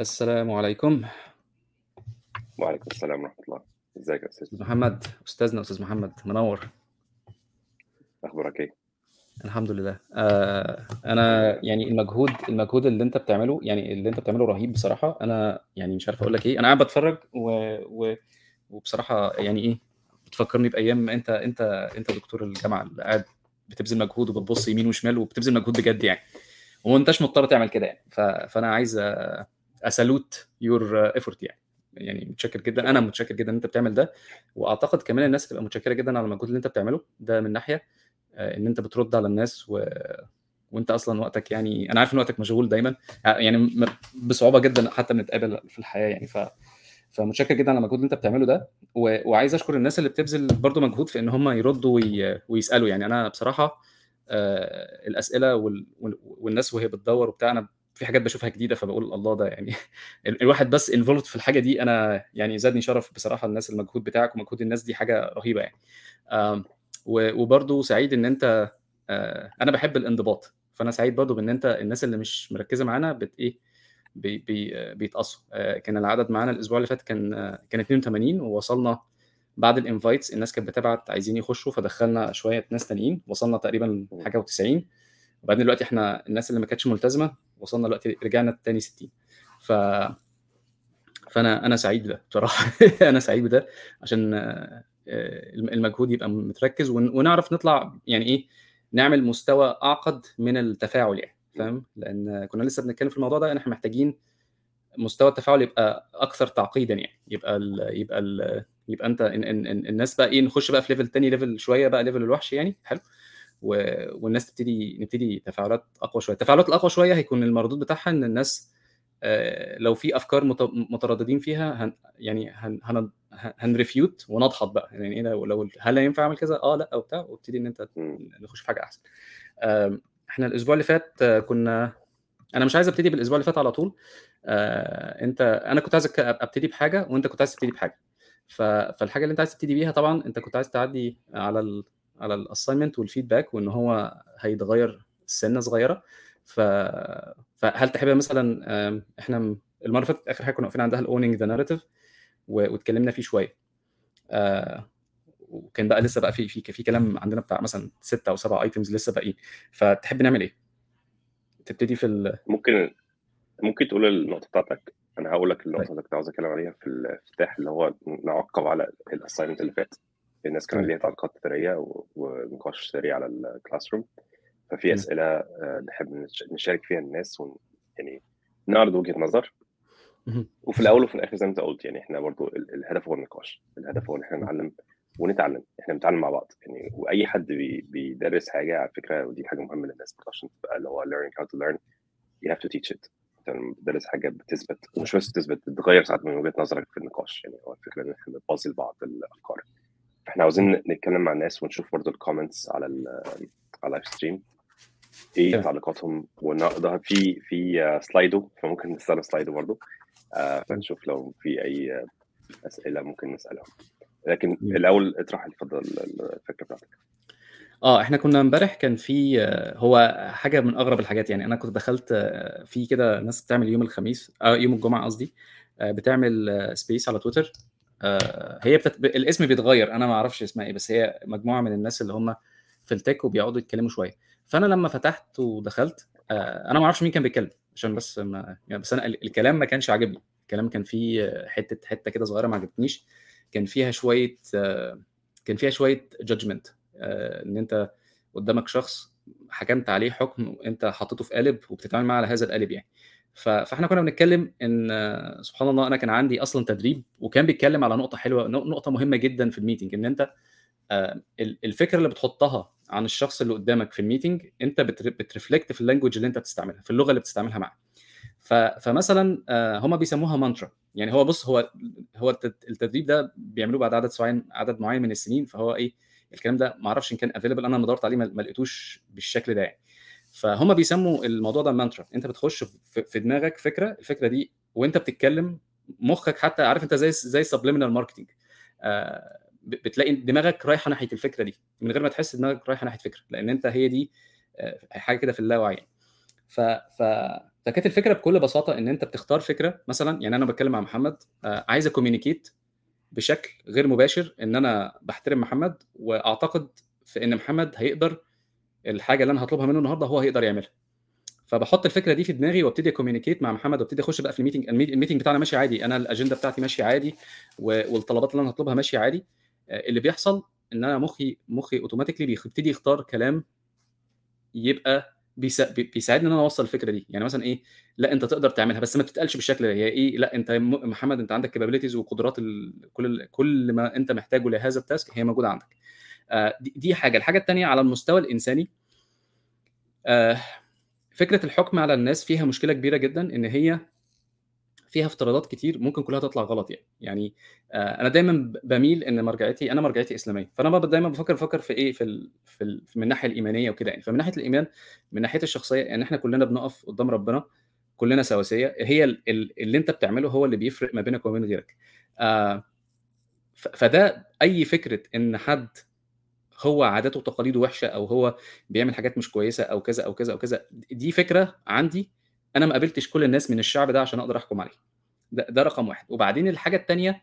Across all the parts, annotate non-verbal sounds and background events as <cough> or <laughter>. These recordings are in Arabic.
السلام عليكم. وعليكم السلام ورحمة الله. إزيك يا؟ أستاذ محمد، أستاذنا أستاذ محمد، منوّر. أخبارك إيه؟ الحمد لله. آآ أنا يعني المجهود المجهود اللي أنت بتعمله يعني اللي أنت بتعمله رهيب بصراحة، أنا يعني مش عارف أقول لك إيه، أنا قاعد باتفرّج و و وبصراحة يعني إيه، بتفكّرني بأيام ما أنت أنت أنت دكتور الجامعة اللي قاعد بتبذل مجهود وبتبُص يمين وشمال وبتبذل مجهود بجد يعني، وما أنتاش مضطر تعمل كده يعني، ف فأنا عايز أsalute your effort يعني، يعني متشكّر جدًا، أنا متشكّر جدًا إن أنت بتعمل ده، وأعتقد كمان الناس هتبقى متشكّرة جدًا على المجهود اللي أنت بتعمله، ده من ناحية، آآ إن أنت بترُد على الناس و وأنت أصلًا وقتك يعني أنا عارف إن وقتك مشغول دايمًا، ع يعني م بصعوبة جدًا حتى بنتقابل في الحياة يعني، ف فمتشكّر جدًا على المجهود اللي أنت بتعمله ده، و وعايز أشكر الناس اللي بتبذل برضه مجهود في إن هم يردّوا وي ويسألوا، يعني. أنا بصراحة آآ الأسئلة وال وال والناس وهي بتدوّر وبتاع، أنا في حاجات باشوفها جديدة فباقول الله ده يعني <laughs> ال الواحد بس involved في الحاجة دي أنا يعني زادني شرف بصراحة الناس المجهود بتاعك ومجهود الناس دي حاجة رهيبة يعني. آمم و وبرضه سعيد إن أنت آآ أنا باحب الانضباط، فأنا سعيد برضه بإن أنت الناس اللي مش مركّزة معانا بت إيه، بي بي بيتقصّوا. كان العدد معانا الأسبوع اللي فات كان كان 82 ووصلنا بعد الinvites الناس كانت بتبعت عايزين يخشوا، فدخّلنا شوية ناس تانيين، وصلنا تقريبًا. حاجة و90 وبعدين دلوقتي إحنا الناس اللي ما كانتش ملتزمة وصلنا دلوقتي رجعنا تاني 60 ف فأنا أنا سعيد بده بصراحة، <laughs> أنا سعيد بده عشان الم المجهود يبقى متركّز ون ونعرف نطلع يعني إيه، نعمل مستوى أعقد من التفاعل يعني،. فاهم؟ لإن كنا لسه بنتكلم في الموضوع ده إن إحنا محتاجين مستوى التفاعل يبقى أكثر تعقيدًا يعني، يبقى ال يبقى ال يبقى إن الناس بقى إيه، نخش بقى في level تاني level شوية بقى level الوحش يعني، حلو؟ و والناس تبتدي نبتدي تفاعلات أقوى شوية، التفاعلات الأقوى شوية هيكون المردود بتاعها إن الناس آآ لو في أفكار مت مترددين فيها هن يعني هن هن ه هنrefute ونضحض بقى، يعني إيه لو هل ينفع أعمل كذا؟ آه، لأ، وبتاع، وابتدي أنت إمم. نخش في حاجة أحسن. آمم إحنا الأسبوع اللي فات كنا أنا مش عايز أبتدي بالأسبوع اللي فات على طول، آآ أنت أنا كنت عايزك أبتدي بحاجة وأنت كنت عايز تبتدي بحاجة، ف فالحاجة اللي أنت عايز تبتدي بيها طبعًا أنت كنت عايز تعدّي على على الassignment والfeedback وإن هو هيتغيّر سِنّة صغيرة، ف فهل تحب مثلًا م المرّة اللي فاتت آخر حاجة كنا واقفين عندها the narrative و واتكلمنا فيه شوية. آآ وكان بقى لسه بقى في في في كلام عندنا بتاع مثلًا 6 أو 7 items لسه باقيين، فتحب نعمل إيه؟ تبتدي في ال ممكن ممكن تقول النقطة بتاعتك، أنا هاقول لك طيب. النقطة اللي كنت عاوز أتكلم عليها في الافتتاح، اللي هو نعقّب على الassignment اللي فات. الناس كان تمام. ليها تعليقات و ونقاش سريع على الclassroom، ففي إمم. أسئلة آآ نحب نش نشارك فيها الناس ون يعني نعرض وجهة نظر. وفي الأول وفي الآخر زي ما أنت قُلت، يعني إحنا برضه ال الهدف هو النقاش، الهدف هو إن إحنا إمم. نتعلم ونتعلم، إحنا بنتعلم مع بعض، يعني وأي حد بي بيدرس حاجة على فكرة ودي حاجة مهمة للناس برضه عشان تبقى اللي هو learning how to learn you have to teach it. لمّا بتدرس حاجة بتثبت ومش بس بتثبت، بتغيّر ساعات من وجهة نظرك في النقاش، يعني هو الفكرة إن إحنا بنبازي لبعض الأفكار. فإحنا عاوزين نتكلم مع الناس ونشوف برضه الcomments على ال على stream إيه تمام. تعليقاتهم ونقدها في في slido فممكن نستخدم slido برضه إمم. فنشوف لو في أي أسئلة ممكن نسألها. لكن إمم. الأول اطرح اتفضل ال الفكرة بتاعتك. آه، إحنا كنا امبارح كان في هو حاجة من أغرب الحاجات، يعني أنا كنت دخلت في كده ناس بتعمل يوم الخميس آه، يوم الجمعة قصدي، بتعمل space على تويتر هي بتت الاسم بيتغيّر، أنا ما أعرفش اسمها إيه، بس هي مجموعة من الناس اللي هم في الtech وبيقعدوا يتكلموا شوية. فأنا لمّا فتحت ودخلت آآ أنا ما أعرفش مين كان بيتكلم، عشان بس ما يعني بس ال الكلام ما كانش عاجبني، الكلام كان فيه حتة حتة كده صغيرة ما عجبتنيش، كان فيها شوية كان فيها judgment آآ إن أنت قدّامك شخص حكمت عليه حكم أنت حطيته في قالب وبتتعامل معاه على هذا القالب يعني. ف فإحنا كنا بنتكلم إن سبحان الله أنا كان عندي أصلًا تدريب وكان بيتكلم على نقطة حلوة ن نقطة مهمة جدًا في الmeeting إن أنت آآ ال الفكرة اللي بتحطها عن الشخص اللي قدّامك في الmeeting أنت بتر بتreflect في الlanguage اللي أنت بتستعملها، في اللغة اللي بتستعملها معاه. فمثلًا آآ هم بيسموها mantra يعني هو بُص هو هو الت التدريب ده بيعملوه بعد عدد سواعين عدد معين من السنين، فهو إيه الكلام ده ما أعرفش إن كان available أنا لمّا دَوّرت عليه ما ما لقيتوش بالشكل ده يعني. فهم بيسموا الموضوع ده mantra أنت بتخش في دماغك فكرة، الفكرة دي وأنت بتتكلم مخك حتى عارف أنت زي زي marketing آآ ب بتلاقي دماغك رايحة ناحية الفكرة دي، من غير ما تحس دماغك رايحة ناحية فكرة، لإن أنت هي دي آآ حاجة كده في اللاوعي يعني. ف ف فكانت الفكرة بكل بساطة إن انت بتختار فكرة مثلا يعني أنا بتكلم مع محمد آه، عايز أ communicate بشكل غير مباشر إن أنا بحترم محمد وأعتقد في إن محمد هيقدر الحاجة اللي أنا هطلبها منه النهارده هو هيقدر يعملها. فبحط الفكرة دي في دماغي وابتدي أ communicate مع محمد وابتدي أخش بقى في ال meeting ال meeting بتاعنا ماشي عادي. أنا الاجنده بتاعتي ماشيه عادي والطلبات اللي أنا هطلبها ماشيه عادي. آه، اللي بيحصل إن أنا مخي مخي automatically بيبتدي يختار كلام يبقى بيساعدني إن أنا أوصل الفكرة دي. يعني مثلا إيه؟ لا أنت تقدر تعملها بس ما تتقالش بالشكل ده. هي إيه؟ لا أنت محمد أنت عندك capabilities وقدرات كل كل ما أنت محتاجه لهذا ال task هي موجودة عندك. دي حاجة. الحاجة الثانية على المستوى الإنساني آه فكرة الحكم على الناس فيها مشكلة كبيرة جدا إن هي فيها افتراضات كتير ممكن كلها تطلع غلط يعني. يعني آه أنا دايما بميل إن مرجعيتي أنا مرجعيتي إسلامية. فأنا دايما بفكر بفكر في إيه؟ في ال في, ال من الناحيه الإيمانية وكده يعني. فمن ناحية الإيمان من ناحية الشخصية يعني إحنا كلنا بنقف قدام ربنا كلنا سواسية هي اللي أنت بتعمله هو اللي بيفرق ما بينك وما بين غيرك. آه فده أي فكرة إن حد هو عاداته وتقاليده وحشة أو هو بيعمل حاجات مش كويسة أو كذا أو كذا أو كذا دي فكرة عندي أنا ما قابلتش كل الناس من الشعب ده عشان أقدر أحكم عليه. ده, ده رقم واحد. وبعدين الحاجة الثانية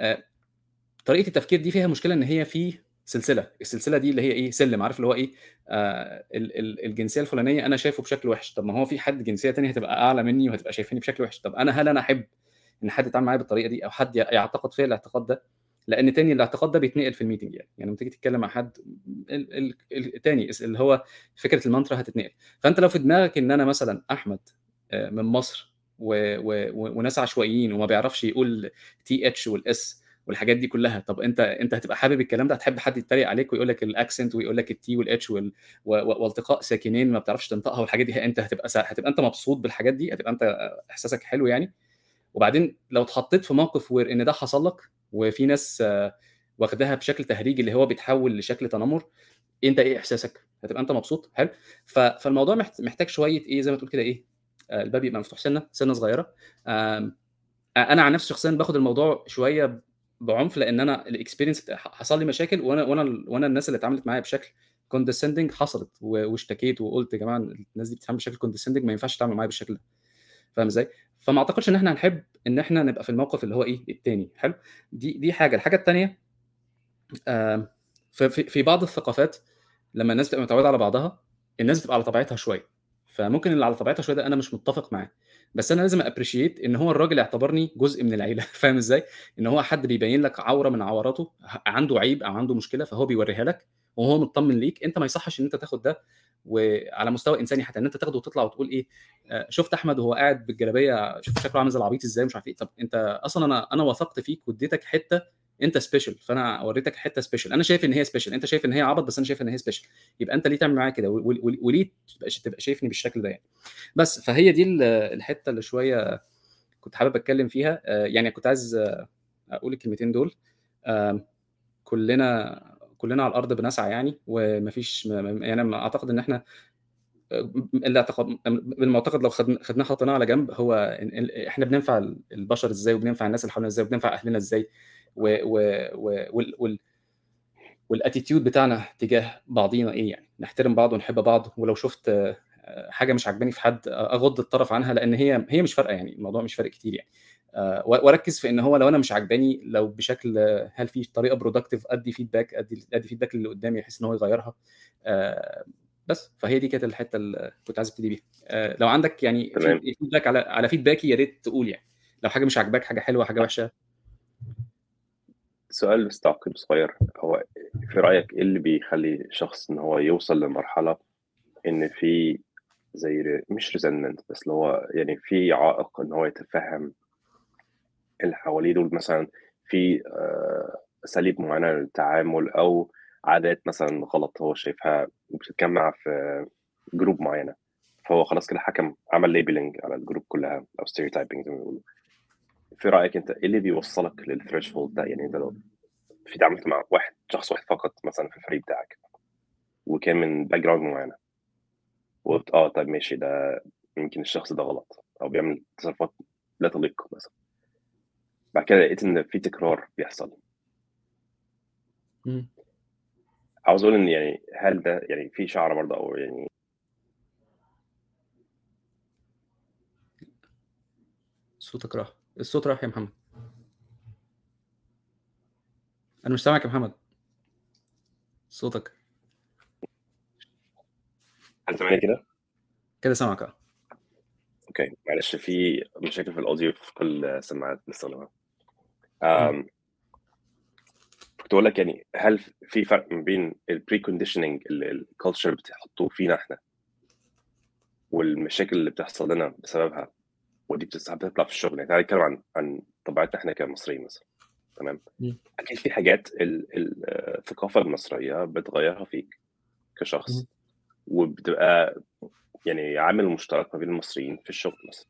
آه، طريقة التفكير دي فيها مشكلة إن هي في سلسلة. السلسلة دي اللي هي إيه؟ سلم. عارف اللي هو إيه؟ آه الجنسية الفلانية أنا شايفه بشكل وحش. طب ما هو في حد جنسية ثانية هتبقى أعلى مني وهتبقى شايفاني بشكل وحش. طب أنا هل أنا أحب إن حد يتعامل معايا بالطريقة دي أو حد يعتقد فيا الاعتقاد ده؟ لأن تاني الاعتقاد ده بيتنقل في الميتنج يعني. يعني لما تيجي تتكلم مع حد التاني اللي هو فكرة المانترا هتتنقل. فأنت لو في دماغك إن أنا مثلا أحمد آه، من مصر و... و... وناس عشوائيين وما بيعرفش يقول TH وال S والحاجات دي كلها طب أنت أنت هتبقى حابب الكلام ده؟ هتحب حد يتريق عليك ويقول لك ال accent ويقول لك ال T وال H وال... والتقاء ساكنين ما بتعرفش تنطقها والحاجات دي؟ أنت هتبقى هتبقى أنت مبسوط بالحاجات دي؟ هتبقى أنت إحساسك حلو يعني؟ وبعدين لو اتحطيت في موقف where إن ده حصل لك وفي ناس واخداها بشكل تهريجي اللي هو بيتحول لشكل تنمر. انت إيه احساسك؟ هتبقى انت مبسوط؟ حلو. فالموضوع محتاج شوية إيه زي ما تقول كده إيه آه، الباب يبقى مفتوح سنة سنة صغيرة. أنا عن نفسي شخصيا باخد الموضوع شوية بعنف لأن أنا ال experience حصل لي مشاكل وأنا وأنا وأنا الناس اللي اتعاملت معايا بشكل condescending حصلت واشتكيت وقلت يا جماعة الناس دي بتتعامل بشكل condescending ما ينفعش تتعامل معايا بالشكل ده. فاهم إزاي؟ فما أعتقدش إن إحنا هنحب إن إحنا نبقى في الموقف اللي هو إيه التاني. حلو؟ دي دي حاجة. الحاجة الثانية في في بعض الثقافات لما الناس بتبقى متعودة على بعضها الناس بتبقى على طبيعتها شوية. فممكن اللي على طبيعتها شوية ده أنا مش متفق معاه. بس أنا لازم ابريشيت إن هو الراجل اعتبرني جزء من العيلة. <laughs> فاهم إزاي؟ إن هو حد بيبين لك عورة من عوراته عنده عيب أو عنده مشكلة فهو بيوريها لك. وهو مطمن ليك أنت ما يصحش إن أنت تاخد ده وعلى مستوى إنساني حتى إن أنت تاخده وتطلع وتقول إيه آه، شفت أحمد وهو قاعد بالجلابية شوف شكله عامل زي العبيط إزاي مش عارف إيه. طب أنت أصلا أنا أنا وثقت فيك واديتك حتة أنت special فأنا وريتك حتة special أنا شايف إن هي special أنت شايف إن هي عبط بس أنا شايف إن هي special يبقى أنت ليه تعمل معايا كده؟ وليه تبقى شايفني بالشكل ده يعني؟ بس فهي دي الحتة اللي شوية كنت حابب أتكلم فيها. آه، يعني كنت عايز آه، أقول الكلمتين دول. كلنا كلنا على الأرض بنسعى يعني ومفيش يعني أعتقد إن إحنا بالمعتقد لو خدناه حطيناه على جنب هو إحنا بننفع البشر إزاي وبننفع الناس اللي حوالينا إزاي وبننفع أهلنا إزاي و و و وال والاتيتيود بتاعنا تجاه بعضينا إيه يعني؟ نحترم بعض ونحب بعض ولو شفت حاجة مش عجباني في حد أغض الطرف عنها لأن هي هي مش فارقة يعني الموضوع مش فارق كتير يعني. آه، واركز في ان هو لو أنا مش عجباني لو بشكل هل في طريقة productive ادي feedback ادي ادي feedback للي قدامي بحيث ان هو يغيرها؟ آه، بس فهي دي كانت الحتة اللي كنت عايز أبتدي بيها. آه، لو عندك يعني feedback على على feedback ي يا ريت تقول يعني. لو حاجة مش عاجباك حاجة حلوة حاجة وحشة. سؤال بس تعقيب صغير. هو في رأيك إيه اللي بيخلي شخص إن هو يوصل لمرحلة إن في زي مش resentment بس اللي هو يعني في عائق إن هو يتفهم اللي حواليه دول مثلا في آه، اساليب معينة للتعامل أو عادات مثلا غلط هو شايفها بتتجمع في group معينة. فهو خلاص كده حكم عمل labeling على ال group كلها أو stereotyping زي ما بيقولوا. في رأيك أنت إيه اللي بيوصلك لل threshold ده؟ يعني أنت لو في تعاملت مع واحد شخص واحد فقط مثلا في الفريق بتاعك وكان من background معينة وقلت آه طيب ماشي ده يمكن الشخص ده غلط أو بيعمل تصرفات لا تليق مثلا. بعد كده لقيت إن في تكرار بيحصل. عاوز أقول إن يعني هل ده يعني في شعره برضه أو يعني صوتك راح. الصوت راح يا محمد. أنا مش سامعك يا محمد. صوتك. هل سامعني كده؟ كده سامعك. آه. okay. معلش في مشاكل في ال audio في كل السماعات بنستخدمها كنت أقول لك يعني هل في فرق ما بين البري كونديشننج اللي ال culture بتحطوه فينا إحنا والمشاكل اللي بتحصل لنا بسببها؟ ودي بتطلع في الشغل. يعني تعالى نتكلم عن عن طبيعتنا إحنا كمصريين مثلا. تمام. أكيد في حاجات ال- الثقافة المصرية بتغيرها فيك كشخص. وبتبقى يعني عامل مشترك ما بين المصريين في الشغل مثلا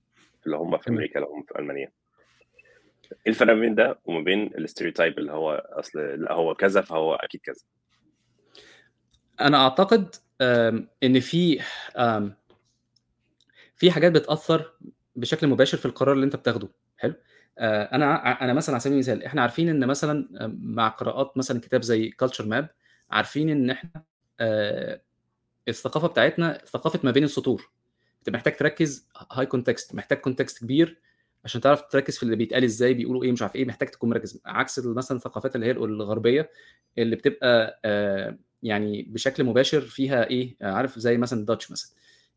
اللي هم في. أمريكا اللي هم في ألمانيا. الفرق ما بين ده وما بين الاستيريوتايب اللي هو أصل لا هو كذا فهو أكيد كذا. أنا أعتقد إن في في حاجات بتأثر بشكل مباشر في القرار اللي أنت بتاخده. حلو؟ آه، أنا أنا مثلا على سبيل المثال إحنا عارفين إن مثلا مع قراءات مثلا كتاب زي Culture Map عارفين إن إحنا آه، الثقافة بتاعتنا ثقافة ما بين السطور. أنت محتاج تركز high context محتاج context كبير عشان تعرف تركز في اللي بيتقال إزاي بيقولوا إيه مش عارف إيه محتاج تكون مركز. عكس مثلا الثقافات اللي هي الغربية اللي بتبقى آه، يعني بشكل مباشر فيها إيه آه، عارف زي مثلا ال Dutch مثلا.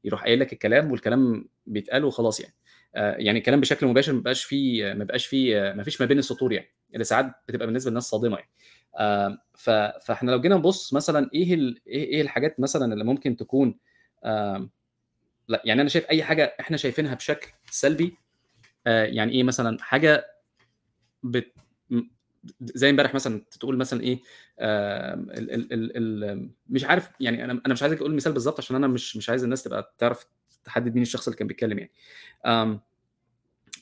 يروح قايل لك الكلام والكلام بيتقال وخلاص يعني. آه، يعني الكلام بشكل مباشر ما بقاش فيه ما بقاش فيه ما فيش ما بين السطور يعني. اللي ساعات بتبقى بالنسبة للناس صادمة يعني. فإحنا لو جينا نبص مثلا إيه ال- إيه إيه الحاجات مثلا اللي ممكن تكون لا يعني أنا شايف أي حاجة إحنا شايفينها بشكل سلبي يعني إيه مثلا حاجة بت زي امبارح مثلا تقول مثلا إيه آم، ال ال ال ال مش عارف يعني أنا أنا مش عايز أقول مثال بالظبط عشان أنا مش مش عايز الناس تبقى تعرف تحدد مين الشخص اللي كان بيتكلم يعني.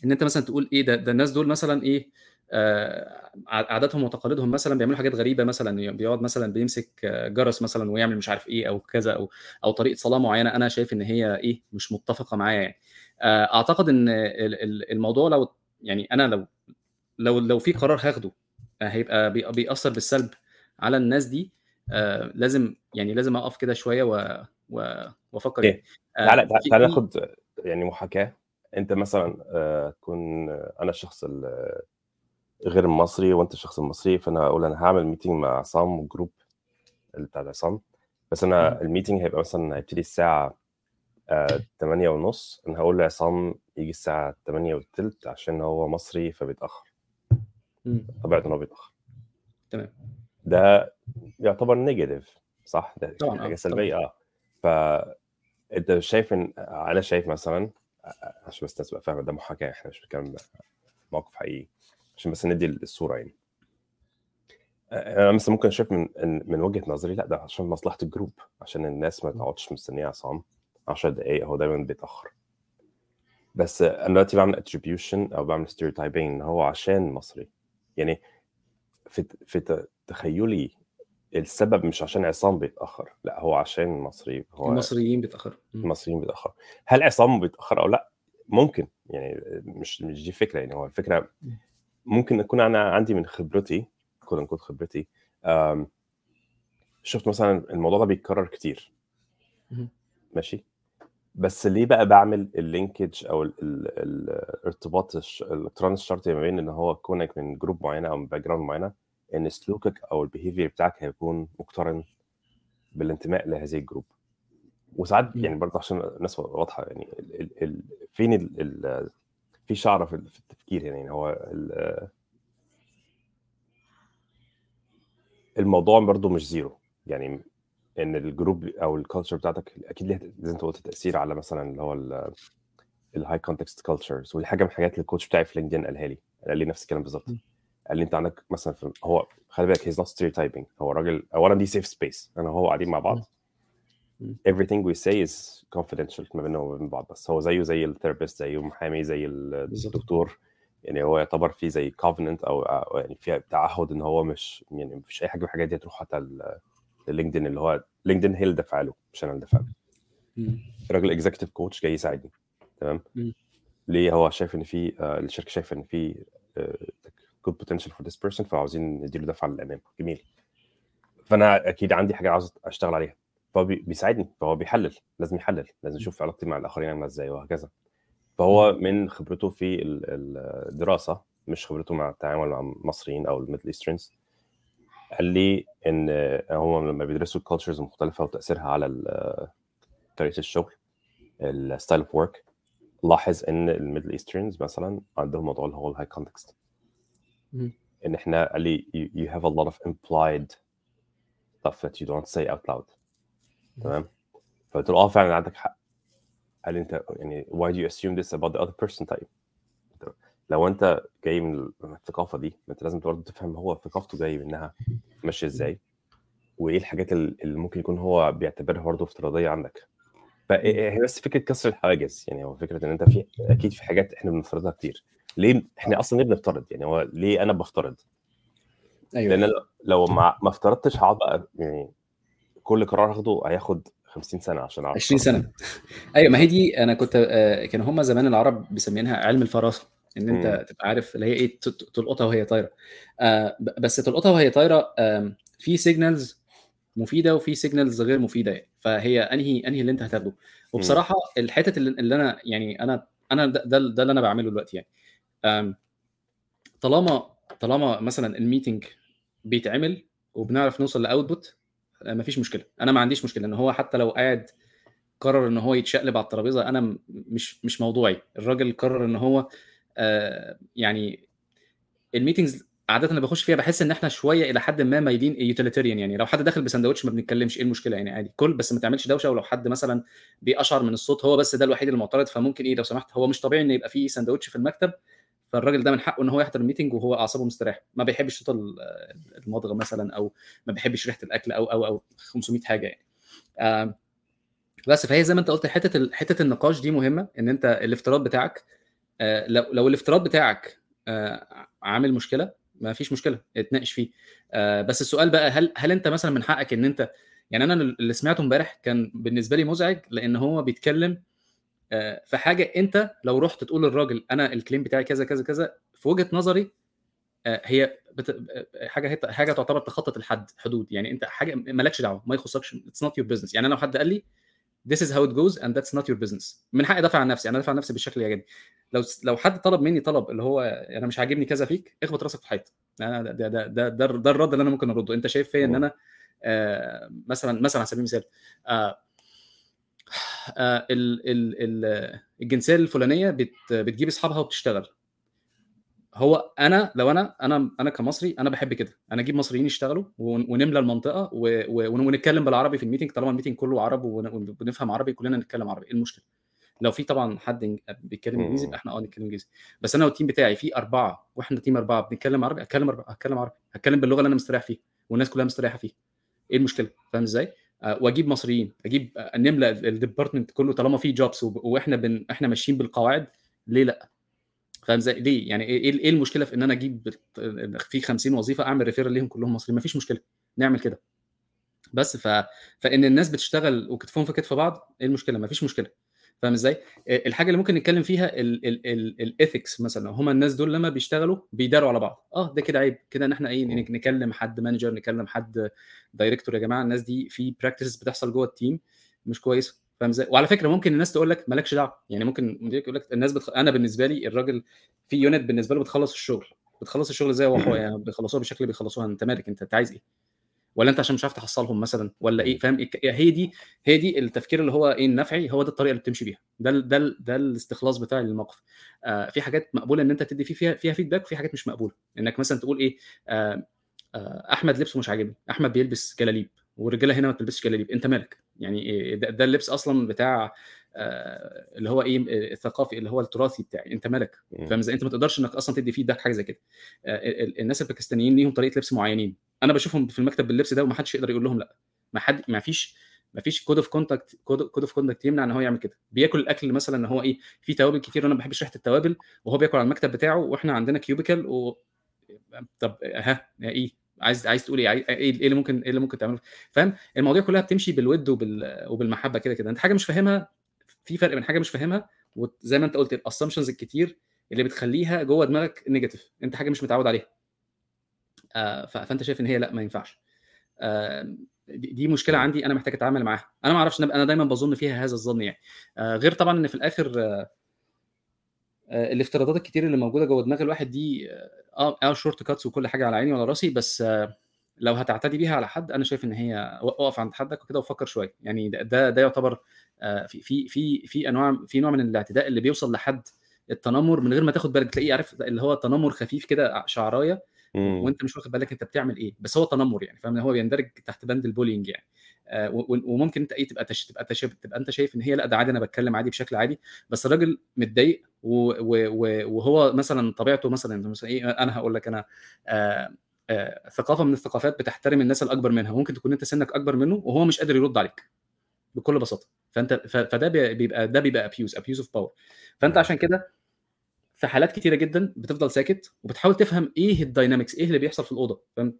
إن أنت مثلا تقول إيه ده ده الناس دول مثلا إيه آه، عاداتهم وتقاليدهم مثلا بيعملوا حاجات غريبة مثلا بيقعد مثلا بيمسك آه، جرس مثلا ويعمل مش عارف إيه أو كذا أو أو طريقة صلاة معينة أنا شايف إن هي إيه مش متفقة معايا يعني. آه، أعتقد إن ال- ال- الموضوع لو يعني أنا لو لو لو في قرار هاخده آه، هيبقى بي- بيأثر بالسلب على الناس دي آه، لازم يعني لازم أقف كده شوية و وأفكر آه، تعالى تعالى ناخد يعني محاكاة. أنت مثلا آه، تكون أنا الشخص ال- غير المصري وأنت الشخص المصري فأنا أقول أنا هعمل meeting مع عصام وال group اللي بتاع عصام بس. أنا ال meeting هيبقى مثلا هيبتدي الساعة آه، 8 ونص. أنا هقول لعصام يجي الساعة 8 والتلت عشان هو مصري فبيتأخر. طبيعته إن هو بيتأخر. تمام. ده يعتبر negative صح؟ ده طبعا حاجة طبعا سلبية آه. فانت شايف إن أنا شايف مثلا عشان بس الناس تبقى فاهمة ده محاكاة إحنا مش بنتكلم موقف حقيقي. عشان بس ندي الصورة يعني. أنا مثلا ممكن أشوف من من وجهة نظري لأ ده عشان مصلحة ال group عشان الناس ما. تقعدش مستنية عصام. 10 دقائق هو دايما بيتأخر. بس أنا دلوقتي بعمل attribution أو بعمل stereotyping إن هو عشان مصري. يعني في في تخيلي السبب مش عشان عصام بيتأخر لا هو عشان مصري هو المصريين بيتأخروا. المصريين بيتاخر هل عصام بيتأخر أو لا؟ ممكن. يعني مش مش دي فكرة يعني هو الفكرة مم. ممكن اكون أنا عندي من خبرتي quote unquote خبرتي آم، شفت مثلا الموضوع ده بيتكرر كتير. ماشي؟ بس ليه بقى بعمل ال linkage أو ال- ال- ال- الارتباط الش- الالكتروني الشرطي ما بين إن هو كونك من group معينة أو من background معينة إن سلوكك أو ال behavior بتاعك هيكون مقترن بالانتماء لهذه ال group وساعات. يعني برضه عشان الناس واضحة يعني ال ال ال فين ال ال في شعره في في التفكير يعني هو ال- الموضوع برضه مش zero يعني إن ال group أو ال culture بتاعتك أكيد ليها زي ما أنت قلت تأثير على مثلا اللي هو ال high context cultures ودي حاجة من الحاجات اللي ال coach بتاعي في LinkedIn قالها لي قال لي نفس الكلام بالظبط. قال لي أنت عندك مثلا في هو خلي بالك he's not stereotyping هو راجل اولا دي safe space أنا وهو قاعدين مع بعض. everything we say is confidential ما بيننا وما بين بعض بس هو زيه زي ال therapist زي المحامي زي الدكتور يعني هو يعتبر في زي covenant أو يعني في تعهد إن هو مش يعني مفيش أي حاجة من الحاجات دي تروح حتى ال LinkedIn اللي هو LinkedIn هي اللي دافعه له مش أنا اللي دافع له. مم. الراجل executive coach جاي يساعدني تمام. ليه؟ هو شايف إن في آه، الشركة شايفة إن في good potential for this person فعاوزين نديله دفعه للأمام. جميل. فأنا أكيد عندي حاجة عاوز أشتغل عليها. فهو بي- بيساعدني فهو بيحلل لازم يحلل لازم يشوف علاقتي مع الآخرين عاملة إزاي وهكذا. فهو من خبرته في الدراسه مش خبرته مع التعامل مع المصريين أو ال Middle Easterns قال لي إن هم لما بيدرسوا ال cultures المختلفه وتأثيرها على طريقة الشغل ال style of work لاحظ إن ال Middle Easterns مثلا عندهم موضوع اللي هو ال high context إن إحنا قال لي you, have a lot of implied stuff that you don't say out loud. تمام؟ فقلت له آه فعلا عندك حق. قال لي أنت يعني why do you assume this about the other person طيب؟ لو انت جاي من الثقافة دي انت لازم برضه تفهم هو ثقافته جاي منها ماشية إزاي وايه الحاجات اللي ممكن يكون هو بيعتبرها برضه افتراضية عندك. فهي بس فكرة كسر الحواجز يعني هو فكرة إن أنت في أكيد في حاجات إحنا بنفترضها كتير. ليه إحنا أصلا ليه بنفترض؟ يعني هو ليه أنا بفترض؟ أيوه. لأن لو ما ما افترضتش هقعد بقى يعني كل قرار هاخده هياخد 50 سنة عشان أعرف. 20 سنة. <laughs> أيوه ما هي دي أنا كنت آه، كانوا هم زمان العرب مسمينها علم الفراسة. إن أنت مم. تبقى عارف اللي هي إيه تلقطها وهي طايرة. آه، بس تلقطها وهي طايرة آم، في signals مفيدة وفي signals غير مفيدة يعني. فهي أنهي أنهي اللي أنت هتاخده. وبصراحة الحته اللي, أنا يعني أنا أنا ده, ده, ده اللي أنا بعمله دلوقتي يعني. آم، طالما طالما مثلا ال meeting بيتعمل وبنعرف نوصل ل output مفيش مشكلة. أنا ما عنديش مشكلة. ان هو حتى لو قاعد قرر إن هو يتشقلب على الترابيزة أنا مش مش موضوعي. الراجل قرر إن هو آه، يعني ال meetings عاده أنا بخش فيها بحس إن إحنا شوية إلى حد ما مايلين utilitarian يعني. لو حد داخل بسندوتش ما بنتكلمش إيه المشكلة يعني؟ عادي. كل بس ما تعملش دوشة ولو حد مثلا بيقشعر من الصوت هو بس ده الوحيد المعترض فممكن إيه لو سمحت هو مش طبيعي ان يبقى فيه سندوتش في المكتب فالراجل ده من حقه إن هو يحضر الميتنج وهو أعصابه مستريحة. ما بيحبش صوت ال- المضغ مثلا أو ما بيحبش ريحة الأكل أو أو أو 500 حاجة يعني. آم، بس فهي زي ما أنت قلت حتة حتة النقاش دي مهمة إن أنت الافتراض بتاعك آه، لو لو الافتراض بتاعك آه، عامل مشكلة ما فيش مشكلة اتناقش فيه. آه، بس السؤال بقى هل هل انت مثلا من حقك ان انت يعني أنا اللي سمعته امبارح كان بالنسبة لي مزعج لأن هو بيتكلم آه، في حاجة انت لو رحت تقول للراجل أنا ال claim بتاعي كذا كذا كذا في وجهة نظري آه، هي بت... آه، حاجة حاجة تعتبر تخطط الحد حدود. يعني انت حاجة مالكش دعوة ما يخصكش it's not your business يعني أنا لو حد قال لي this is how it goes and that's not your business. من حقي ادافع عن نفسي أنا ادافع عن نفسي بالشكل اللي يعجبني لو لو حد طلب مني طلب اللي هو أنا مش عاجبني كذا فيك اخبط راسك في الحيط أنا ده ده ده ده, ده الرد اللي أنا ممكن أرده. أنت شايف فيا إن أنا آه مثلا مثلا على سبيل المثال آه آه ال ال ال الجنسية الفلانية بت بتجيب أصحابها وبتشتغل. هو أنا لو أنا أنا أنا كمصري أنا بحب كده. أنا أجيب مصريين يشتغلوا ون- ونملى المنطقة ونتكلم بالعربي في ال meeting. طالما ال meeting كله عرب ونفهم عربي كلنا نتكلم عربي. إيه المشكلة؟ لو في طبعا حد بيتكلم. إنجليزي يبقى إحنا آه نتكلم إنجليزي. بس أنا وال team بتاعي في أربعة وإحنا team أربعة بنتكلم عربي أتكلم عربي أتكلم عربي. هتكلم باللغة اللي أنا مستريح فيها والناس كلها مستريحة فيها. إيه المشكلة؟ فاهم إزاي؟ آه، وأجيب مصريين أجيب آه، نملى ال department كله طالما في jobs وإحنا بن... إحنا ماشيين بالقواعد ليه لأ؟ فاهم إزاي ليه؟ يعني إيه إيه إيه المشكلة في إن أنا أجيب في 50 وظيفة أعمل referral ليهم كلهم مصريين؟ مفيش مشكلة نعمل كده. بس ف... فإن الناس بتشتغل وكتفهم في كتف بعض إيه المشكلة؟ مفيش مشكلة. فاهم إزاي؟ الحاجة اللي ممكن نتكلم فيها ال ethics مثلا هم الناس دول لما بيشتغلوا بيداروا على بعض. آه ده كده عيب. كده إن إحنا إيه. نكلم حد manager نكلم حد director يا جماعة الناس دي في practice بتحصل جوه ال team مش كويسة. فاهم إزاي؟ وعلى فكرة ممكن الناس تقول لك مالكش دعوة. يعني ممكن مديرك يقول لك الناس بتخ... أنا بالنسبة لي الراجل في unit بالنسبة له بتخلص الشغل. بتخلص الشغل زي هو يعني بيخلصوها بالشكل بيخلصوها. أنت مالك؟ أنت أنت عايز إيه؟ ولا أنت عشان مش عارف تحصلهم مثلا ولا إيه؟ فاهم؟ إيه؟ هي دي هي دي التفكير اللي هو إيه؟ النفعي هو ده الطريقة اللي بتمشي بيها. ده ال ده ال ده الاستخلاص بتاع الموقف. آه في حاجات مقبولة إن أنت تدي فيها فيها feedback وفي حاجات مش مقبولة. إنك مثلا تقول إيه؟ آه آه أحمد لبسه مش عاجبني. أحمد بيلبس جلاليب والرجالة هنا ما بتلبسش جلاليب. أنت مالك؟ يعني إيه ده, ده اللبس أصلا بتاع آه اللي هو إيه الثقافي اللي هو التراثي بتاعي أنت مالك فاهم إزاي؟ أنت ما تقدرش إنك أصلا تدي feedback حاجة زي كده. آه الناس الباكستانيين ليهم طريقة لبس معينين. أنا بشوفهم في المكتب باللبس ده وما حدش يقدر يقول لهم لأ. ما حد ما فيش ما فيش code of conduct code of conduct يمنع إن هو يعمل كده. بياكل الأكل مثلا إن هو إيه في توابل كتير وأنا ما بحبش ريحة التوابل وهو بياكل على المكتب بتاعه وإحنا عندنا cubicle و طب ها إيه؟ عايز عايز تقول إيه؟ إيه اللي ممكن إيه اللي ممكن تعمله؟ فاهم؟ المواضيع كلها بتمشي بالود وبال وبالمحبة كده كده. انت حاجة مش فاهمها في فرق بين حاجة مش فاهمها وزي ما انت قلت ال assumptions الكتير اللي بتخليها جوه دماغك negative انت حاجة مش متعود عليها. آه فانت شايف إن هي لأ ما ينفعش. آه دي مشكلة عندي أنا محتاج أتعامل معاها. أنا ما أعرفش أنا دايما بظن فيها هذا الظن يعني. آه غير طبعا إن في الآخر آه، الافتراضات الكتير اللي موجودة جوه دماغ الواحد دي آه آه shortcuts وكل حاجة على عيني وعلى راسي بس آه، لو هتعتدي بيها على حد أنا شايف إن هي اقف عند حدك وكده وفكر شوية. يعني ده ده, ده يعتبر آه، في في في في أنواع في نوع من الاعتداء اللي بيوصل لحد التنمر من غير ما تاخد بالك. تلاقيه عارف اللي هو تنمر خفيف كده شعراية. وأنت مش واخد بالك أنت بتعمل إيه. بس هو تنمر يعني فاهم؟ هو بيندرج تحت بند ال bullying يعني. آه، وممكن أنت إيه تبقى تش... تبقى تش... تبقى أنت شايف إن هي لأ ده عادي أنا بتكلم عادي بشكل عادي. بس الراجل متضايق. وهو مثلا طبيعته مثلا مثلا إيه أنا هقول لك أنا آه... آه... ثقافة من الثقافات بتحترم الناس الأكبر منها ممكن تكون أنت سنك أكبر منه وهو مش قادر يرد عليك بكل بساطة فأنت. فده بي- بيبقى ده بيبقى abuse abuse of power فأنت. عشان كده في حالات كتيرة جدا بتفضل ساكت وبتحاول تفهم إيه ال dynamics إيه اللي بيحصل في الأوضة فاهم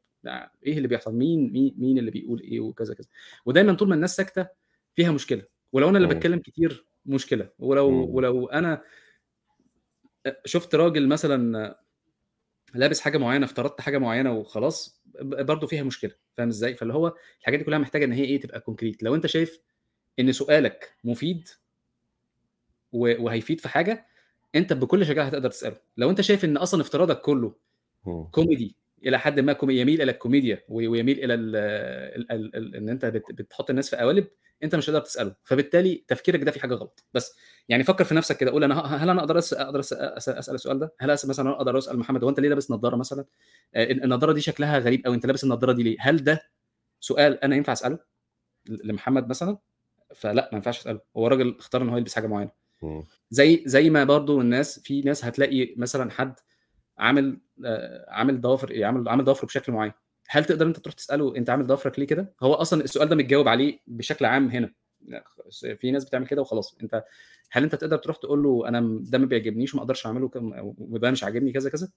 إيه اللي بيحصل مين مين مين اللي بيقول إيه وكذا كذا ودايما طول ما الناس ساكتة فيها مشكلة ولو أنا اللي. بتكلم كتير مشكلة ولو. ولو أنا شفت راجل مثلا لابس حاجة معينة افترضت حاجة معينة وخلاص برضه فيها مشكلة فاهم إزاي؟ فاللي هو الحاجات دي كلها محتاجة إن هي إيه تبقى concrete لو أنت شايف إن سؤالك مفيد وهيفيد في حاجة أنت بكل شجاعة هتقدر تسأله. لو أنت شايف إن أصلا افتراضك كله. كوميدي إلى حد ما يميل إلى الكوميديا ويميل إلى ال ال ال ال إن أنت بت بتحط الناس في قوالب أنت مش هتقدر تسأله. فبالتالي تفكيرك ده في حاجة غلط. بس يعني فكر في نفسك كده. قول أنا هل أنا أقدر أقدر أسأل السؤال ده؟ هل مثلا أقدر أسأل محمد هو أنت ليه لابس نظاره مثلا؟ آه، النظاره دي شكلها غريب قوي أنت لابس النظاره دي ليه؟ هل ده سؤال أنا ينفع أسأله لمحمد مثلا؟ فلا ما ينفعش أسأله. هو راجل اختار إن هو يلبس حاجة معينة. زي زي ما برضو الناس في ناس هتلاقي مثلا حد عامل آه، عامل ضوافر عامل عامل ضوافره بشكل معين. هل تقدر انت تروح تسأله انت عامل ضوافرك ليه كده؟ هو أصلا السؤال ده متجاوب عليه بشكل عام هنا. في ناس بتعمل كده وخلاص. انت هل انت تقدر تروح تقول له أنا ده ما بيعجبنيش وما أقدرش أعمله وده مش عاجبني كذا كذا؟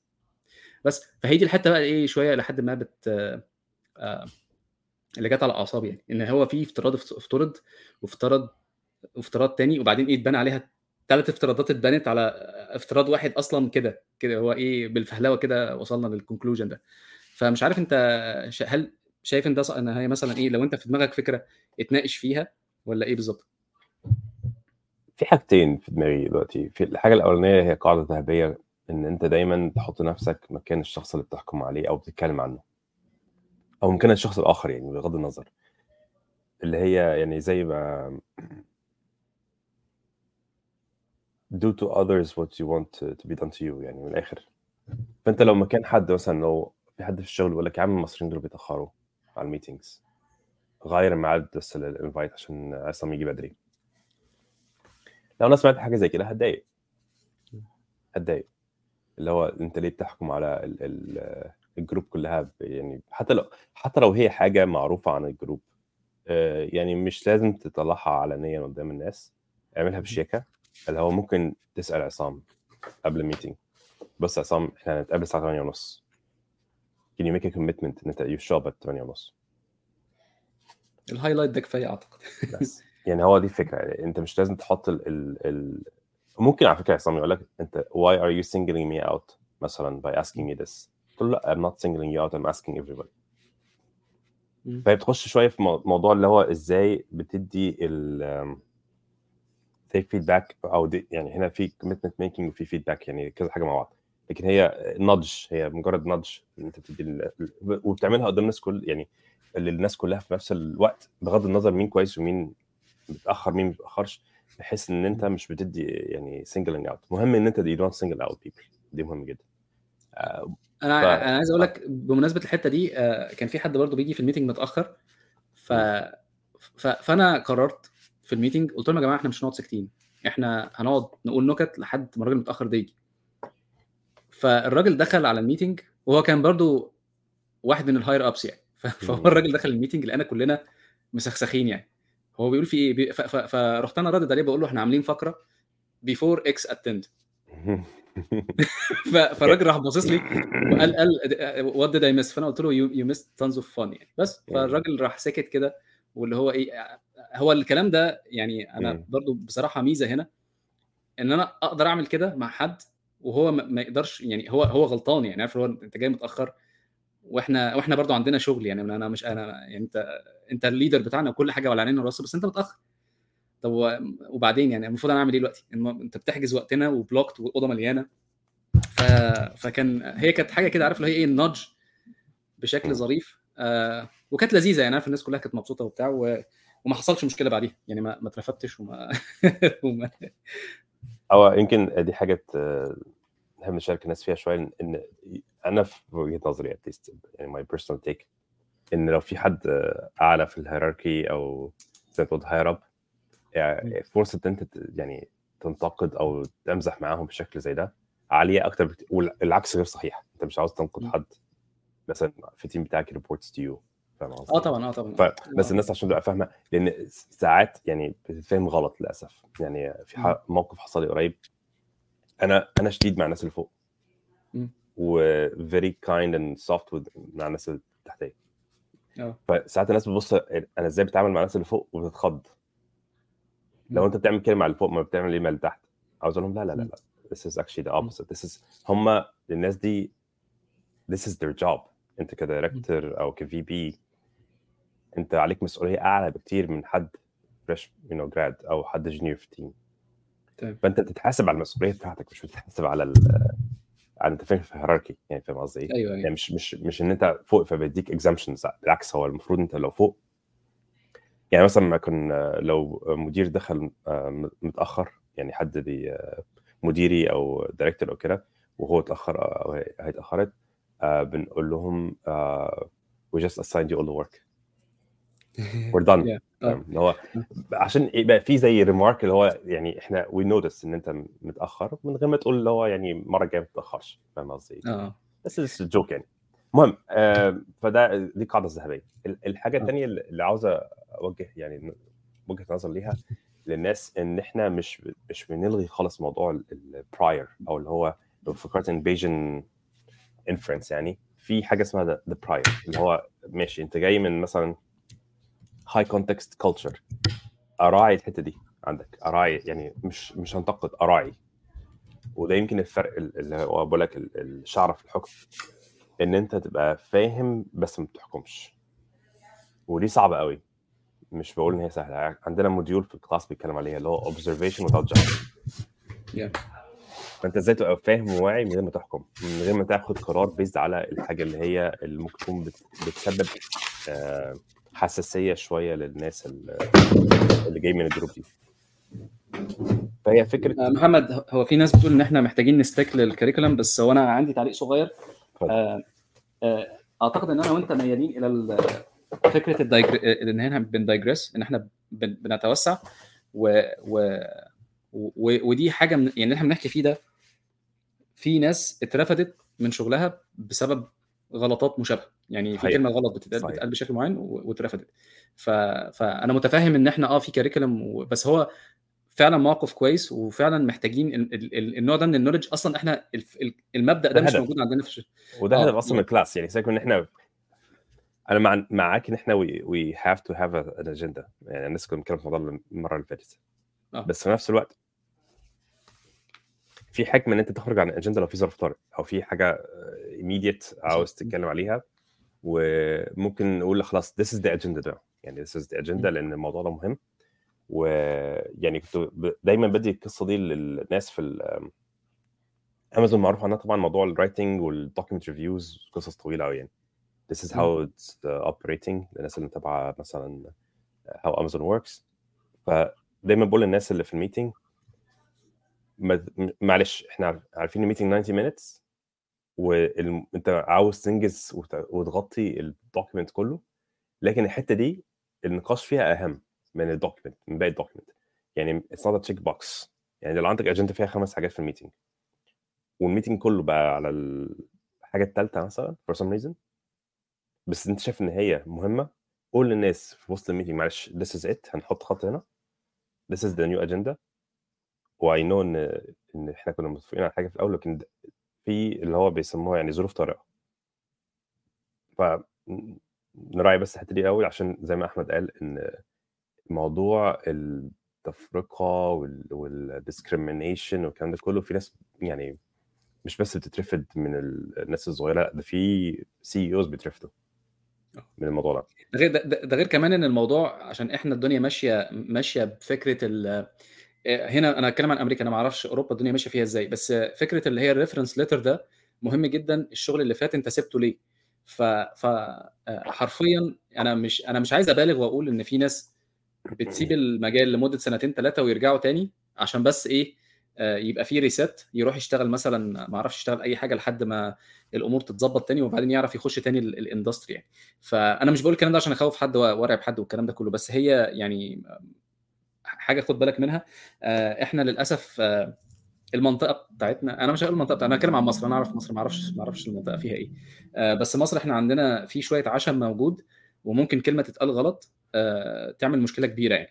بس فهي دي الحتة بقى إيه شوية لحد ما بت آه، اللي جت على أعصابي يعني. إن هو في افتراض افت- افترض وافترض وافتراض تاني وبعدين إيه اتبنى عليها ثلاث افتراضات اتبنت على افتراض واحد أصلا كده كده هو إيه بالفهلوة كده وصلنا للكونكلوجن ده. فمش عارف أنت هل شايف إن ده إن هي مثلا إيه لو أنت في دماغك فكرة اتناقش فيها ولا إيه بالظبط؟ في حاجتين في دماغي دلوقتي. في الحاجة الأولانية هي قاعدة ذهبية إن أنت دايما تحط نفسك مكان الشخص اللي بتحكم عليه أو بتتكلم عنه. أو مكان الشخص الآخر يعني بغض النظر. اللي هي يعني زي ما do to others what you want to, to be done to you يعني من الآخر. فأنت لو مكان حد مثلا لو في حد في الشغل بيقول لك يا عم المصريين دول بيتأخروا على الميتينجز غير الميعاد بس الانفايت عشان عصام يجي بدري. لو أنا سمعت حاجة زي كده هتضايق. هتضايق. اللي هو أنت ليه بتحكم على ال ال ال group كلها؟ يعني حتى لو حتى لو هي حاجة معروفة عن ال group آه، يعني مش لازم تطلعها علنيا قدام الناس. اعملها بشياكة. اللي هو ممكن تسأل عصام قبل ال meeting بص يا عصام إحنا هنتقابل الساعة 8 ونص. Can you make a commitment إن أنت you show up at 8 ونص؟ ال highlight ده كفاية أعتقد. بس. يعني هو دي الفكرة. يعني أنت مش لازم تحط ال ال ال ممكن على فكرة عصام يقول لك أنت why are you singling me out مثلا by asking me this تقول له لا I'm not singling you out I'm asking everybody. فهي بتخش شوية في مو- موضوع اللي هو إزاي بتدي ال take feedback أو دي يعني هنا في commitment making وفي feedback يعني كذا حاجة مع بعض. لكن هي nudge هي مجرد nudge إن أنت بتدي وبتعملها قدام الناس كل يعني للناس كلها في نفس الوقت بغض النظر مين كويس ومين بيتاخر مين ما بيتاخرش بحيث إن أنت مش بتدي يعني singling out مهم إن أنت دي don't single out people دي مهم جدا. آه، أنا ف- أنا عايز أقول لك بمناسبة الحتة دي آه، كان في حد برضو بيجي في ال meeting متأخر ف... ف... فأنا قررت في ال meeting قلت لهم يا جماعة إحنا مش هنقعد ساكتين إحنا هنقعد نقول نكت لحد ما الراجل المتاخر ده يجي فالراجل دخل على ال meeting وهو كان برضو واحد من ال higher ups يعني فهو. الراجل دخل ال meeting لقينا كلنا مسخسخين يعني هو بيقول في إيه. فرحت أنا رادد عليه بقول له إحنا عاملين فقرة before X attend. فالراجل راح باصص لي وقال قال what did I miss فأنا قلت له you missed tons of fun يعني بس. فالراجل راح ساكت كده واللي هو إيه هو الكلام ده يعني أنا. برضو بصراحة ميزة هنا إن أنا أقدر أعمل كده مع حد وهو ما يقدرش يعني هو هو غلطان يعني عارف هو أنت جاي متأخر وإحنا وإحنا برضو عندنا شغل يعني أنا مش أنا يعني أنت أنت ال leader بتاعنا وكل حاجة ولا علينا رئاسة بس أنت متأخر طب وبعدين يعني المفروض أنا أعمل إيه دلوقتي أنت بتحجز وقتنا وبلوكت والاوضه مليانة ف... فكان هي كانت حاجة كده عارف اللي هي إيه النادج بشكل. ظريف آه وكانت لذيذة يعني عارف الناس كلها كانت مبسوطة وبتاع و... وما حصلش مشكلة بعديها. يعني ما ما اترفدتش وما, <laughs> وما... أو يمكن دي حاجة نحب نشارك الناس فيها شوية إن أنا في وجهة نظري least يعني my personal take إن لو في حد أعلى في ال hierarchy أو زي ما تقول higher up يعني فرصة إن أنت يعني تنتقد أو تمزح معاهم بشكل زي ده عالية أكتر بكتير والعكس غير صحيح. أنت مش عاوز تنقد. حد مثلا في ال team بتاعك reports to you فاهم قصدي؟ آه طبعا آه طبعا. ف... بس آه. الناس عشان تبقى فاهمة لأن ساعات يعني بتتفهم غلط للأسف. يعني في ح... موقف حصل لي قريب. أنا أنا شديد مع الناس اللي فوق. و very kind and soft with مع الناس اللي تحتيه آه. فساعات الناس بتبص أنا إزاي بتعامل مع الناس اللي فوق وبتتخض لو. أنت بتعمل كده مع اللي فوق ما بتعمل ليه مع اللي تحت؟ عاوز أقول لهم لا لا لا. لا this is actually the opposite. This is هم الناس دي this is their job. أنت ك director أو ك VP انت عليك مسؤولية أعلى بكتير من حد fresh you know grad أو حد junior في ال team تمام فأنت بتتحاسب على المسؤولية بتاعتك مش بتتحاسب على ال <laughs> على أنت فين في ال hierarchy يعني فاهم قصدي إيه؟ أيوه يعني أيوه مش مش مش إن أنت فوق فبيديك exemptions بالعكس هو المفروض أنت لو فوق يعني مثلا ما كن لو مدير دخل آه، متأخر يعني حد VP آه، مديري أو director أو كده وهو اتأخر أو هي اتاخرت آه، بنقول لهم we just assigned you all the work. <laughs> we're done Yeah. آه فاهم؟ اللي هو عشان يبقى في زي remark اللي هو يعني إحنا we notice إن أنت متأخر من غير ما تقول اللي هو يعني المرة الجاية ما تتأخرش فاهم قصدي؟ آه بس joke يعني المهم آه فده دي قاعدة ذهبيه ال- الحاجة آه. الثانية اللي عاوز أوجه يعني وجهة نظر ليها للناس إن إحنا مش مش بنلغي خالص موضوع ال prior أو اللي هو لو فكرت ان Bayesian inference يعني في حاجة اسمها the prior اللي هو ماشي أنت جاي من مثلا high context culture أراعي الحتة دي عندك. أراعي يعني مش مش هنتقد. أراعي. وده يمكن الفرق اللي هو بقول لك ال- الشعره في الحكم. إن أنت تبقى فاهم بس ما بتحكمش. ودي صعبة قوي مش بقول إن هي سهلة. عندنا module في ال class بيتكلم عليها اللي هو observation without judgment. Yeah. فأنت إزاي تبقى فاهم وواعي من غير ما تحكم؟ من غير ما تاخد قرار biased على الحاجة اللي هي اللي ممكن تكون بت- بتسبب آه، حساسية شوية للناس اللي اللي جاي من ال group دي. فهي فكرة آه، محمد هو في ناس بتقول إن إحنا محتاجين ن stick لل curriculum بس هو أنا عندي تعليق صغير. اتفضل. آه، آه، أعتقد إن أنا وأنت ميالين إلى ال- فكرة ال digre... إن إحنا بن digress إن إحنا بن... بنتوسع. و... و... و... ودي حاجة من... يعني إحنا بنحكي فيه ده في ناس اترفدت من شغلها بسبب غلطات مشابهة. يعني في. كلمة غلط بتتقال بشكل معين و- واترفدت. ف... فانا متفاهم إن إحنا آه في curriculum و... بس هو فعلا موقف كويس وفعلا محتاجين ال... ال... ال- النوع ده من ال knowledge أصلا إحنا ال... ال- المبدأ ده ده مش هدف. موجود عندنا في الش... وده آه، هدف أصلا من ال class يعني سيبك من إن إحنا أنا مع معاك إن إحنا we we have to have an agenda يعني الناس كنا بنتكلم في الموضوع المرة اللي فاتت. آه. بس في نفس الوقت في حكمة إن أنت تخرج عن الاجنده لو في ظرف طارئ أو في حاجة immediate عاوز تتكلم عليها. وممكن نقول خلاص this is the agenda ده يعني this is the agenda لأن الموضوع ده مهم. ويعني كنت دايما بدي القصة دي للناس في امازون معروف عنها طبعا موضوع ال writing وال document reviews قصص طويلة قوي يعني. This is how it's uh, operating للناس اللي متابعة مثلا how Amazon works. فدايما بقول للناس اللي في ال meeting ما- معلش إحنا عارف- عارفين ال meeting 90 minutes. وانت عاوز تنجز وت- وتغطي ال document كله لكن الحتة دي النقاش فيها أهم من ال document من باقي ال document يعني it's not check box يعني لو عندك اجنده فيها خمس حاجات في ال meeting وال meeting كله بقى على الحاجة الثالثه مثلا for some reason بس أنت شايف إن هي مهمة قول للناس في وسط ال meeting معلش this is it هنحط خط هنا this is the new agenda. و I know إن إن إحنا كنا متفقين على حاجة في الأول لكن في اللي هو بيسموها يعني ظروف طارئة. ف نراعي بس الحتة دي الأول عشان زي ما أحمد قال إن موضوع التفرقة وال discrimination والكلام ده كله في ناس يعني مش بس بتترفد من الناس الصغيرة لأ ده في CEOs بيترفدوا من الموضوع ده. ده غير ده, ده غير كمان إن الموضوع عشان إحنا الدنيا ماشية ماشية بفكرة ال هنا أنا هتكلم عن أمريكا أنا ما أعرفش أوروبا الدنيا ماشية فيها إزاي بس فكرة اللي هي ال reference letter ده مهم جدا الشغل اللي فات انت سبته ليه. ف ف حرفيا أنا مش أنا مش عايز أبالغ وأقول إن في ناس بتسيب المجال لمدة سنتين ثلاثة ويرجعوا تاني عشان بس إيه يبقى في reset يروح يشتغل مثلا ما أعرفش يشتغل أي حاجة لحد ما الأمور تتظبط تاني وبعدين يعرف يخش تاني ال industry يعني. فأنا مش بقول الكلام ده عشان أخوف حد وأرعب حد والكلام ده كله بس هي يعني حاجة خد بالك منها. إحنا للأسف المنطقة بتاعتنا أنا مش هقول المنطقة بتاعتنا أنا هتكلم عن مصر أنا أعرف مصر ما أعرفش ما أعرفش المنطقة فيها إيه. بس مصر إحنا عندنا في شوية عشم موجود وممكن كلمة تتقال غلط تعمل مشكلة كبيرة يعني.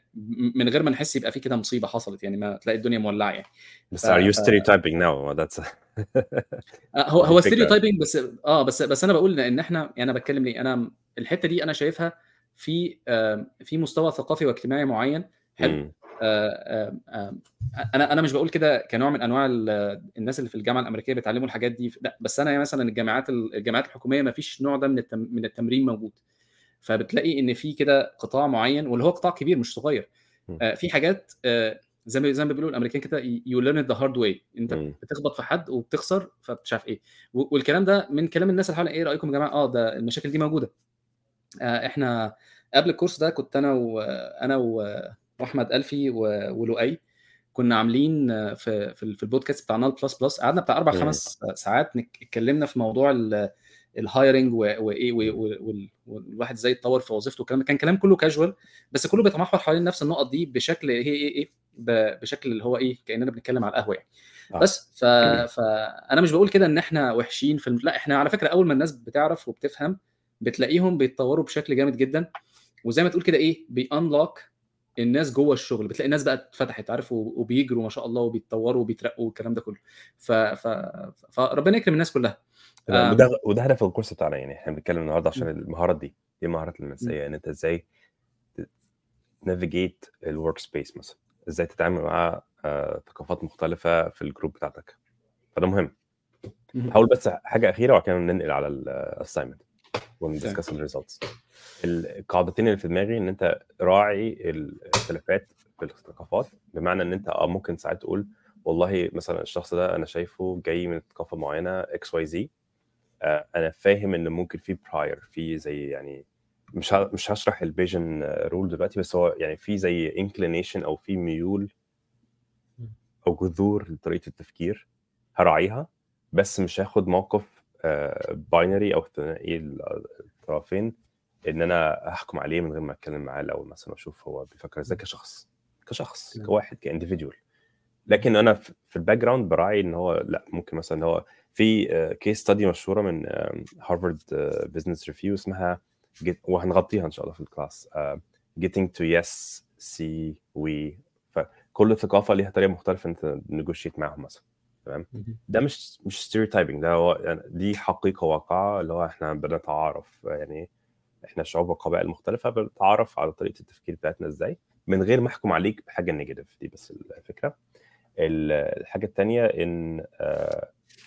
من غير ما نحس يبقى في كده مصيبة حصلت يعني ما تلاقي الدنيا مولعة يعني. بس are you stereotyping now? That's <laughs> هو هو <laughs> ستيريوتايبنج بس آه بس بس أنا بقول إن إحنا يعني أنا بتكلم ليه؟ أنا الحتة دي أنا شايفها في آه في مستوى ثقافي واجتماعي معين. حلو. آه آه أنا أنا مش بقول كده كنوع من أنواع الناس اللي في الجامعة الأمريكية بيتعلموا الحاجات دي لأ بس أنا مثلا الجامعات الجامعات الحكومية ما فيش النوع ده من من التمرين موجود. فبتلاقي إن في كده قطاع معين واللي هو قطاع كبير مش صغير. في حاجات زي ما زي ما بيقولوا الأمريكان كده you learn the hard way أنت بتخبط في حد وبتخسر فمش عارف إيه. والكلام ده من كلام الناس اللي حوالينا إيه رأيكم يا جماعة؟ آه ده المشاكل دي موجودة. إحنا قبل ال course ده كنت أنا وأنا وأحمد ألفي ولؤي كنا عاملين في في البودكاست بتاع null plus plus قعدنا بتاع أربع خمس ساعات اتكلمنا في موضوع ال hiring وايه والواحد إزاي يتطور في وظيفته والكلام كان كلام كله كاجوال بس كله بيتمحور حوالين نفس النقط دي بشكل هي إيه إيه بشكل اللي هو إيه كأننا بنتكلم على القهوة يعني. آه. بس ف... فانا مش بقول كده إن إحنا وحشين في الم... لا إحنا على فكرة أول ما الناس بتعرف وبتفهم بتلاقيهم بيتطوروا بشكل جامد جدا. وزي ما تقول كده إيه بي unlock الناس جوه الشغل بتلاقي الناس بقى اتفتحت عارف وبيجروا ما شاء الله وبيتطوروا وبيترقوا والكلام ده كله. ف... ف... فربنا يكرم الناس كلها. وده وده هدف ال course بتاعنا يعني إحنا بنتكلم النهارده عشان المهارات دي. دي المهارات المنسية؟ إن أنت إزاي navigate ال workspace مثلا. إزاي تتعامل مع ثقافات مختلفة في ال group بتاعتك. فده مهم. هقول بس حاجة أخيرة وبعد كده ننقل على ال assignment ون discuss ال results القاعدتين اللي في دماغي إن أنت راعي الاختلافات في الثقافات بمعنى إن أنت آه ممكن ساعات تقول والله مثلا الشخص ده أنا شايفه جاي من ثقافة معينة إكس واي زي أنا فاهم إن ممكن في براير في زي يعني مش مش هشرح الفيجن رول دلوقتي بس هو يعني في زي انكلينيشن أو في ميول أو جذور لطريقة التفكير هراعيها بس مش هاخد موقف باينري أو ثنائي الطرفين إن أنا احكم عليه من غير ما أتكلم معاه الأول مثلا أشوف هو بيفكر إزاي كشخص كشخص كواحد ك individual لكن أنا في ال background براعي إن هو لأ ممكن مثلا هو في case study مشهورة من Harvard Business Review اسمها وهنغطيها إن شاء الله في ال class getting to yes, sí, oui. فكل ثقافة ليها طريقة مختلفة أنت negotiate معاهم مثلا. تمام؟ ده مش مش stereotyping ده هو يعني دي حقيقة واقعة اللي هو إحنا بنتعارف يعني إحنا شعوب وقبائل مختلفة بنتعرف على طريقة التفكير بتاعتنا إزاي من غير ما أحكم عليك بحاجة negative دي بس الفكرة. الحاجة الثانية إن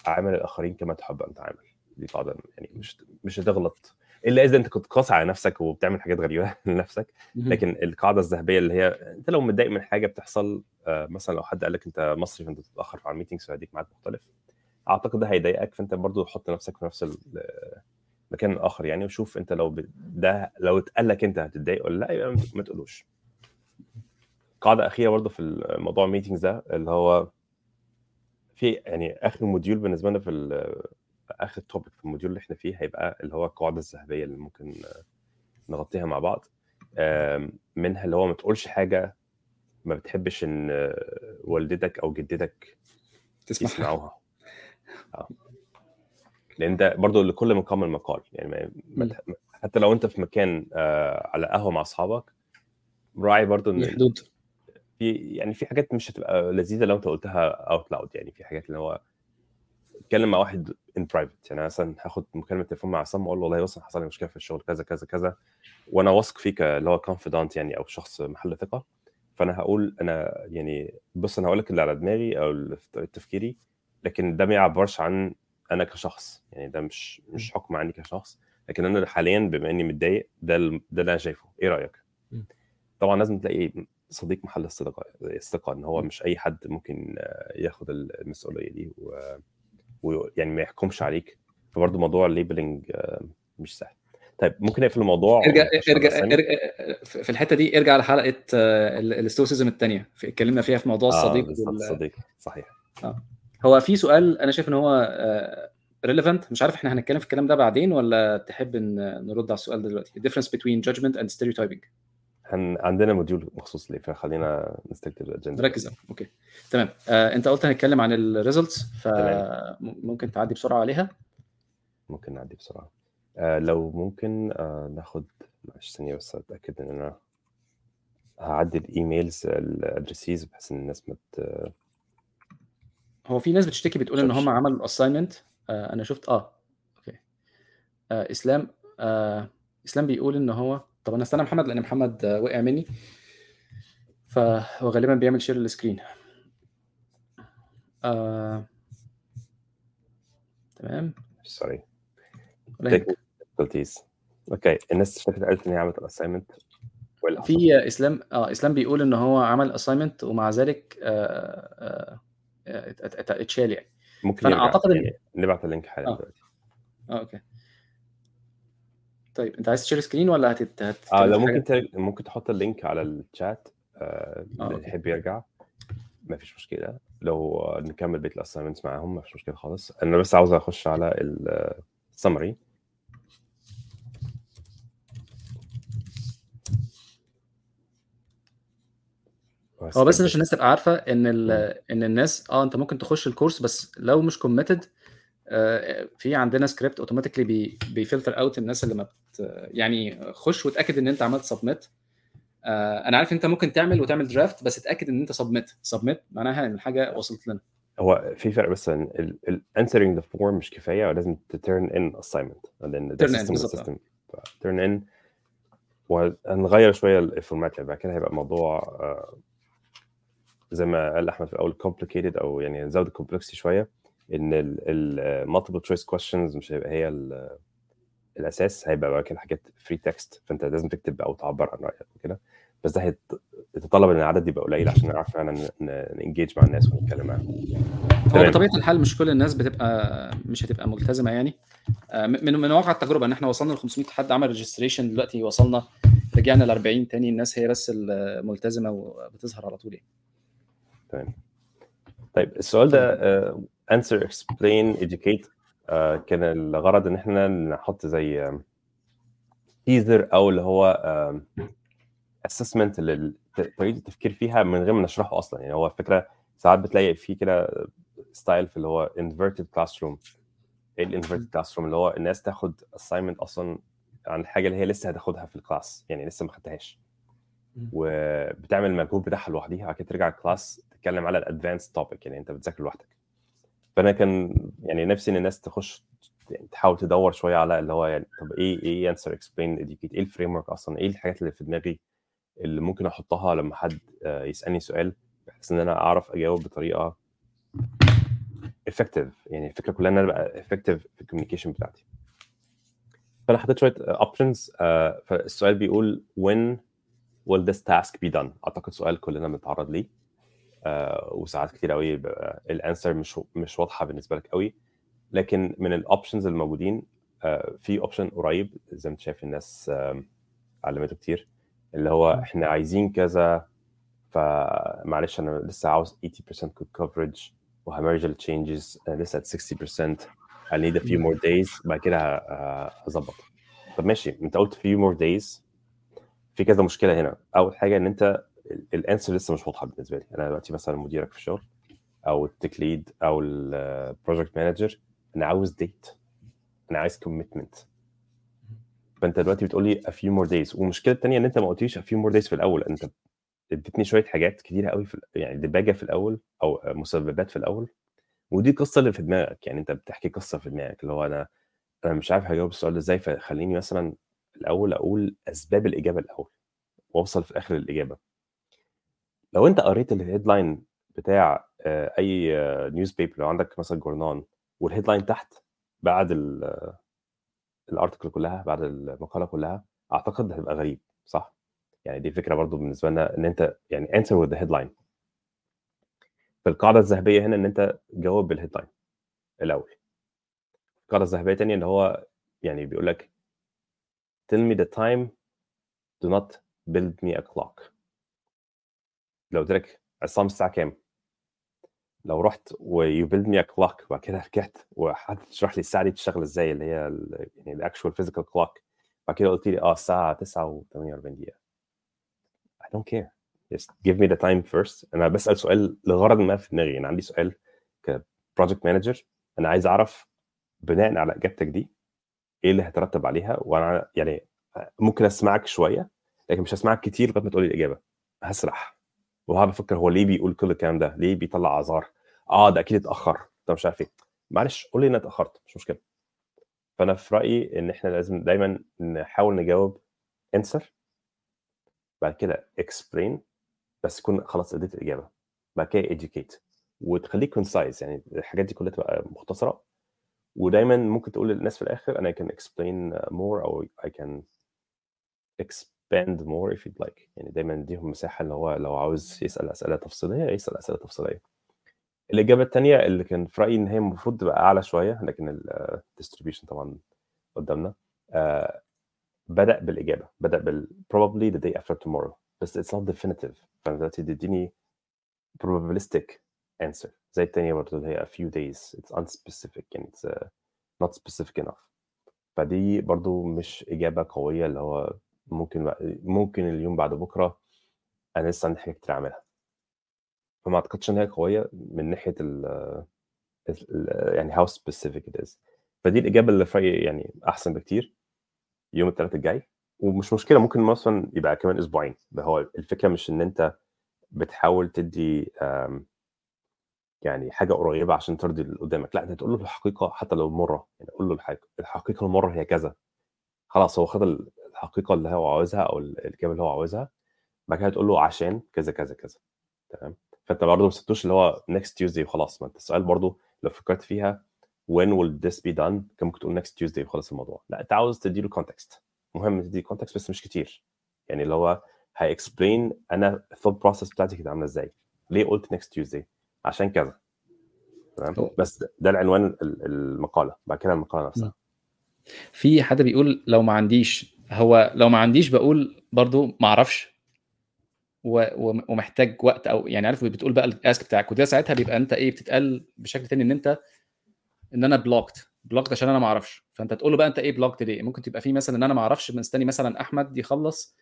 اعامل الآخرين كما تحب أن تعامل. دي قاعدة يعني مش مش هتغلط. إلا إذا أنت كنت قاسي على نفسك وبتعمل حاجات غريبة <laughs> لنفسك. لكن القاعدة الذهبية اللي هي أنت لو متضايق من حاجة بتحصل مثلا لو حد قال لك أنت مصري فأنت تتأخر على ال meetings فهديك ميعاد مختلف. أعتقد ده هيضايقك فأنت برضو حط نفسك في نفس المكان الآخر يعني وشوف أنت لو ده لو اتقال لك أنت هتتضايق ولا لأ يبقى ما تقولوش. قاعدة أخيرة برضو في موضوع ال meetings ده اللي هو في يعني آخر module بالنسبة لنا في آخر topic في ال module اللي إحنا فيه هيبقى اللي هو القاعده الذهبية اللي ممكن نغطيها مع بعض. منها اللي هو ما تقولش حاجة ما بتحبش إن والدتك أو جدتك تسمعها يسمعوها. آه. لأن ده برضه لكل مقام المقال. يعني ما حتى لو أنت في مكان آه على قهوة مع أصحابك راعي برضه إن حدود. في يعني في حاجات مش هتبقى لذيذة لو أنت قلتها out loud يعني في حاجات اللي هو اتكلم مع واحد in private يعني مثلا هاخد مكالمة تليفون مع عصام واقول له والله بص حصل لي مشكلة في الشغل كذا كذا كذا وأنا واثق فيك اللي هو confidant يعني أو شخص محل ثقة. فأنا هقول أنا يعني بص أنا هقول لك اللي على دماغي أو تفكيري لكن ده ما يعبرش عن أنا كشخص. يعني ده مش مش حكم عني كشخص. لكن أنا حاليا بما إني متضايق ده ده اللي أنا شايفه. إيه رأيك. طبعا لازم تلاقي صديق محل الثقه الثقه إن هو. مش أي حد ممكن ياخد المسؤولية دي و- ويعني ما يحكمش عليك فبرضه موضوع الليبلنج مش سهل. طيب ممكن نقفل الموضوع ارجع ارجع في الحتة دي ارجع لحلقة ال stoicism الثانية اتكلمنا فيها في موضوع آه الصديق بالظبط وال- صديق صحيح. هو في سؤال أنا شايف إن هو relevant مش عارف إحنا هنتكلم في الكلام ده بعدين ولا تحب إن نرد على السؤال ده دلوقتي؟ Difference between judgment and stereotyping. هن... عندنا module مخصوص ليه فخلينا ن stick to الأجندة. نركز. okay. تمام. آه، أنت قلت هنتكلم عن ال results. فممكن تعدي بسرعة عليها؟ ممكن نعدي بسرعة. آه لو ممكن آه ناخد معلش ثانية بس أتأكد إن أنا هعدي ال email addresses بحيث إن الناس ما مت... هو في ناس بتشتكي بتقول إن. هم عملوا ال assignment آه أنا شفت آه okay. آه إسلام آه إسلام بيقول إن هو طب أنا استنى محمد لأن محمد وقع مني. فهو غالبا بيعمل share screen آه. تمام. سوري أوكي الناس اشتكت قالت إن هي عملت ال assignment؟ في إسلام آه إسلام بيقول إن هو عمل assignment ومع ذلك آه آه آه، ات- ات- اتشال يعني. ممكن فأنا يرجع. أعتقد إن- يعني نبعت ال link حالا آه. دلوقتي. آه okay. طيب أنت عايز ت share screen ولا هتت آه لو ممكن حاجة؟ ت... ممكن تحط ال link على الشات آه آه، اللي. يحب يرجع. ما فيش مشكلة. لو نكمل بقية ال assignments معاهم ما فيش مشكلة خالص. أنا بس عاوز أخش على السمري هو بس عشان الناس تبقى عارفة إن ال... إن الناس آه أنت ممكن تخش ال course بس لو مش committed في عندنا script automatically بي... بي filter out الناس اللي ما بت... يعني خش وتاكد إن أنت عملت submit أنا عارف أنت ممكن تعمل وتعمل draft بس اتأكد إن أنت submit submit معناها إن الحاجة وصلت لنا. هو في فرق بس إن answering the form مش كفاية ولازم ت turn in assignment. لأن ده Turn in، system turn in وهنغير شوية ال format يعني بعد كده هيبقى الموضوع آه، زي ما قال أحمد في الأول complicated أو يعني نزود ال complexity شوية. إن ال multiple choice questions مش هيبقى هي ال- الأساس هيبقى بقى كده حاجات free text فأنت لازم تكتب أو تعبر عن رأيك وكده. بس ده هيت- يتطلب إن العدد يبقى قليل عشان نعرف فعلا ن engage مع الناس ونتكلم معاهم. هو. بطبيعة الحال مش كل الناس بتبقى مش هتبقى ملتزمة يعني. آه، من من واقع التجربة إن إحنا وصلنا ل 500 حد عمل registration دلوقتي وصلنا رجعنا ل 40 تاني الناس هي بس الملتزمه وبتظهر على طول يعني. تمام. طيب السؤال ده uh, answer explain educate. uh, كان الغرض إن إحنا نحط زي teaser أو اللي هو um, assessment لطريقه التفكير فيها من غير ما نشرحه أصلا. يعني هو الفكرة ساعات بتلاقي في كده style في اللي هو inverted classroom. إيه ال inverted classroom اللي هو الناس تاخد assignment أصلا عن الحاجة اللي هي لسه هتاخدها في ال class يعني لسه ما خدتهاش. وبتعمل المجهود بتاعها لوحديها. بعد كده ترجع ال class تتكلم على ال advanced topic يعني أنت بتذاكر لوحدك. فأنا كان يعني نفسي إن الناس تخش يعني تحاول تدور شوية على اللي هو يعني طب إيه إيه answer explain educate إيه ال framework أصلا؟ إيه الحاجات اللي في دماغي اللي ممكن أحطها لما حد آه، يسألني سؤال بحيث إن أنا أعرف أجاوب بطريقة effective. يعني الفكرة كلها إن أنا ابقى effective في ال communication بتاعتي. فأنا حطيت شوية options فالسؤال بيقول when will this task be done أعتقد سؤال كلنا بنتعرض ليه. آه، وساعات كتير قوي ال answer مش مش واضحة بالنسبة لك قوي لكن من ال options الموجودين آه، في option قريب زي ما أنت شايف الناس علمته كتير اللي هو إحنا عايزين كذا فمعلش أنا لسه عاوز 80% good coverage وه merge ال changes لسه at 60% I need a few more days بعد كده هظبط. طب ماشي أنت قلت few more days في كذا مشكلة هنا. أول حاجة إن أنت ال answer لسه مش واضحة بالنسبة لي. أنا دلوقتي مثلا مديرك في الشغل أو ال tech lead أو ال project manager أنا عاوز date أنا عايز commitment فأنت دلوقتي بتقول لي a few more days. والمشكلة الثانية إن أنت ما قلتليش a few more days في الأول. أنت اديتني شوية حاجات كتيرة قوي في يعني دباجه في الأول أو مسببات في الأول. ودي القصة اللي في دماغك. يعني أنت بتحكي قصة في دماغك اللي هو أنا أنا مش عارف هجاوب السؤال ده إزاي. فخليني مثلا الأول أقول أسباب الإجابة الأول. وأوصل في الآخر للإجابة. لو أنت قريت ال headline بتاع آه، أي newspaper لو عندك مثلا جورنان وال headline تحت بعد ال- ال article كلها بعد المقالة كلها أعتقد هتبقى غريب صح؟ يعني دي فكرة برضو بالنسبة لنا إن أنت يعني answer with the headline. فالقاعده الذهبية هنا إن أنت جاوب بال headline الأول. القاعدة الذهبية تانية ان هو يعني بيقول لك tell me the time do not build me a clock. لو قلت لك عصام الساعة كام؟ لو رحت و you build me clock وبعد كده رجعت وقعدت تشرح لي الساعة دي بتشتغل إزاي؟ اللي هي يعني ال actual physical clock بعد كده قلت لي آه الساعة 9 و48 دقيقة. I don't care. Just give me the time first. أنا بسأل سؤال لغرض ما في دماغي. أنا عندي سؤال ك project manager أنا عايز أعرف بناء على إجابتك دي إيه اللي هيترتب عليها؟ وأنا يعني ممكن أسمعك شوية لكن مش هسمعك كتير لغاية ما تقول لي الإجابة. هسرح. وهقعد أفكر هو ليه بيقول كل الكلام ده؟ ليه بيطلع أعذار؟ آه ده أكيد اتأخر. ده مش عارف إيه. معلش قول لي أنا اتأخرت مش مشكلة. فأنا في رأيي إن إحنا لازم دايما نحاول نجاوب answer بعد كده explain بس تكون خلاص اديت الإجابة. بعد كده educate. وتخليك concise يعني الحاجات دي كلها تبقى مختصرة. ودايما ممكن تقول للناس في الآخر أنا can explain more أو I can expand more if you'd like. يعني دايما اديهم مساحة اللي هو لو عاوز يسأل أسئلة تفصيلية يسأل أسئلة تفصيلية. الإجابة الثانية اللي كان في رأيي إن هي المفروض تبقى أعلى شوية لكن ال distribution طبعا قدامنا آه بدأ بالإجابة بدأ بال probably the day after tomorrow. بس it's not definitive. فأنا دلوقتي تديني probabilistic answer. زي الثانية برضه اللي هي a few days. It's unspecific يعني it's uh, not specific enough. فدي برضو مش إجابة قوية اللي هو ممكن ممكن اليوم بعد بكرة أنا لسه عندي حاجات كتير أعملها. فما أعتقدش إن هي قوية من ناحية ال يعني how specific it is. فدي الإجابة اللي في رأيي يعني أحسن بكتير يوم الثلاث الجاي. ومش مشكلة ممكن مثلا يبقى كمان أسبوعين. ده هو الفكرة مش إن أنت بتحاول تدي يعني حاجة قريبة عشان ترضي اللي قدامك. لا انت تقول له الحقيقة حتى لو مرة. يعني قول له الحاجة. الحقيقة المرة هي كذا. خلاص هو خد الحقيقة اللي هو عاوزها أو الاجابه اللي هو عاوزها بعد كده تقول له عشان كذا كذا كذا. تمام؟ فأنت برضه ما سبتوش اللي هو next Tuesday وخلاص. ما أنت السؤال برضه لو فكرت فيها when will this be done كان ممكن تقول next Tuesday وخلص الموضوع. لأ أنت عاوز تدي له context. مهم تدي context بس مش كتير. يعني اللي هو هي explain أنا الثوت بروسس بتاعتي كانت عاملة إزاي. ليه قلت next Tuesday عشان كذا. تمام؟ بس ده العنوان ال- المقالة. بعد كده المقالة نفسها. في حد بيقول لو ما عنديش هو لو ما عنديش بقول برضو ما أعرفش. ومحتاج وقت أو يعني عارف بتقول بقى الاسك بتاعك وده ساعتها بيبقى انت إيه بتتقال بشكل تاني ان انت ان أنا blocked blocked عشان أنا ما أعرفش. فانت تقول له بقى انت إيه blocked ليه؟ ممكن تبقى في مثلا ان أنا ما أعرفش مستني مثلا أحمد يخلص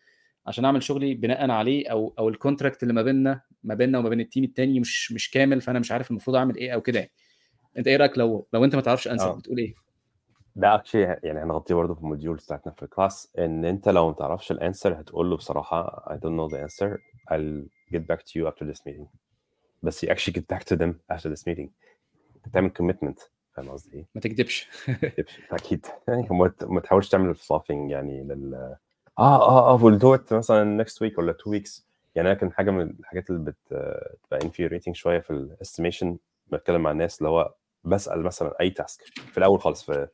عشان أعمل شغلي بناء عليه أو أو ال contract اللي ما بيننا ما بيننا وما بين ال team التاني مش مش كامل فأنا مش عارف المفروض أعمل إيه أو كده يعني. أنت إيه رأيك لو لو أنت ما تعرفش answer آه. بتقول إيه؟ ده actually يعني هنغطيه برضه في ال module بتاعتنا في ال class إن أنت لو ما تعرفش ال answer هتقول له بصراحة I don't know the answer I'll get back to you after this meeting. بس you actually get back to them after this meeting. أنت بتعمل commitment فاهم قصدي إيه؟ ما تكدبش. أكيد. يعني <laughs> وما ت- ما تحاولش تعمل فلافينج يعني لل آه آه آه we'll do it مثلا next week ولا two weeks. يعني أنا كان حاجة من الحاجات اللي بت بتبقى infuriating شوية في ال estimation بتكلم مع الناس اللي هو بسأل مثلا أي task في الأول خالص في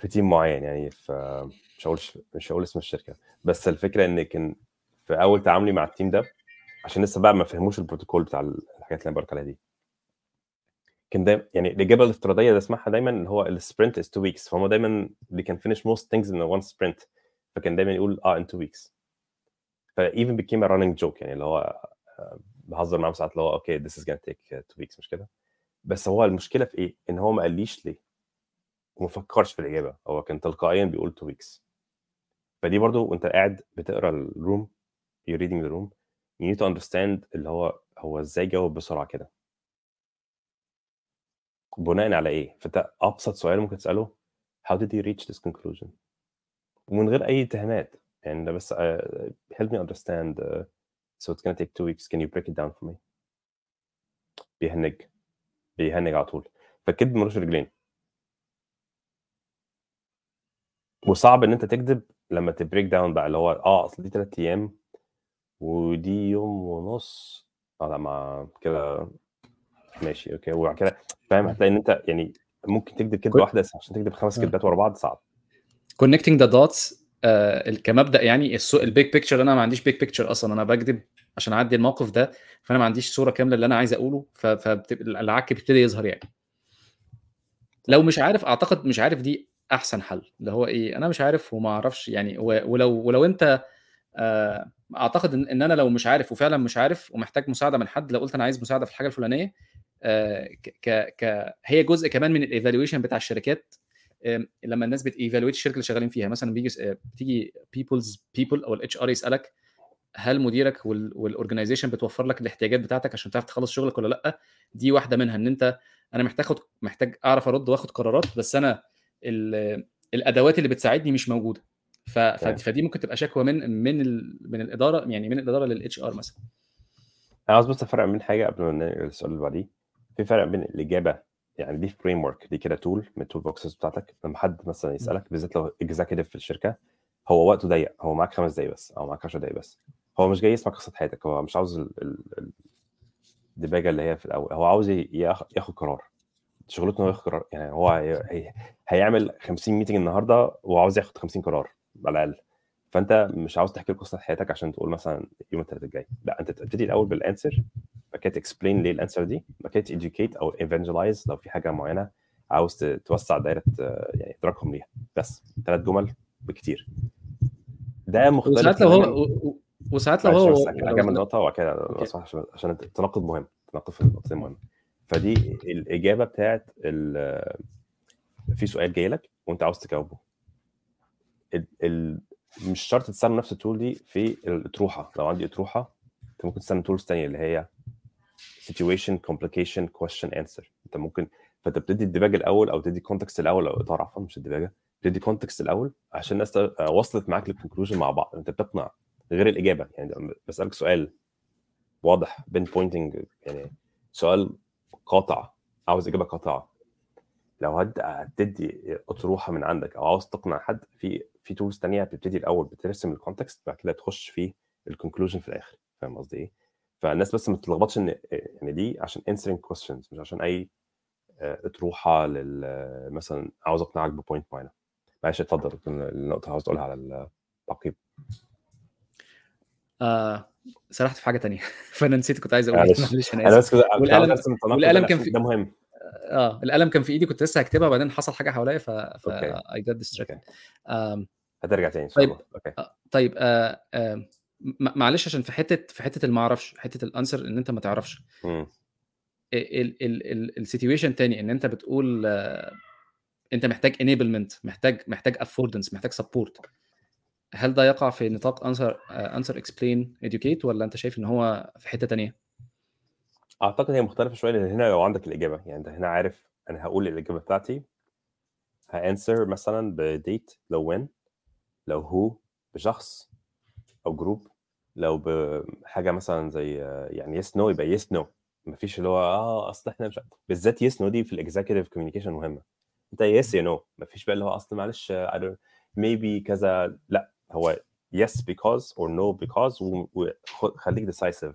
في team معين يعني في مش هقول مش هقول اسم الشركة. بس الفكرة إن كان في أول تعاملي مع ال team ده عشان لسه بقى ما فهموش البروتوكول بتاع الحاجات اللي أنا بقولك عليها دي. كان دايما يعني الاجابه الافتراضية اللي اسمعها دايما اللي هو ال sprint is 2 weeks فهم دايما they can finish most things in one sprint فكان دايما يقول آه in 2 weeks. ف even became a running joke يعني اللي هو آه، بهزر معاهم ساعات اللي هو okay this is gonna take 2 weeks مش كده؟ بس هو المشكلة في إيه؟ إن هو ما قاليش ليه. وما فكرش في الإجابة هو كان تلقائيا بيقول 2 weeks فدي برضو وأنت قاعد بتقرأ الروم you're reading the room you need to understand اللي هو هو إزاي جاوب بسرعة كده بناء على إيه؟ فأنت أبسط سؤال ممكن تسأله how did you reach this conclusion؟ ومن غير أي اتهامات يعني ده بس uh, help me understand uh, so it's gonna take two weeks can you break it down for me؟ بيهنج بيهنج على طول فالكذب ملوش رجلين وصعب إن أنت تكذب لما ت break down بقى اللي هو آه أصل دي ثلاث أيام ودي يوم ونص. آه لا ما كده ماشي okay. وبعد كده فاهم هتلاقي إن أنت يعني ممكن تكذب كذبه واحدة بس عشان تكذب خمس. كذبات ورا بعض صعب. Connecting the dots آه كمبدأ يعني ال big picture أنا ما عنديش big picture أصلا أنا بكذب عشان أعدي الموقف ده فأنا ما عنديش صورة كاملة اللي أنا عايز أقوله فالعك بيبتدي يظهر يعني. لو مش عارف أعتقد مش عارف دي أحسن حل. اللي هو إيه أنا مش عارف وما أعرفش يعني ولو ولو أنت آه أعتقد إن, إن أنا لو مش عارف وفعلا مش عارف ومحتاج مساعدة من حد لو قلت أنا عايز مساعدة في الحاجة الفلانية آه ك ك هي جزء كمان من ال evaluation بتاع الشركات آه لما الناس بت evaluate الشركة اللي شغالين فيها. مثلا بيجي بتيجي people's people أو ال HR يسألك هل مديرك وال organization بتوفر لك الاحتياجات بتاعتك عشان تعرف تخلص شغلك ولا لأ؟ دي واحدة منها إن أنت أنا محتاج محتاج أعرف أرد وآخد قرارات بس أنا الأدوات اللي بتساعدني مش موجودة. ف... فدي ممكن تبقى شكوى من من ال... من الإدارة يعني من الإدارة لل HR مثلا. أنا عاوز بس أفرق بين حاجة قبل ما ننقل السؤال اللي بعديه. في فرق بين الإجابة يعني دي framework دي كده tool من ال toolboxes بتاعتك. لما حد مثلا يسألك بالذات لو executive في الشركة هو وقته ضيق. هو معاك خمس دقايق بس أو معاك 10 دقايق بس. هو مش جاي يسمع قصة حياتك. هو مش عاوز الديباجة اللي هي في الأول. هو عاوز ياخد قرار. شغلته إنه ياخد قرار. يعني هو هي... هيعمل 50 meeting النهارده وعاوز ياخد 50 قرار على الأقل. فأنت مش عاوز تحكي قصة حياتك عشان تقول مثلا يوم الثلاث الجاي. لا أنت تبتدي الأول بال answer بعد كده ت explain ليه ال answer دي بعد كده ت educate أو evangelize لو في حاجة معينة عاوز توسع دايرة يعني إدراكهم ليها. بس ثلاث جمل بكتير. ده مختلف وساعات لو هو وساعات لو هو اكمل نقطة وبعد كده عشان عشان التناقض مهم التناقض في النقطتين مهم. فدي الإجابة بتاعت في سؤال جاي لك وأنت عاوز تجاوبه. مش شرط تستخدم نفس التول دي في الأطروحة. لو عندي أطروحة أنت ممكن تستخدم تولز ثانية اللي هي situation complication question answer. أنت ممكن فأنت بتدي الديباجة الأول أو تدي context الأول أو إطار عفوا مش الديباجة. بتدي context الأول عشان الناس وصلت معاك لل conclusion مع بعض. أنت بتقنع غير الإجابة. يعني بسألك سؤال واضح pinpointing يعني سؤال قاطع عاوز إجابة قاطعه لو هتدي أطروحة من عندك أو عاوز تقنع حد في في tools ثانية بتبتدي الأول بترسم ال context بعد كده تخش في ال conclusion في الآخر. فاهم قصدي إيه؟ فالناس بس ما تتلخبطش إن يعني دي عشان answering questions مش عشان أي أطروحة لل مثلا عاوز أقنعك ب point معينة. معلش اتفضل النقطة عاوز تقولها على التعقيب. آه سرحت في حاجة تانية. <laughs> فأنا نسيت كنت عايز أقول معلش. أنا آسف. والقلم والقلم كان في ده مهم. آه القلم كان في إيدي كنت لسه هكتبها وبعدين حصل حاجة حواليا ف ف I get distracted هترجع تاني إن شاء الله. okay. طيب آه آه معلش عشان في حتة في حتة اللي ما أعرفش حتة ال answer إن أنت ما تعرفش. ال situation تاني إن أنت بتقول آه أنت محتاج enablement محتاج محتاج affordance محتاج support هل ده يقع في نطاق answer answer explain educate ولا أنت شايف إن هو في حتة تانية؟ أعتقد هي مختلفة شوية لأن هنا لو عندك الإجابة يعني أنت هنا عارف أنا هقول الإجابة بتاعتي ه answer مثلا بديت لو when لو هو بشخص أو group لو بحاجه مثلا زي يعني yes no يبقى yes no مفيش اللي هو آه أصل إحنا مش بالذات yes no دي في ال executive communication مهمة. أنت yes يا no مفيش بقى اللي هو أصل معلش maybe كذا لأ. هو yes because or no because وخليك decisive.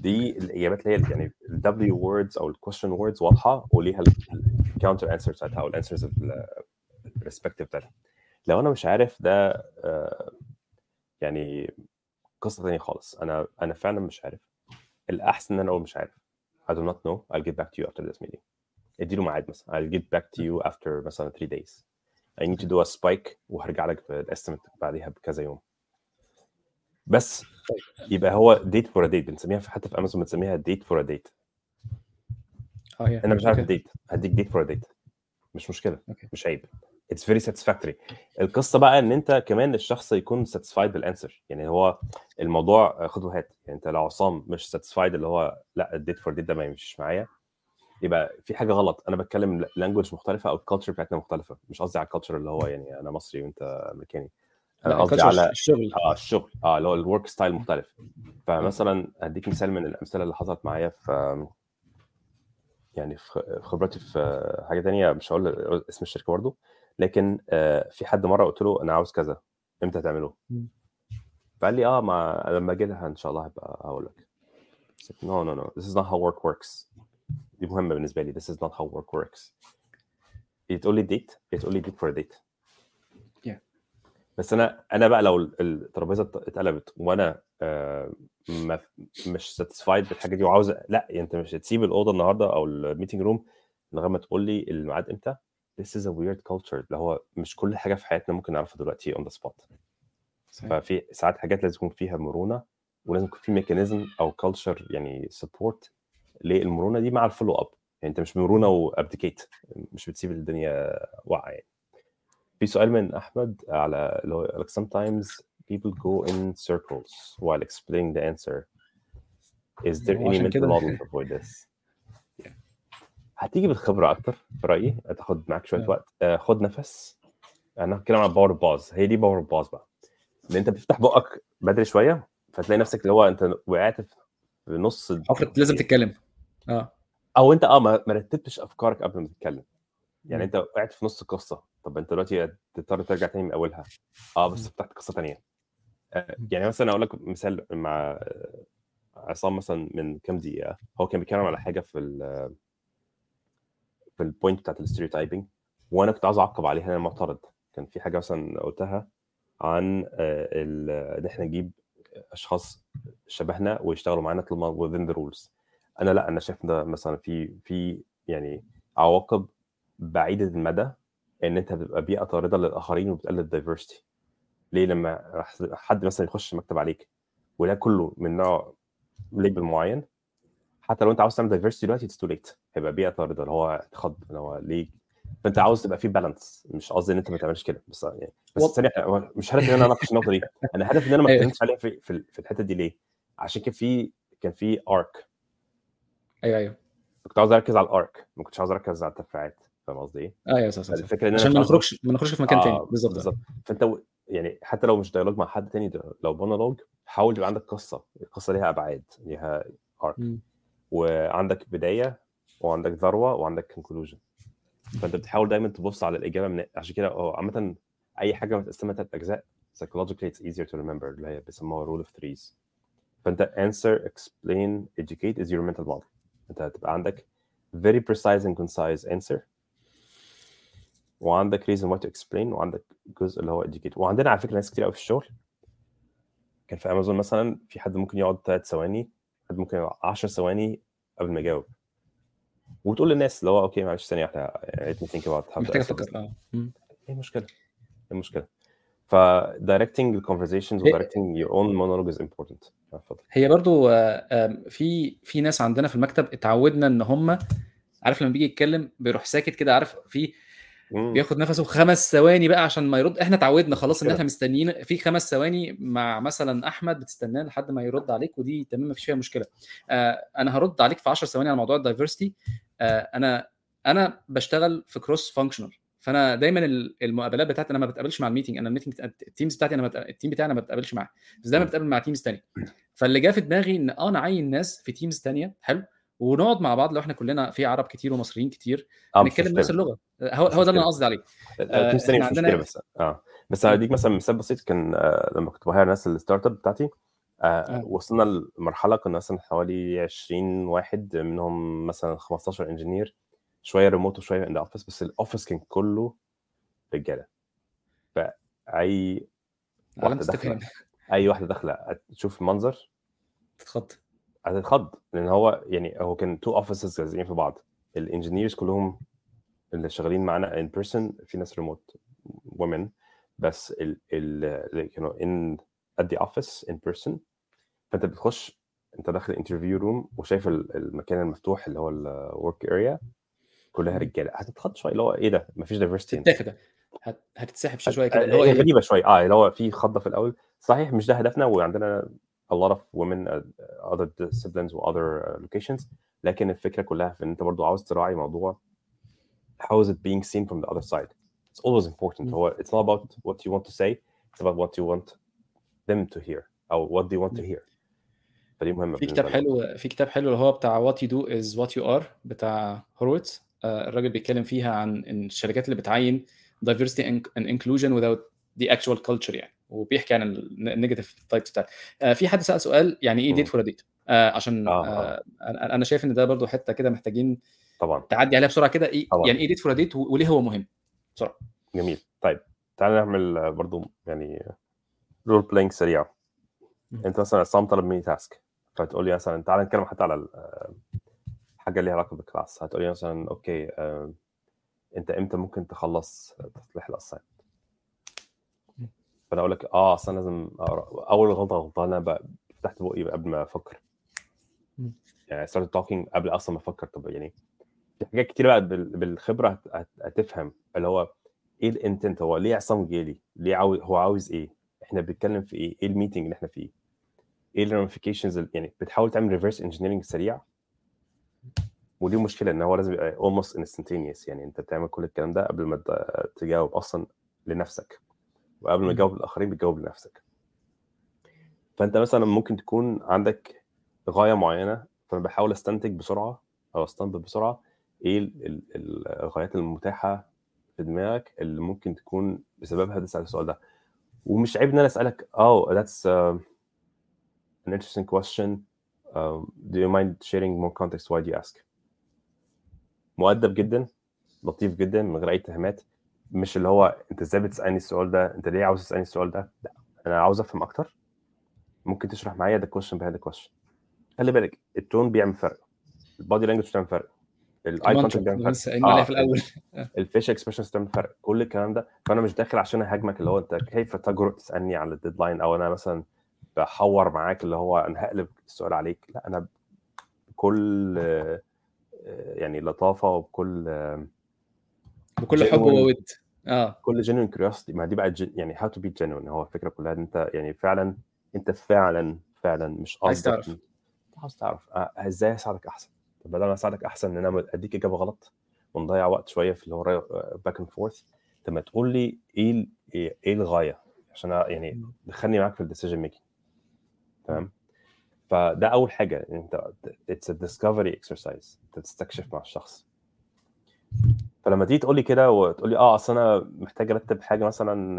دي الإجابات اللي هي يعني ال W words أو ال question words واضحة وليها ال counter answer بتاعتها أو ال answers ال respective بتاعتها. لو أنا مش عارف ده يعني قصة ثانية خالص. أنا أنا فعلا مش عارف. الأحسن إن أنا أقول مش عارف. I do not know. I'll get back to you after this meeting. اديله ميعاد مثلا. I'll get back to you after مثلا 3 days. I need to do a spike وهرجع لك بال estimate بعديها بكذا يوم. بس يبقى هو date for date بنسميها في حتى في امازون بنسميها date for date آه أنا مش عارف ال date هديك date for date مش مشكلة okay. مش عيب. it's very satisfactory القصة بقى إن أنت كمان الشخص يكون satisfied بال answer يعني هو الموضوع خد وهات يعني أنت لو عصام مش satisfied اللي هو لأ ال date for date ده ما يمشيش معايا. يبقى في حاجة غلط. أنا بتكلم language مختلفة أو ال culture بتاعتنا مختلفة. مش قصدي على ال culture اللي هو يعني أنا مصري وأنت أمريكاني. أنا قصدي على الشغل آه الشغل آه اللي هو ال work style مختلف. فمثلا هديك مثال من الأمثلة اللي حصلت معايا في يعني في خبرتي في حاجة تانية مش هقول اسم الشركة برضه لكن آه في حد مرة قلت له أنا عاوز كذا. إمتى تعمله؟ فقال لي آه ما لما أجي لها ان شاء الله هبقى هقول لك. no no no this is not how work works. دي مهمة بالنسبة لي. This is not how work works. تقول لي date تقول لي date for date بس أنا أنا بقى لو الترابيزة اتقلبت وأنا آه، مش satisfied بالحاجة دي وعاوز لا يعني أنت مش هتسيب الأوضة النهارده أو ال meeting room لغاية ما تقول لي الميعاد إمتى؟ This is a weird culture. اللي هو مش كل حاجة في حياتنا ممكن نعرفها دلوقتي on the spot. ففي ساعات حاجات لازم يكون فيها مرونة ولازم يكون في mechanism أو culture يعني support للمرونة دي مع ال follow up. يعني أنت مش مرونة و abdicate مش بتسيب الدنيا واقعة يعني. في سؤال من أحمد على اللي هو like sometimes people go in circles while explaining the answer. Is there any mental model to avoid this? هتيجي بالخبرة أكتر في رأيي هتاخد معاك شوية. وقت. uh, خد نفس. أنا هتكلم عن power pause هي دي power pause بقى. إن أنت بتفتح بقك بدري شوية فتلاقي نفسك اللي هو أنت وقعت في نص حفره لازم تتكلم. آه. أو أنت آه ما رتبتش أفكارك قبل ما تتكلم. يعني أنت وقعت في نص القصة. طب أنت دلوقتي تضطر ترجع تاني من أولها. آه بس فتحت قصة تانية. آه يعني مثلا أقول لك مثال مع عصام مثلا من كام دقيقة. هو كان بيتكلم على حاجة في ال في ال point بتاعت ال stereotyping وأنا كنت عاوز أعقب عليها أنا معترض. كان في حاجة مثلا قلتها عن إن إحنا نجيب أشخاص شبهنا ويشتغلوا معانا طالما within the rules. أنا لأ أنا شايف ده مثلا في في يعني عواقب بعيدة المدى إن أنت بتبقى بيئة طاردة للآخرين وبتقلل ال diversity ليه؟ لما حد مثلا يخش مكتب عليك وده كله من نوع label معين حتى لو أنت عاوز تعمل diversity دلوقتي it's too late هيبقى بيئة طاردة اللي هو تخض اللي هو ليه؟ فأنت عاوز تبقى في بالانس مش قصدي إن أنت ما تعملش كده بس يعني بس ثانية مش هدفي إن أنا أناقش النقطة دي. أنا هدفي إن أنا ما <laughs> اتكلمش عليها في في الحتة دي ليه؟ عشان كان في كان في arc أيوه أيوه. كنت عاوز أركز على ال arc ما كنتش عاوز أركز على التفاعات فاهم قصدي إيه؟ أيوه صح صح الفكرة إن عشان ما نخرجش ما نخرجش في مكان آه تاني. بالظبط بالظبط. فأنت يعني حتى لو مش dialogue مع حد تاني لو مونولوج حاول يبقى عندك قصة القصة ليها أبعاد ليها arc وعندك بداية وعندك ذروة وعندك conclusion فأنت بتحاول دايما تبص على الإجابة من عشان كده عامة أي حاجة متقسمه ثلاث أجزاء psychologically it's easier to remember اللي هي بيسموها rule of threes. فأنت answer explain educate is your mental model. انت هتبقى عندك very precise and concise answer. وعندك reason why to explain وعندك جزء اللي هو educate. وعندنا على فكرة ناس كتير قوي في الشغل. كان في امازون مثلا في حد ممكن يقعد ثلاث ثواني حد ممكن يقعد 10 ثواني قبل ما يجاوب. وتقول للناس اللي هو أوكي معلش ثانية واحدة let me think about how محتاج أفكر آه. إيه المشكلة؟ إيه المشكلة؟ ف directing the conversations و directing your own monologue is important. اتفضل. هي برضو في في ناس عندنا في المكتب اتعودنا ان هم عارف لما بيجي يتكلم بيروح ساكت كده عارف في بياخد نفسه خمس ثواني بقى عشان ما يرد. إحنا اتعودنا خلاص ان إحنا مستنيين في خمس ثواني مع مثلا أحمد بتستناه لحد ما يرد عليك ودي تمام ما فيش فيها مشكلة. آه أنا هرد عليك في 10 ثواني على موضوع ال diversity آه أنا أنا بشتغل في cross functional فانا دايما المقابلات بتاعتي أنا ما بتقابلش مع ال meeting أنا ال meeting ال teams بتاعتي أنا بتقابل ال team بتاعي أنا ما بتقابلش معاه. بس دايما بتقابل مع teams ثانية فاللي جه في دماغي إن آه نعين ناس في teams ثانية حلو ونقعد مع بعض لو إحنا كلنا في عرب كتير ومصريين كتير آه نتكلم نفس اللغة. هو هو ده اللي أنا قصدي عليه. آه teams ثانية مش مشكلة بس. آه. بس هديك مثلا مثال بسيط كان آه لما كنت ب hire ناس ال startup بتاعتي آه آه. وصلنا لمرحلة كنا مثلا حوالي 20 واحد منهم مثلا 15 engineer شوية ريموت وشوية in office بس ال office كان كله رجالة. فأي واحدة داخلة أي واحدة داخلة تشوف المنظر تتخض. هتتخض لأن هو يعني هو كان two offices لازقين في بعض. ال engineers كلهم اللي شغالين معانا in person في ناس ريموت women بس ال ال كانوا in at the office in person فأنت بتخش أنت داخل ال interview room وشايف المكان المفتوح اللي هو ال work area كلها رجالة. هتتخض شوية. اللي هو إيه ده؟ مفيش diversity تتاخد هتتسحب شوية كده. اللي هو غريبة شوية. آه اللي هو في خضة في الأول. صحيح مش ده هدفنا. وعندنا a lot of women uh, other disciplines و other locations. لكن الفكرة كلها في إن أنت برضو عاوز تراعي موضوع how is it being seen from the other side. It's always important. هو it's not about what you want to say. It's about what you want them to hear. أو what they want to hear. فدي مهمة في كتاب حلو في كتاب حلو اللي هو بتاع what you do is what you are بتاع هورويتس الراجل بيتكلم فيها عن الشركات اللي بتعين diversity and inclusion without the actual culture يعني. وبيحكي عن ال negative types بتاعت آه في حد سأل سؤال يعني إيه date for date آه عشان آه آه أنا شايف إن ده برضو حتة كده محتاجين طبعا. تعدي عليها بسرعة كده إيه يعني إيه date for date وليه هو مهم؟ بسرعة. جميل. طيب تعال نعمل برضو يعني role playing سريع. أنت مثلا عصام طلب مني task فتقول لي مثلا تعال نتكلم حتى على حاجة ليها علاقة بال class. هتقول لي مثلا okay آه، أنت إمتى ممكن تخلص تصليح ال assignment. فأنا أقول لك آه أصلا لازم أقرأ. أول غلطة غلطها أنا فتحت بقي قبل ما أفكر. يعني I started talking قبل أصلا ما أفكر. طب يعني في حاجات كتير بقى بال- بالخبرة هت- هت- هتفهم. اللي هو إيه ال intent هو ليه عصام جالي؟ ليه عاوز هو عاوز إيه؟ إحنا بنتكلم في إيه؟ إيه ال meeting اللي إحنا فيه؟ إيه ال ramifications يعني بتحاول تعمل reverse engineering سريع؟ ودي مشكلة إن هو لازم يبقى almost instantaneous يعني أنت بتعمل كل الكلام ده قبل ما تجاوب أصلا لنفسك وقبل ما مم. تجاوب الآخرين بتجاوب لنفسك. فأنت مثلا ممكن تكون عندك غاية معينة فأنا بحاول أستنتج بسرعة أو أستنبط بسرعة إيه ال- ال- الغايات المتاحة في دماغك اللي ممكن تكون بسببها تسال السؤال ده. ومش عيب إن أنا أسألك oh that's uh, an interesting question. Um, do you mind sharing more context why do you ask? مؤدب جدا لطيف جدا من غير أي اتهامات. مش اللي هو أنت إزاي بتسألني السؤال ده؟ أنت ليه عاوز تسألني السؤال ده؟ لا أنا عاوز أفهم أكتر. ممكن تشرح معايا question behind the question. خلي بالك ال tone بيعمل فرق. ال body language بتعمل فرق. ال eye contact بيعمل فرق. لسه عليها في الأول. ال facial expressions بتعمل فرق. كل الكلام ده. فأنا مش داخل عشان أهاجمك اللي هو أنت كيف تجرؤ تسألني على ال deadline أو أنا مثلا بحور معاك اللي هو أنا هقلب السؤال عليك. لا أنا بكل آه، آه، يعني لطافة وبكل بكل حب وود. آه. كل genuine curiosity. ما دي بقى يعني how to be genuine. هو الفكرة كلها إن أنت يعني فعلا أنت فعلا فعلا مش عايز تعرف. عاوز تعرف. آه، إزاي أساعدك أحسن؟ طب بدل ما أساعدك أحسن إن أنا أديك إجابة غلط ونضيع وقت شوية في اللي هو back and forth طب ما تقول لي إيه ال- إيه إيه الغاية؟ عشان يعني دخلني معاك في ال decision making تمام؟ فده أول حاجة أنت it's a discovery exercise أنت تستكشف مع الشخص. فلما تيجي تقول لي كده وتقول لي آه أصل أنا محتاج أرتب حاجة مثلا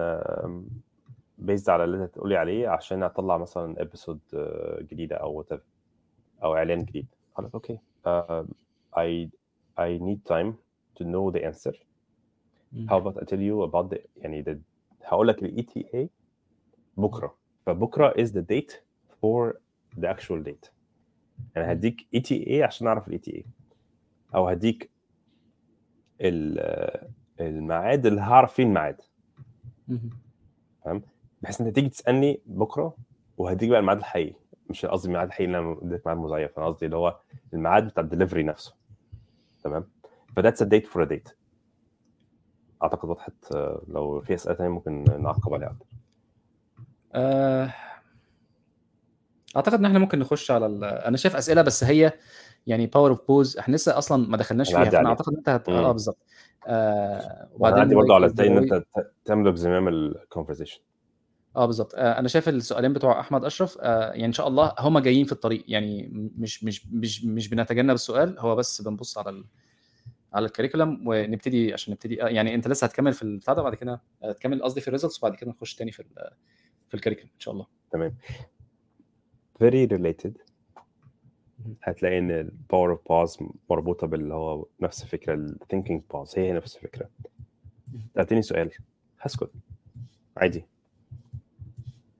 based على اللي أنت تقول لي عليه عشان أطلع مثلا episode جديدة أو whatever أو إعلان جديد. لك okay. I I need time to know the answer. how about I tell you about the يعني the هقول لك ال ETA بكرة. فبكرة is the date for the actual date. يعني هديك ETA عشان أعرف ال ETA أو هديك ال- الميعاد اللي هعرف فيه الميعاد. مهم. بحيث أنت تيجي تسألني بكرة وهديك بقى الميعاد الحقيقي. مش قصدي الميعاد الحقيقي اللي أنا اديك ميعاد مزيف أنا قصدي اللي هو الميعاد بتاع الدليفري نفسه. تمام؟ ف that's a date for a date أعتقد وضحت لو في أسئلة ثانية ممكن نعقب عليها. أكتر آه، أعتقد إن إحنا ممكن نخش على ال... أنا شايف أسئلة بس هي يعني power of pause إحنا لسه أصلا ما دخلناش فيها فأنا. أعتقد إن أنت هت... آه بالظبط. آه وبعدين عندي برضه على إزاي إن أنت تملك زمام ال conversation آه بالظبط. آه أنا شايف السؤالين بتوع أحمد أشرف آه يعني إن شاء الله هما جايين في الطريق. يعني مش مش مش مش بنتجنب السؤال هو بس بنبص على ال... على ال curriculum ونبتدي عشان نبتدي. آه يعني أنت لسه هتكمل في البتاع ده بعد كده هتكمل قصدي في ال results وبعد كده نخش تاني في ال... في ال curriculum إن شاء الله. تمام. Very related. هتلاقي إن ال power of pause مربوطة باللي هو نفس الفكرة ال thinking pause هي نفس الفكرة. سالتني سؤال. هسكت. عادي.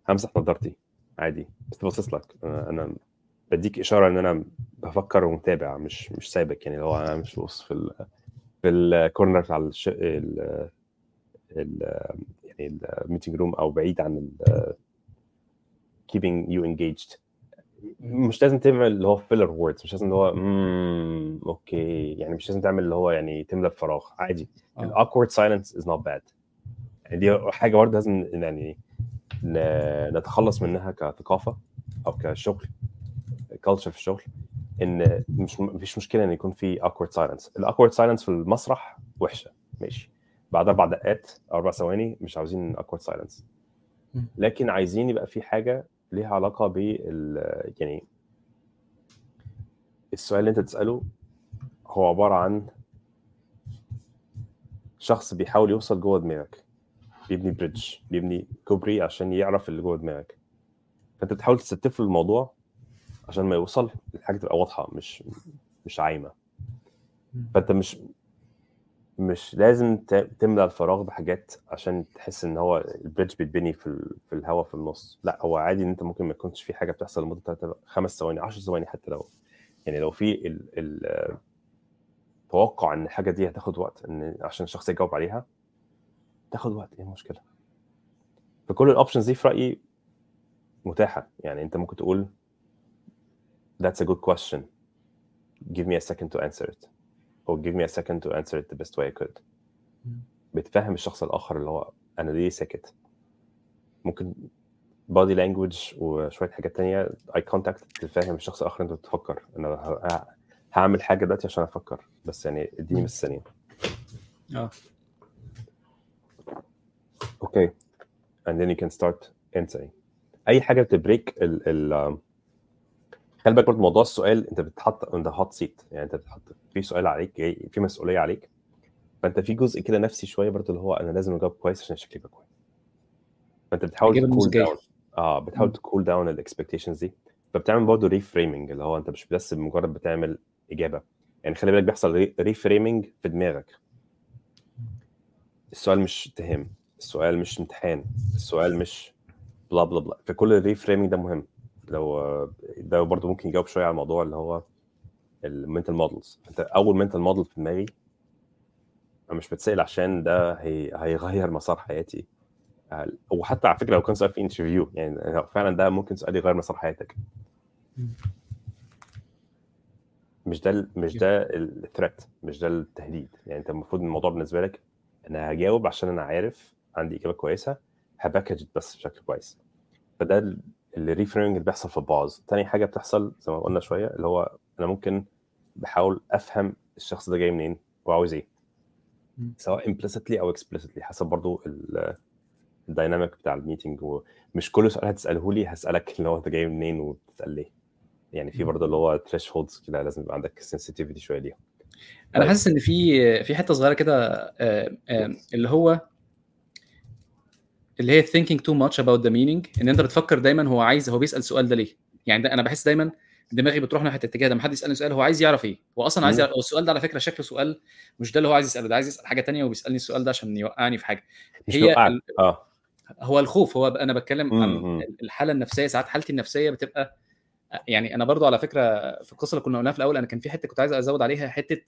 همسح نظارتي عادي. بس باصص لك. أنا بديك إشارة إن أنا بفكر ومتابع مش مش سايبك. يعني لو أنا مش بص في ال في ال corner بتاع الش... ال ال يعني ال meeting room أو بعيد عن ال keeping you engaged. مش لازم تعمل اللي هو filler words مش لازم اللي هو امم okay. يعني مش لازم تعمل اللي هو يعني تملى بفراغ عادي. ال awkward silence is not bad دي حاجة برضه لازم يعني نتخلص منها كثقافة أو كشغل culture في الشغل إن مش مفيش مشكلة إن يكون في awkward silence. ال awkward silence في المسرح وحشة ماشي. بعد أربع دقات أو أربع ثواني مش عاوزين awkward silence. مم. لكن عايزين يبقى في حاجة ليها علاقة بال يعني السؤال اللي انت تسأله هو عبارة عن شخص بيحاول يوصل جوه دماغك بيبني بريدج بيبني كوبري عشان يعرف اللي جوه دماغك. فانت بتحاول تستف له الموضوع عشان ما يوصل الحاجة تبقى واضحة مش مش عايمة. فانت مش مش لازم تملى الفراغ بحاجات عشان تحس إن هو ال bridge بيتبني في. في الهواء في النص. لأ هو عادي إن أنت ممكن ما يكونش في حاجة بتحصل لمدة تلاتة- خمس ثواني 10 ثواني حتى لو يعني لو في ال... ال... توقع إن الحاجة دي هتاخد وقت إن عشان الشخص يجاوب عليها تاخد وقت إيه المشكلة؟ فكل ال options دي في رأيي متاحة. يعني أنت ممكن تقول that's a good question. Give me a second to answer it. Or give me a second to answer it the best way I could. بتفهم الشخص الآخر اللي هو أنا ليه ساكت. ممكن body language وشوية حاجات تانية eye contact تفهم الشخص الآخر أنت بتفكر. أنا هعمل حاجة دلوقتي عشان أفكر. بس يعني اديني. بس ثانية. آه. okay and then you can start answering. أي حاجة بت break ال ال خلي بالك برضه موضوع السؤال انت بتتحط the hot seat يعني انت بتحط في سؤال عليك جاي في مسؤولية عليك فانت في جزء كده نفسي شوية برضه اللي هو أنا لازم أجاوب كويس عشان شكلي يبقى كويس. فانت بتحاول تـ cool. down آه بتحاول. تـ cool down ال expectations دي. فبتعمل برضه reframing اللي هو انت مش بس مجرد بتعمل إجابة. يعني خلي بالك بيحصل reframing في دماغك. السؤال مش اتهام السؤال مش امتحان السؤال مش blah blah blah فكل ال reframing ده مهم. لو ده برضه ممكن يجاوب شوية على الموضوع اللي هو ال mental models انت أول mental model في دماغي أنا مش بتسأل عشان ده هي... هيغير مسار حياتي. وحتى على فكرة لو كان سؤال في interview يعني فعلا ده ممكن سؤال يغير مسار حياتك. مش ده مش ده ال threat مش ده التهديد. يعني انت المفروض الموضوع بالنسبة لك أنا هجاوب عشان أنا عارف عندي إجابة كويسة ه package بس بشكل كويس. فده ال reframing اللي بيحصل في ال pause تاني حاجة بتحصل زي ما قلنا شوية اللي هو أنا ممكن بحاول أفهم الشخص ده جاي منين وعاوز إيه. سواء implicitly أو explicitly حسب برضو ال dynamic بتاع ال meeting ومش كل سؤال هتسأله لي هسألك اللي هو انت جاي منين وبتسأل ليه يعني في. برضه اللي هو thresholds كده لازم يبقى عندك sensitivity شوية ليهم أنا طيب. حاسس إن في في حتة صغيرة كده آه، آه، اللي هو اللي هي thinking too much about the meaning إن أنت بتفكر دايما هو عايز هو بيسأل السؤال ده ليه يعني ده أنا بحس دايما دماغي بتروح ناحية الاتجاه ده ما حد يسألني سؤال هو عايز يعرف إيه هو أصلا عايز. يعرف هو السؤال ده على فكرة شكله سؤال مش ده اللي هو عايز يسأله ده عايز يسأل حاجة تانية وبيسألني السؤال ده عشان يوقعني في حاجة هي. ال- آه هو الخوف هو أنا بتكلم مم، عن. الحالة النفسية ساعات حالتي النفسية بتبقى يعني أنا برضو على فكرة في القصة اللي كنا قلناها في الأول أنا كان في حتة كنت عايز أزود عليها حتة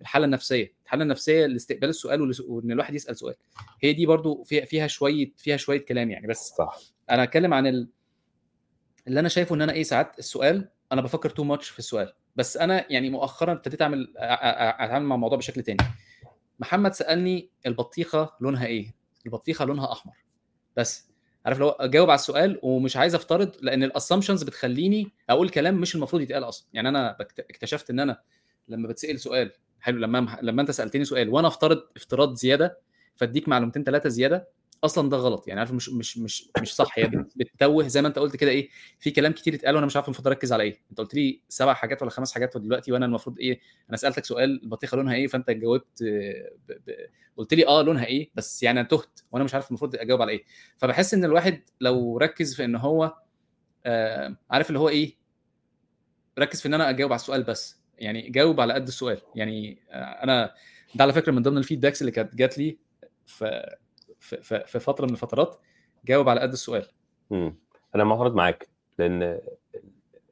الحالة النفسية. الحالة النفسية لاستقبال السؤال وإن الواحد يسأل سؤال. هي دي برضو فيها فيها شوية فيها شوية كلام يعني. بس صح. أنا اتكلم عن ال... اللي أنا شايفه إن أنا إيه ساعات السؤال أنا بفكر تو ماتش في السؤال. بس أنا يعني مؤخرا ابتديت أعمل أتعامل مع الموضوع بشكل تاني. محمد سألني البطيخة لونها إيه؟ البطيخة لونها أحمر. بس عارف لو أجاوب على السؤال ومش عايز أفترض لأن الاسامبشنز بتخليني أقول كلام مش المفروض يتقال أصلا. يعني أنا اكتشفت إن أنا لما بتسأل سؤال حلو لما لما انت سألتني سؤال وأنا أفترض افتراض زيادة فأديك معلومتين ثلاثة زيادة أصلا ده غلط يعني عارف مش مش مش مش صح هي بت- بتتوه زي ما انت قلت كده إيه في كلام كتير اتقال وأنا مش عارف المفروض أركز على إيه أنت قلت لي سبع حاجات ولا خمس حاجات دلوقتي وأنا المفروض إيه أنا سألتك سؤال البطيخه لونها إيه فأنت جاوبت ب... ب... قلت لي آه لونها إيه بس يعني أنا تهت وأنا مش عارف المفروض أجاوب على إيه فبحس إن الواحد لو ركز في إن هو آه عارف اللي هو إيه ركز في إن أنا أجاوب على السؤال بس. يعني جاوب على قد السؤال يعني آه أنا ده على فكرة من ضمن ال feedbacks اللي كانت جات لي في في فترة من الفترات جاوب على قد السؤال مم. أنا معترض معاك لأن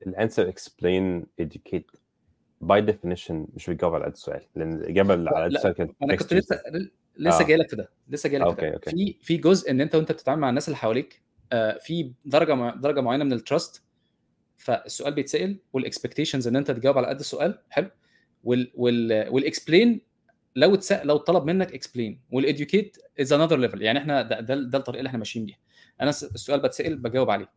ال answer explain educate by definition مش بتجاوب على قد السؤال لأن الإجابة اللي على قد السؤال كانت أنا كنت لسه لسه آه. جاي لك في ده لسه جاي لك في ده okay. في في جزء إن أنت وأنت بتتعامل مع الناس اللي حواليك آه، في درجة درجة معينة من ال trust فالسؤال بيتسأل وال expectations إن أنت تجاوب على قد السؤال حلو. وال وال وال explain لو اتسأل لو طلب منك explain وال educate is another level يعني إحنا ده, ده, ده الطريقة اللي إحنا ماشيين بيها. أنا السؤال بتسأل بجاوب عليه.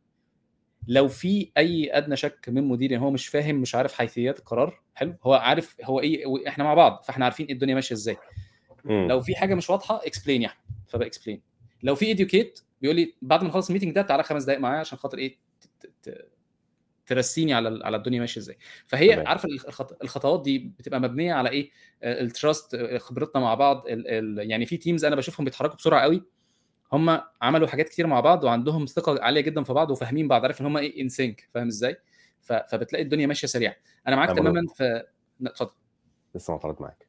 لو في أي أدنى شك من مديري إن هو مش فاهم مش عارف حيثيات القرار حلو. هو عارف هو إيه إحنا مع بعض فإحنا عارفين الدنيا ماشية إزاي. لو في حاجة مش واضحة explain يا أحمد فب explain لو في educate بيقول لي بعد ما نخلص ال meeting ده تعالى خمس دقائق معايا عشان خاطر إيه؟ ترسيني على على الدنيا ماشية إزاي. فهي تمام. عارفة الخط- الخطوات دي بتبقى مبنية على إيه؟ ال trust خبرتنا مع بعض ال ال يعني في teams أنا بشوفهم بيتحركوا بسرعة قوي. هم عملوا حاجات كتير مع بعض وعندهم ثقة عالية جدا في بعض وفاهمين بعض عارف إن هم إيه؟ ان سينك فاهم إزاي؟ ف- فبتلاقي الدنيا ماشية سريعة. أنا معاك. تماما في اتفضل. لسه معترض معاك.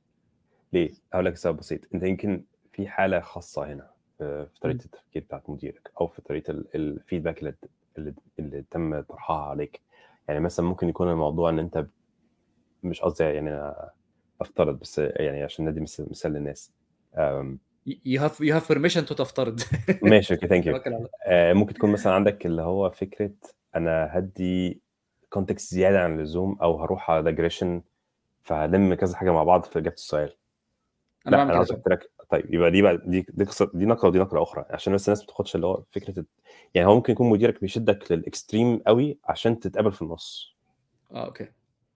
ليه؟ هقول لك سبب بسيط. أنت يمكن في حالة خاصة هنا آه، في طريقة التفكير بتاعت مديرك أو في طريقة ال- الفيدباك اللي, اللي تم طرحها عليك. يعني مثلا ممكن يكون الموضوع إن أنت مش قصدي يعني أنا أفترض بس يعني عشان ندي مثال للناس. you have you have permission to تفترض. <laughs> ماشي okay thank you آه، ممكن تكون مثلا عندك اللي هو فكرة أنا هدي context زيادة عن اللزوم أو هروح على digression فهلم كذا حاجة مع بعض في إجابة السؤال. أنا لا أنا لك طيب يبقى دي بقى دي دي قصه دي نقرة ودي نقرة أخرى عشان بس الناس ما تاخدش اللي هو فكرة يعني هو ممكن يكون مديرك بيشدك لل extreme قوي عشان تتقابل في النص. آه okay.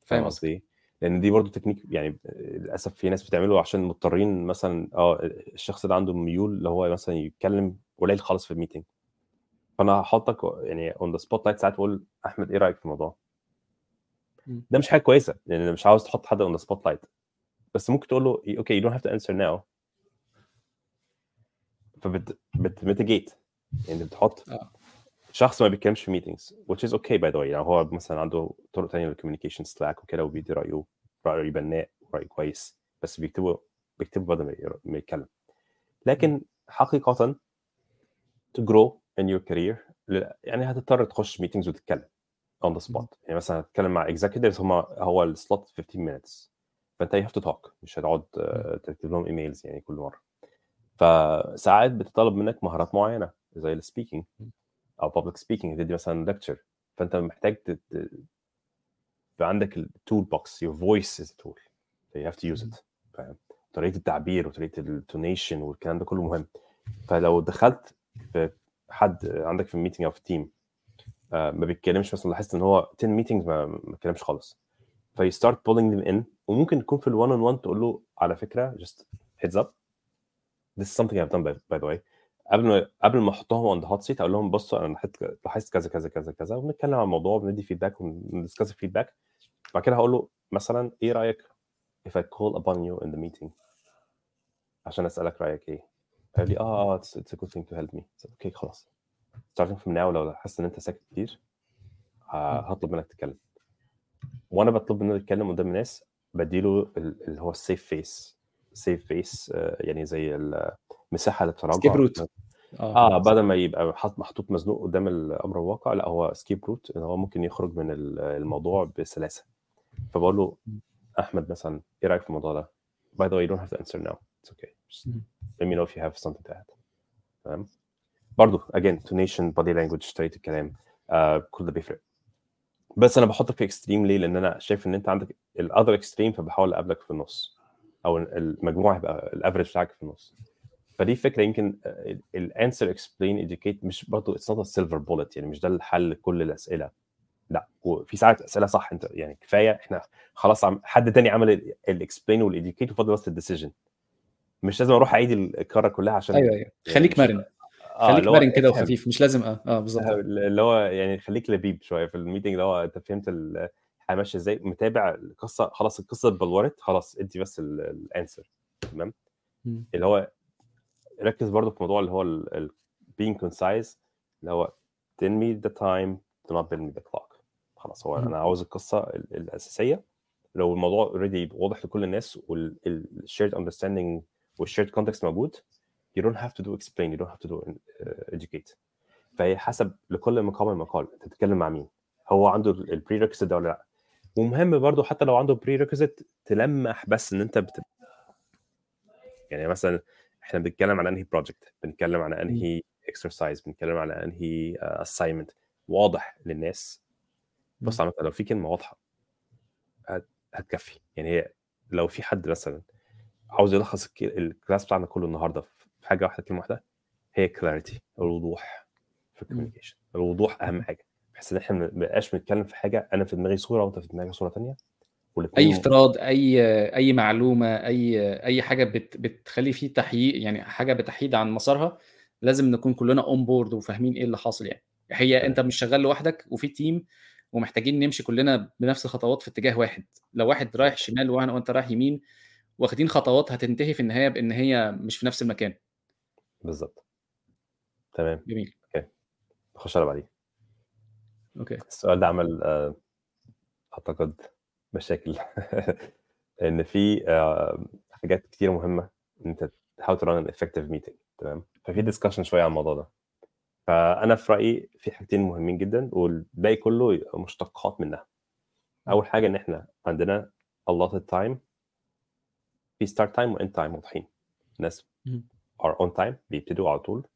فاهم قصدي إيه؟ لأن دي برضو تكنيك يعني للأسف في ناس بتعمله عشان مضطرين مثلا آه الشخص ده عنده ميول اللي هو مثلا يتكلم قليل خالص في ال meeting فأنا هحطك يعني on the spotlight ساعات وأقول أحمد إيه رأيك في الموضوع؟ ده مش حاجة كويسة لأن يعني مش عاوز تحط حد on the spotlight بس ممكن تقول له okay you don't have to answer now فبت بت mitigate يعني بتحط آه. شخص ما بيتكلمش في meetings which is okay by the way. يعني هو مثلا عنده طرق تانية لل communication Slack وكده وبيدي رأيه رأيه بناء راي كويس بس بيكتبه بيكتبه بدل ما يتكلم. لكن حقيقة to grow in your career يعني هتضطر تخش meetings وتتكلم on the spot. يعني مثلا هتتكلم مع executives هم هو ال slot 15 minutes فأنت you have to talk. مش هتقعد آه، تكتب لهم emails يعني كل مرة. فساعات بتطلب منك مهارات معينة زي ال speaking أو public speaking تدي مثلا lecture. فأنت محتاج يبقى عندك ال toolbox is a tool. So you have to use it فاهم؟ طريقة التعبير وطريقة ال tonation والكلام ده كله مهم. فلو دخلت في حد عندك في ال meeting أو في ال team آه، ما بيتكلمش مثلا لاحظت إن هو 10 meetings ما بيتكلمش خالص. ف start pulling them in وممكن تكون في ال one on one تقول له على فكرة just heads up. This is something I've done by, by the way. قبل ما قبل ما أحطهم on the hot seat أقول لهم بصوا أنا لاحظت لاحظت كذا كذا كذا كذا. ونتكلم عن الموضوع وندي feedback ون discuss ال feedback بعد كده هقول له مثلا إيه رأيك if I call upon you in the meeting عشان أسألك رأيك إيه. قال لي آه آه it's, it's a good thing to help me. okay okay, خلاص. starting from now لو لاحظت إن أنت ساكت كتير. ه- هطلب منك تتكلم. وأنا بطلب منه يتكلم قدام الناس بديله ال- اللي هو ال save face save face يعني زي المساحة للتراجع escape route آه بدل ما يبقى حط محطوط مزنوق قدام الأمر الواقع لا هو escape route إن هو ممكن يخرج من ال- الموضوع بسلاسة فبقول له أحمد مثلا إيه رأيك في الموضوع ده؟ By the way, you don't have to answer now. It's okay. Just let me know if you have something to add. تمام؟ برضه again tonation body language طريقة الكلام آه كل ده بيفرق. بس أنا بحطك في extreme ليه؟ لأن أنا شايف إن أنت عندك ال other extreme فبحاول أقابلك في النص أو المجموع هيبقى ال average بتاعك في النص. فدي فكرة يمكن ال answer explain educate مش برضه it's not silver bullet يعني مش ده الحل لكل الأسئلة لا وفي ساعات أسئلة صح أنت يعني كفاية إحنا خلاص عم حد تاني عمل ال explain وال educate وفاضل بس ال decision مش لازم أروح أعيد الكرة كلها عشان أيوه أيوه خليك مش- مرن آه، خليك مرن كده. وخفيف مش لازم آه آه بالظبط اللي هو يعني خليك لبيب شوية في ال meeting اللي هو أنت فهمت ماشية إزاي؟ متابع القصة خلاص القصة اتبلورت خلاص ادي بس ال answer تمام. اللي هو ركز برضو في موضوع اللي هو being concise اللي هو tell me the time do not tell me the clock. خلاص هو. أنا عاوز القصة ال- الأساسية. لو الموضوع already واضح لكل الناس وال shared understanding وال shared context موجود you don't have to do explain you don't have to do uh, educate. فهي حسب لكل مقام المقال أنت بتتكلم مع مين؟ هو عنده ال pre ده ولا لأ؟ ومهم برضو حتى لو عنده prerequisite تلمح بس إن أنت بت... يعني مثلا إحنا بنتكلم عن أنهي project بنتكلم عن أنهي exercise بنتكلم عن أنهي assignment واضح للناس. بص عامة لو في كلمة واضحة هت- هتكفي. يعني هي لو في حد مثلا عاوز يلخص ال c- ال class بتاعنا كله النهارده في حاجة واحدة كلمة واحدة هي clarity الوضوح في ال communication الوضوح أهم حاجة. بحيث إن إحنا ما نبقاش بنتكلم في حاجة أنا في دماغي صورة وأنت في دماغك صورة ثانية أي افتراض أي أي معلومة أي أي حاجة بت بتخلي فيه تحييد يعني حاجة بتحيد عن مسارها لازم نكون كلنا on board وفاهمين إيه اللي حاصل يعني. هي أنت مش شغال لوحدك وفي تيم ومحتاجين نمشي كلنا بنفس الخطوات في اتجاه واحد. لو واحد رايح شمال وأنا وأنت رايح يمين واخدين خطوات هتنتهي في النهاية بإن هي مش في نفس المكان. بالظبط تمام. جميل. okay. نخش على بعديه okay. السؤال ده عمل آه، أعتقد مشاكل. <laughs> إن في آه، حاجات كتير مهمة إن أنت how to run an effective meeting تمام؟ ففي discussion شوية عن الموضوع ده. فأنا في رأيي في حاجتين مهمين جدا والباقي كله مشتقات منها. أول حاجة إن إحنا عندنا allotted time في start time و end time واضحين. الناس are on time بيبتدوا على طول.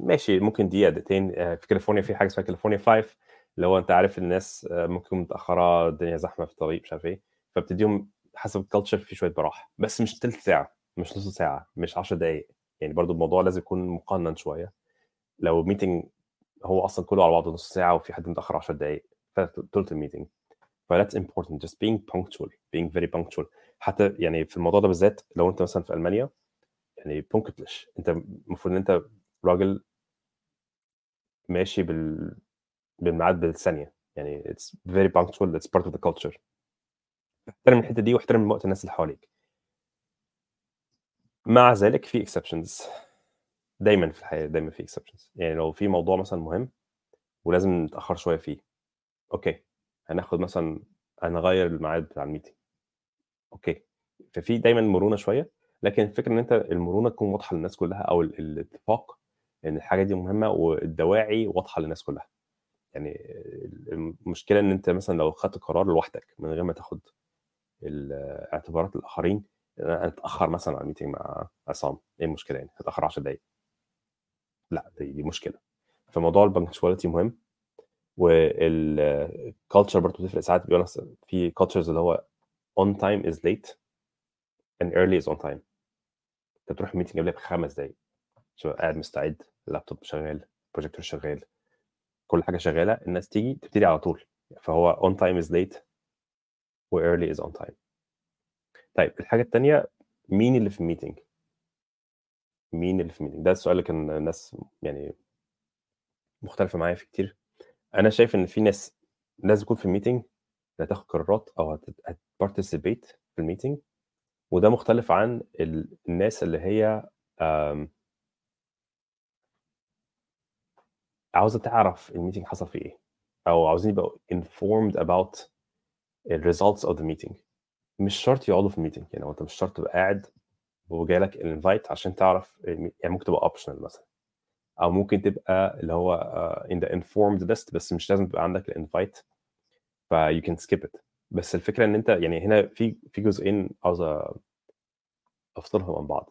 ماشي ممكن دقيقة دقيقتين. آه، في كاليفورنيا في حاجة اسمها كاليفورنيا 5 اللي هو انت عارف الناس آه، ممكن متأخرة الدنيا زحمة في الطريق مش عارف إيه فبتديهم حسب ال culture في شوية براح بس مش تلت ساعة مش نص ساعة مش 10 دقائق يعني برضو الموضوع لازم يكون مقنن شوية. لو meeting هو أصلا كله على بعضه نص ساعة وفي حد متأخر 10 دقائق فثلث ال meeting ف that's important just being punctual being very punctual. حتى يعني في الموضوع ده بالذات لو انت مثلا في ألمانيا يعني pünktlich انت المفروض إن انت راجل ماشي بال بالميعاد بالثانية. يعني it's very punctual it's part of the culture. احترم الحتة دي واحترم وقت الناس اللي حواليك. مع ذلك في exceptions. دايما في الحياة دايما في exceptions. يعني لو في موضوع مثلا مهم ولازم نتأخر شوية فيه. okay. هناخد مثلا هنغير الميعاد بتاع ال meeting. okay. ففي دايما مرونة شوية لكن الفكرة إن أنت المرونة تكون واضحة للناس كلها أو الاتفاق إن الحاجة دي مهمة والدواعي واضحة للناس كلها. يعني المشكلة إن أنت مثلا لو خدت قرار لوحدك من غير ما تاخد اعتبارات الآخرين أنا اتاخر مثلا على ال meeting مع عصام. إيه المشكلة يعني؟ هتأخر 10 دقائق لا دي, دي مشكلة. فموضوع ال punctuality مهم. وال culture برضه بتفرق ساعات. بيقول في cultures اللي هو on time is late and early is on time. أنت بتروح ال meeting قبلها بخمس دقايق. شو قاعد مستعد؟ اللابتوب شغال البروجيكتور شغال كل حاجة شغالة الناس تيجي تبتدي على طول. فهو on time is late و early is on time. طيب الحاجة الثانية مين اللي في ال meeting مين اللي في ال meeting ده السؤال اللي كان الناس يعني مختلفة معايا فيه كتير. أنا شايف إن في ناس لازم تكون في ال meeting هتاخد قرارات أو هت participate في ال meeting وده مختلف عن الناس اللي هي عاوزه تعرف ال meeting حصل فيه إيه أو عاوزين يبقوا informed about results of the meeting. مش شرط يقعدوا في ال meeting يعني أنت مش شرط تبقى قاعد وجاي لك ال invite عشان تعرف يعني ممكن تبقى optional مثلا. أو ممكن تبقى اللي هو in the informed list بس مش لازم تبقى عندك الانفايت ف you can skip it. بس الفكرة إن أنت يعني هنا في في جزئين عاوز أفصلهم عن بعض.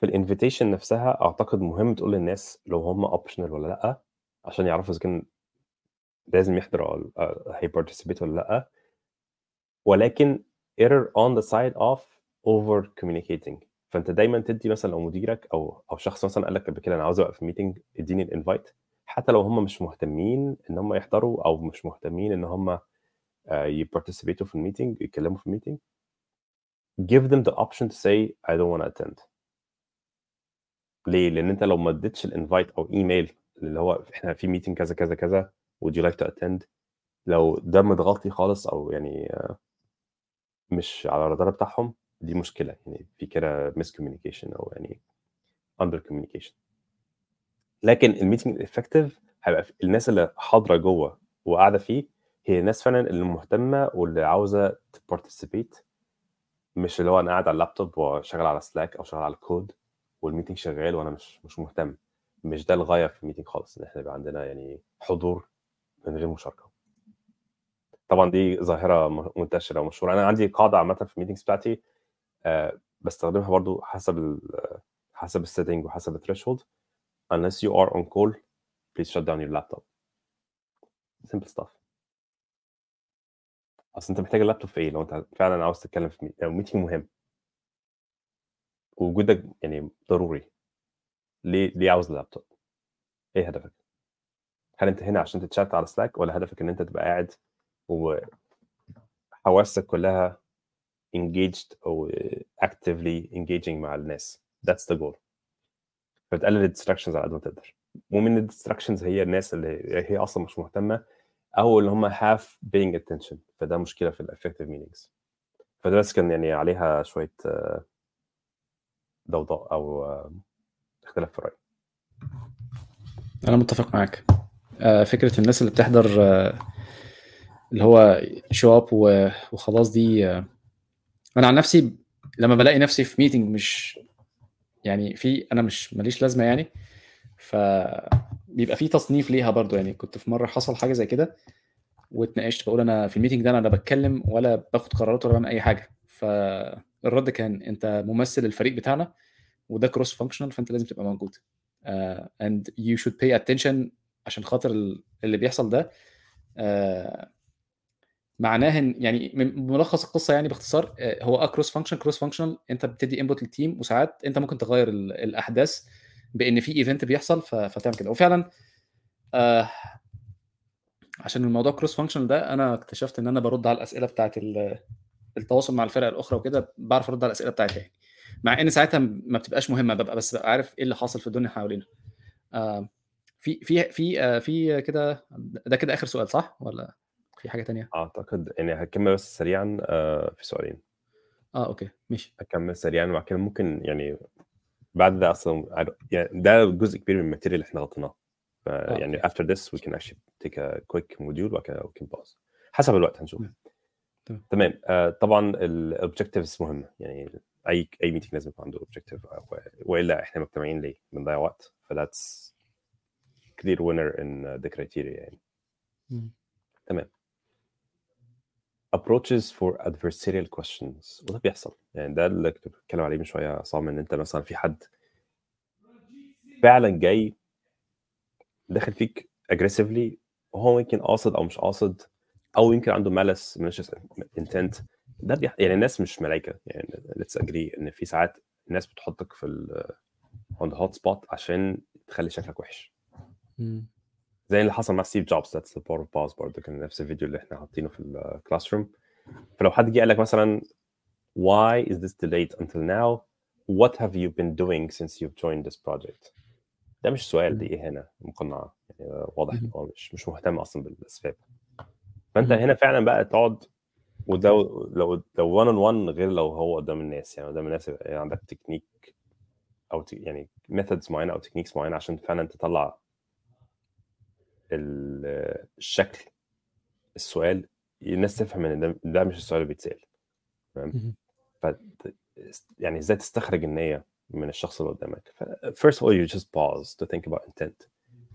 في ال invitation نفسها أعتقد مهم تقول للناس لو هم optional ولا لأ عشان يعرفوا إذا كان لازم يحضروا أو هي participate ولا لأ. ولكن err on the side of over communicating. فأنت دايما تدي مثلا لو مديرك أو أو شخص مثلا قال لك قبل كده أنا عاوز ابقى في meeting اديني ال invite حتى لو هم مش مهتمين إن هم يحضروا أو مش مهتمين إن هم ي participate وا في ال meeting يتكلموا في ال meeting give them the option to say I don't want to attend. ليه؟ لأن أنت لو ما اديتش ال invite أو ايميل اللي هو إحنا في meeting كذا كذا كذا would you like to attend لو ده متغطي خالص أو يعني مش على الرادار بتاعهم دي مشكلة. يعني في كده miscommunication أو يعني under communication لكن ال meeting ال effective هيبقى الناس اللي حاضرة جوه وقاعدة فيه هي الناس فعلا اللي مهتمة واللي عاوزة ت participate مش اللي هو أنا قاعد على اللابتوب وشغال على Slack أو شغال على ال code وال meeting شغال وأنا مش مش مهتم. مش ده الغاية في ال meeting خالص إن إحنا يبقى عندنا يعني حضور من غير مشاركة. طبعا دي ظاهرة منتشرة ومشهورة. أنا عندي قاعدة عامة في ال meetings بتاعتي أه بستخدمها برضو حسب حسب ال setting وحسب ال threshold unless you are on call please shut down your laptop. Simple stuff. أصل أنت محتاج اللابتوب في إيه؟ لو أنت فعلا عاوز تتكلم في meeting مهم. وجودك يعني ضروري. ليه ليه عاوز اللابتوب؟ إيه هدفك؟ هل أنت هنا عشان تتشات على Slack ولا هدفك إن أنت تبقى قاعد وحواسك كلها engaged أو actively engaging مع الناس؟ That's the goal. فتقلل ال distractions على قد ما تقدر. ومن ال distractions هي الناس اللي هي أصلا مش مهتمة أو اللي هم half paying attention. فده مشكلة في ال effective meetings فده بس كان يعني عليها شوية ضوضاء أو اختلاف في الرأي. أنا متفق معاك. فكرة الناس اللي بتحضر اللي هو show up وخلاص دي أنا عن نفسي لما بلاقي نفسي في meeting مش يعني في أنا مش ماليش لازمة يعني. فبيبقى في تصنيف ليها برضو يعني. كنت في مرة حصل حاجة زي كده واتناقشت بقول أنا في ال meeting ده أنا لا بتكلم ولا باخد قرارات ولا بعمل أي حاجة. فالرد كان انت ممثل الفريق بتاعنا وده cross-functional فانت لازم تبقى موجود. and you should pay attention عشان خاطر اللي بيحصل ده. uh, معناه ان يعني ملخص القصة يعني باختصار uh, هو آه cross-function cross-functional انت بتدي input لل team وساعات انت ممكن تغير الأحداث بإن في event بيحصل فتعمل كده. وفعلا uh, عشان الموضوع cross-function ده أنا اكتشفت إن أنا برد على الأسئلة بتاعت التواصل مع الفرق الأخرى وكده بعرف أرد على الأسئلة بتاعتها يعني. مع إن ساعتها ما بتبقاش مهمة ببقى بس ببقى عارف إيه اللي حاصل في الدنيا حوالينا. آه في في في آه في كده ده كده آخر سؤال صح؟ ولا في حاجة تانية؟ أعتقد يعني هكمل بس سريعا آه في سؤالين. آه okay ماشي. هكمل سريعا وبعد كده ممكن يعني بعد ده أصلا يعني ده جزء كبير من ال material اللي إحنا غطيناه يعني after this we can actually take a quick module وبعد كده we can pause. حسب الوقت هنشوف. تمام. آه طبعا ال objectives مهمه يعني أي أي meeting لازم يكون عنده objective وإلا إحنا مجتمعين ليه؟ بنضيع وقت. ف that's clear winner in the criteria يعني. تمام. Approaches for adversarial questions. وده بيحصل. يعني ده اللي كنت بتكلم عليه من شوية عصام إن أنت مثلا في حد فعلا جاي داخل فيك aggressively وهو يمكن قاصد أو مش قاصد أو يمكن عنده malice malicious intent. ده بيح... يعني الناس مش ملايكة. يعني let's agree إن في ساعات الناس بتحطك في ال on the hot spot عشان تخلي شكلك وحش. زي اللي حصل مع ستيف جوبز that's the power of pause برضه كان نفس الفيديو اللي إحنا حاطينه في ال classroom فلو حد جه قال لك مثلا why is this delayed until now? What have you been doing since you've joined this project? ده مش سؤال دي إهانة مقنعة. يعني واضح إن هو مش مش مهتم أصلا بالأسباب. فأنت هنا فعلا بقى تقعد وده لو لو 1 on 1 غير لو هو قدام الناس يعني قدام الناس يعني عندك تكنيك أو ت... يعني methods معينة أو techniques معينة عشان فعلا تطلع الشكل السؤال الناس تفهم إن ده, ده مش السؤال اللي بيتسأل. تمام؟ ف يعني إزاي تستخرج النية من الشخص اللي قدامك؟ first of all you just pause to think about intent.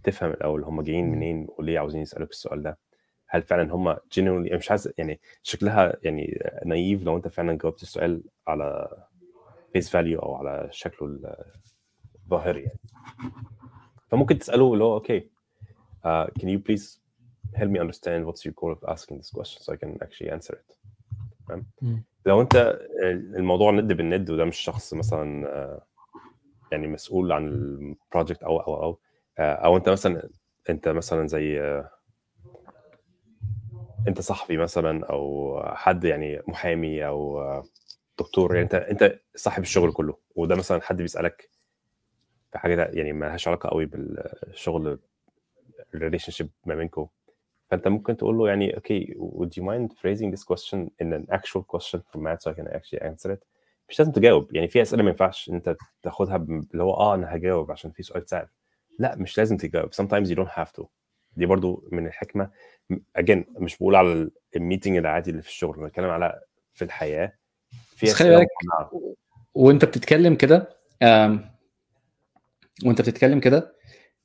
تفهم الأول هم جايين منين وليه عاوزين يسألوك السؤال ده. هل فعلا هم genuinely مش عايز يعني شكلها يعني naive لو انت فعلا جاوبت السؤال على face value أو على شكله الظاهري يعني. فممكن تساله اللي هو okay uh, can you please help me understand what's your goal of asking this question so I can actually answer it? تمام؟ لو انت الموضوع ند بالند وده مش شخص مثلا يعني مسؤول عن ال project أو أو أو أو انت مثلا انت مثلا زي أنت صحفي مثلا أو حد يعني محامي أو دكتور يعني أنت أنت صاحب الشغل كله وده مثلا حد بيسألك في حاجة يعني ما لهاش علاقة قوي بالشغل ال relationship ما بينكم. فأنت ممكن تقول له يعني okay would you mind phrasing this question in an actual question format so I can actually answer it? مش لازم تجاوب يعني في أسئلة ما ينفعش أنت تاخدها اللي هو آه أنا هجاوب عشان في سؤال اتسال لأ مش لازم تجاوب sometimes you don't have to. دي برضو من الحكمة. Again مش بقول على ال meeting العادي اللي في الشغل بتكلم على في الحياة. في خلي بالك وأنت بتتكلم كده وأنت بتتكلم كده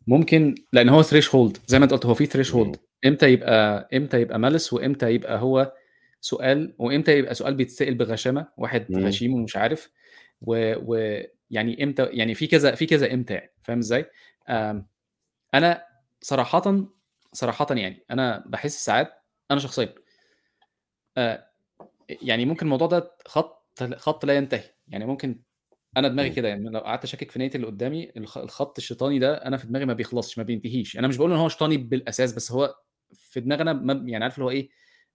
ممكن لأن هو threshold زي ما أنت قلت هو في threshold إمتى يبقى إمتى يبقى malice وإمتى يبقى هو سؤال وإمتى يبقى سؤال بيتسأل بغشامة واحد مم. غشيم ومش عارف. ويعني إمتى يعني في كذا في كذا إمتى يعني فاهم إزاي؟ أنا صراحة صراحة يعني أنا بحس ساعات أنا شخصيا يعني ممكن الموضوع ده خط خط لا ينتهي. يعني ممكن أنا دماغي كده يعني لو قعدت أشكك في نيه اللي قدامي الخط الشيطاني ده أنا في دماغي ما بيخلصش ما بينتهيش. أنا مش بقول إن هو شيطاني بالأساس بس هو في دماغنا يعني عارف اللي هو إيه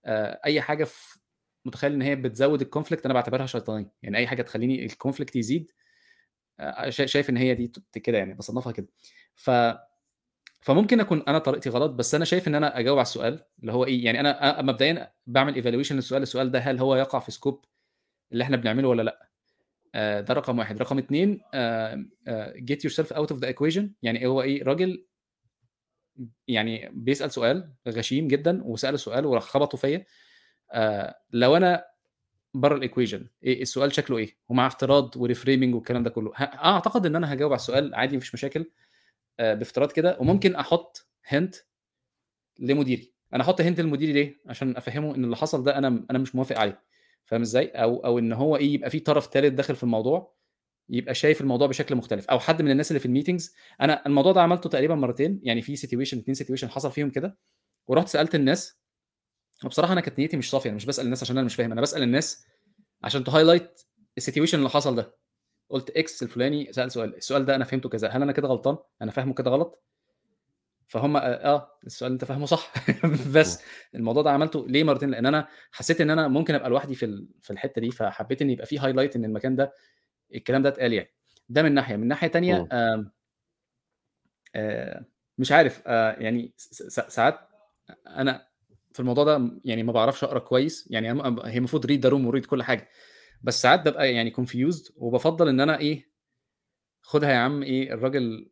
آه أي حاجة في متخيل إن هي بتزود ال conflict أنا بعتبرها شيطانيه يعني أي حاجة تخليني ال conflict يزيد آه شايف إن هي دي كده يعني بصنفها كده. ف فممكن أكون أنا طريقتي غلط بس أنا شايف إن أنا أجاوب على السؤال اللي هو إيه يعني أنا مبدئيا بعمل evaluation للسؤال السؤال ده هل هو يقع في scope اللي إحنا بنعمله ولا لأ؟ آه ده رقم واحد. رقم اثنين get yourself out of the equation يعني هو إيه؟ راجل يعني بيسأل سؤال غشيم جدا وسأل سؤال خبطوا فيا. آه لو أنا بره ال equation إيه السؤال شكله إيه؟ ومع افتراض و reframing والكلام ده كله أعتقد إن أنا هجاوب على السؤال عادي مفيش مشاكل. بافتراض كده وممكن أحط hint لمديري. أنا أحط hint لمديري ليه؟ عشان أفهمه إن اللي حصل ده أنا أنا مش موافق عليه. فاهم إزاي؟ أو أو إن هو إيه يبقى في طرف ثالث داخل في الموضوع يبقى شايف الموضوع بشكل مختلف. أو حد من الناس اللي في ال meetings أنا الموضوع ده عملته تقريبا مرتين. يعني في situation اتنين situation حصل فيهم كده. ورحت سألت الناس. وبصراحة أنا كانت نيتي مش صافية. أنا مش بسأل الناس عشان أنا مش فاهم. أنا بسأل الناس عشان ت highlight ال situation اللي حصل ده. قلت X الفلاني سأل سؤال السؤال ده أنا فهمته كذا هل أنا كده غلطان؟ أنا فاهمه كده غلط؟ فهم آه السؤال اللي أنت فاهمه صح. <laughs> بس الموضوع ده عملته ليه مرتين؟ لأن أنا حسيت إن أنا ممكن أبقى لوحدي في في الحتة دي فحبيت إن يبقى في highlight إن المكان ده الكلام ده اتقال يعني. ده من ناحية. من ناحية تانية مم. آم، آه، مش عارف آه، يعني ساعات أنا في الموضوع ده يعني ما بعرفش أقرأ كويس يعني هي المفروض read the room و read كل حاجة. بس ساعات ببقى يعني confused وبفضل إن أنا إيه خدها يا عم إيه الراجل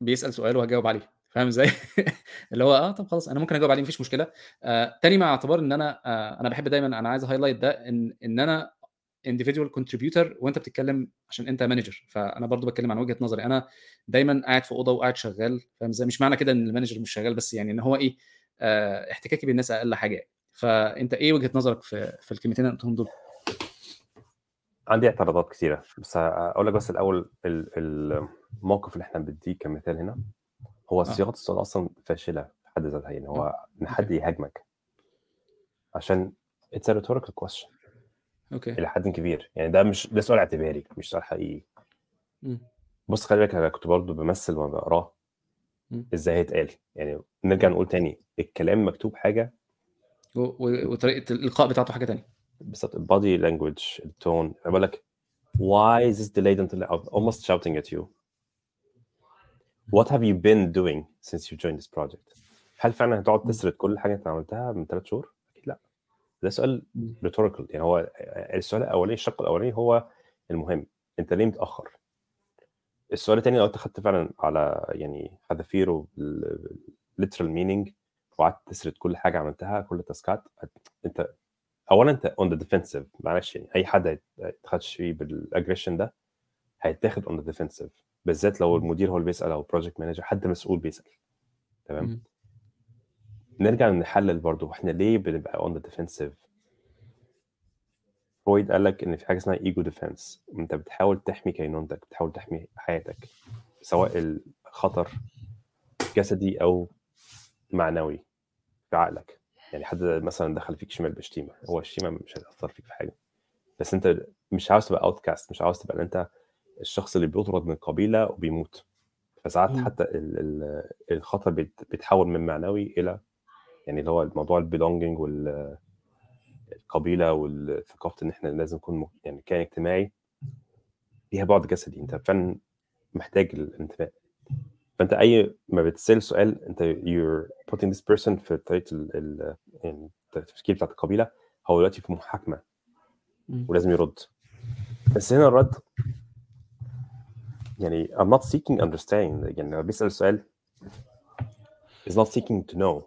بيسأل سؤال وهجاوب عليه. فاهم إزاي؟ <laughs> اللي هو آه طب خلاص أنا ممكن أجاوب عليه مفيش مشكلة. آه تاني مع اعتبار إن أنا آه أنا بحب دايما أنا عايز highlight ده إن إن أنا individual contributor وأنت بتتكلم عشان أنت manager فأنا برضو بتكلم عن وجهة نظري. أنا دايما قاعد في أوضة وقاعد شغال. فاهم إزاي؟ مش معنى كده إن ال manager مش شغال بس يعني إن هو إيه آه احتكاكي بالناس أقل حاجة يعني. فأنت إيه وجهة نظرك في في الكلمتين اللي قلتهم دول؟ عندي اعتراضات كثيرة بس أقول لك بس الأول ال- الموقف اللي إحنا بنديه كمثال هنا هو صياغة السؤال أصلا فاشلة في حد ذاتها يعني هو إن حد يهاجمك عشان it's rhetorical question. okay. إلى حد كبير يعني ده مش ده سؤال اعتباري مش سؤال حقيقي. مم. بص خلي بالك أنا كنت برضو بمثل وأنا بقرأه مم. إزاي هيتقال يعني نرجع نقول تاني الكلام مكتوب حاجة و- و- وطريقة الإلقاء بتاعته حاجة تانية. بالظبط ال body language ال tone بقول لك why is this delayed until I'm almost shouting at you? What have you been doing since you joined this project? هل فعلا هتقعد تسرد كل حاجة أنت عملتها من ثلاث شهور؟ أكيد لأ. ده سؤال rhetorical. يعني هو السؤال الأولاني الشق الأولاني هو المهم. أنت ليه متأخر؟ السؤال الثاني لو أنت خدت فعلا على يعني حذافيره literal meaning وقعدت تسرد كل حاجة عملتها كل التاسكات أنت اولا أنت on the defensive معلش يعني أي حد هيتخدش فيه بال aggression ده هيتاخد on the defensive بالذات لو المدير هو اللي بيسأل أو project manager حد مسؤول بيسأل. تمام. نرجع نحلل برضو إحنا ليه بنبقى on the defensive فرويد قال لك إن في حاجة اسمها ego defense أنت بتحاول تحمي كينونتك بتحاول تحمي حياتك سواء الخطر جسدي أو معنوي في عقلك. يعني حد مثلا دخل فيك شمال بشتيمة هو الشتيمة مش هتأثر فيك في حاجة. بس أنت مش عاوز تبقى outcast مش عاوز تبقى أنت الشخص اللي بيطرد من القبيله وبيموت. فساعات. حتى ال- ال- الخطر بيت- بيتحول من معنوي إلى يعني اللي هو الموضوع ال belonging والقبيله والثقافة إن إحنا لازم نكون يعني كائن اجتماعي ليها بعد جسدي. أنت فعلا محتاج الانتماء. فأنت أي ما بتسأل سؤال أنت you're putting this person في طريقة ال- ال- يعني التفكير بتاعت القبيلة هو دلوقتي في محاكمة. ولازم يرد. بس هنا الرد يعني I'm not seeking understanding يعني لما بيسأل سؤال is not seeking to know.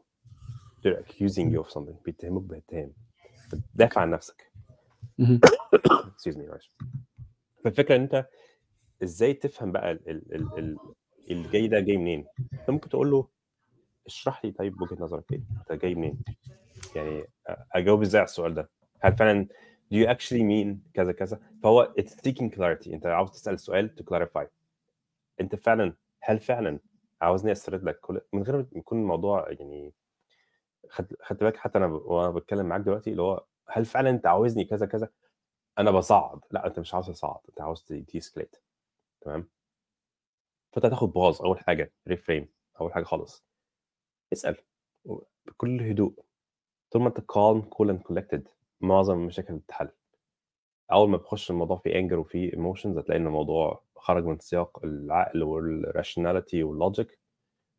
They're accusing you of something بيتهموك باتهام بتدافع عن نفسك. <coughs> excuse me معلش. فالفكرة إن أنت إزاي تفهم بقى ال ال ال اللي جاي ده جاي منين؟ أنت ممكن تقول له اشرح لي طيب وجهة نظرك إيه؟ انت جاي منين؟ يعني أجاوب إزاي على السؤال ده؟ هل فعلا do you actually mean كذا كذا؟ فهو it's seeking clarity. أنت عاوز تسأل سؤال to clarify. أنت فعلا هل فعلا عاوزني اسرد لك كل من غير ما يكون الموضوع يعني خد خدت بالك حتى أنا. وأنا بتكلم معاك دلوقتي اللي هو هل فعلا أنت عاوزني كذا كذا؟ أنا بصعد. لا أنت مش عاوز تصعد. أنت عاوز تيسكليت تمام؟ فأنت هتاخد pause أول حاجة reframe أول حاجة خالص. اسأل. بكل هدوء. طول ما أنت calm cool and collected معظم المشاكل بتتحل. أول ما بخش الموضوع في anger وفي emotions هتلاقي إن الموضوع خرج من سياق العقل وال rationality وال logic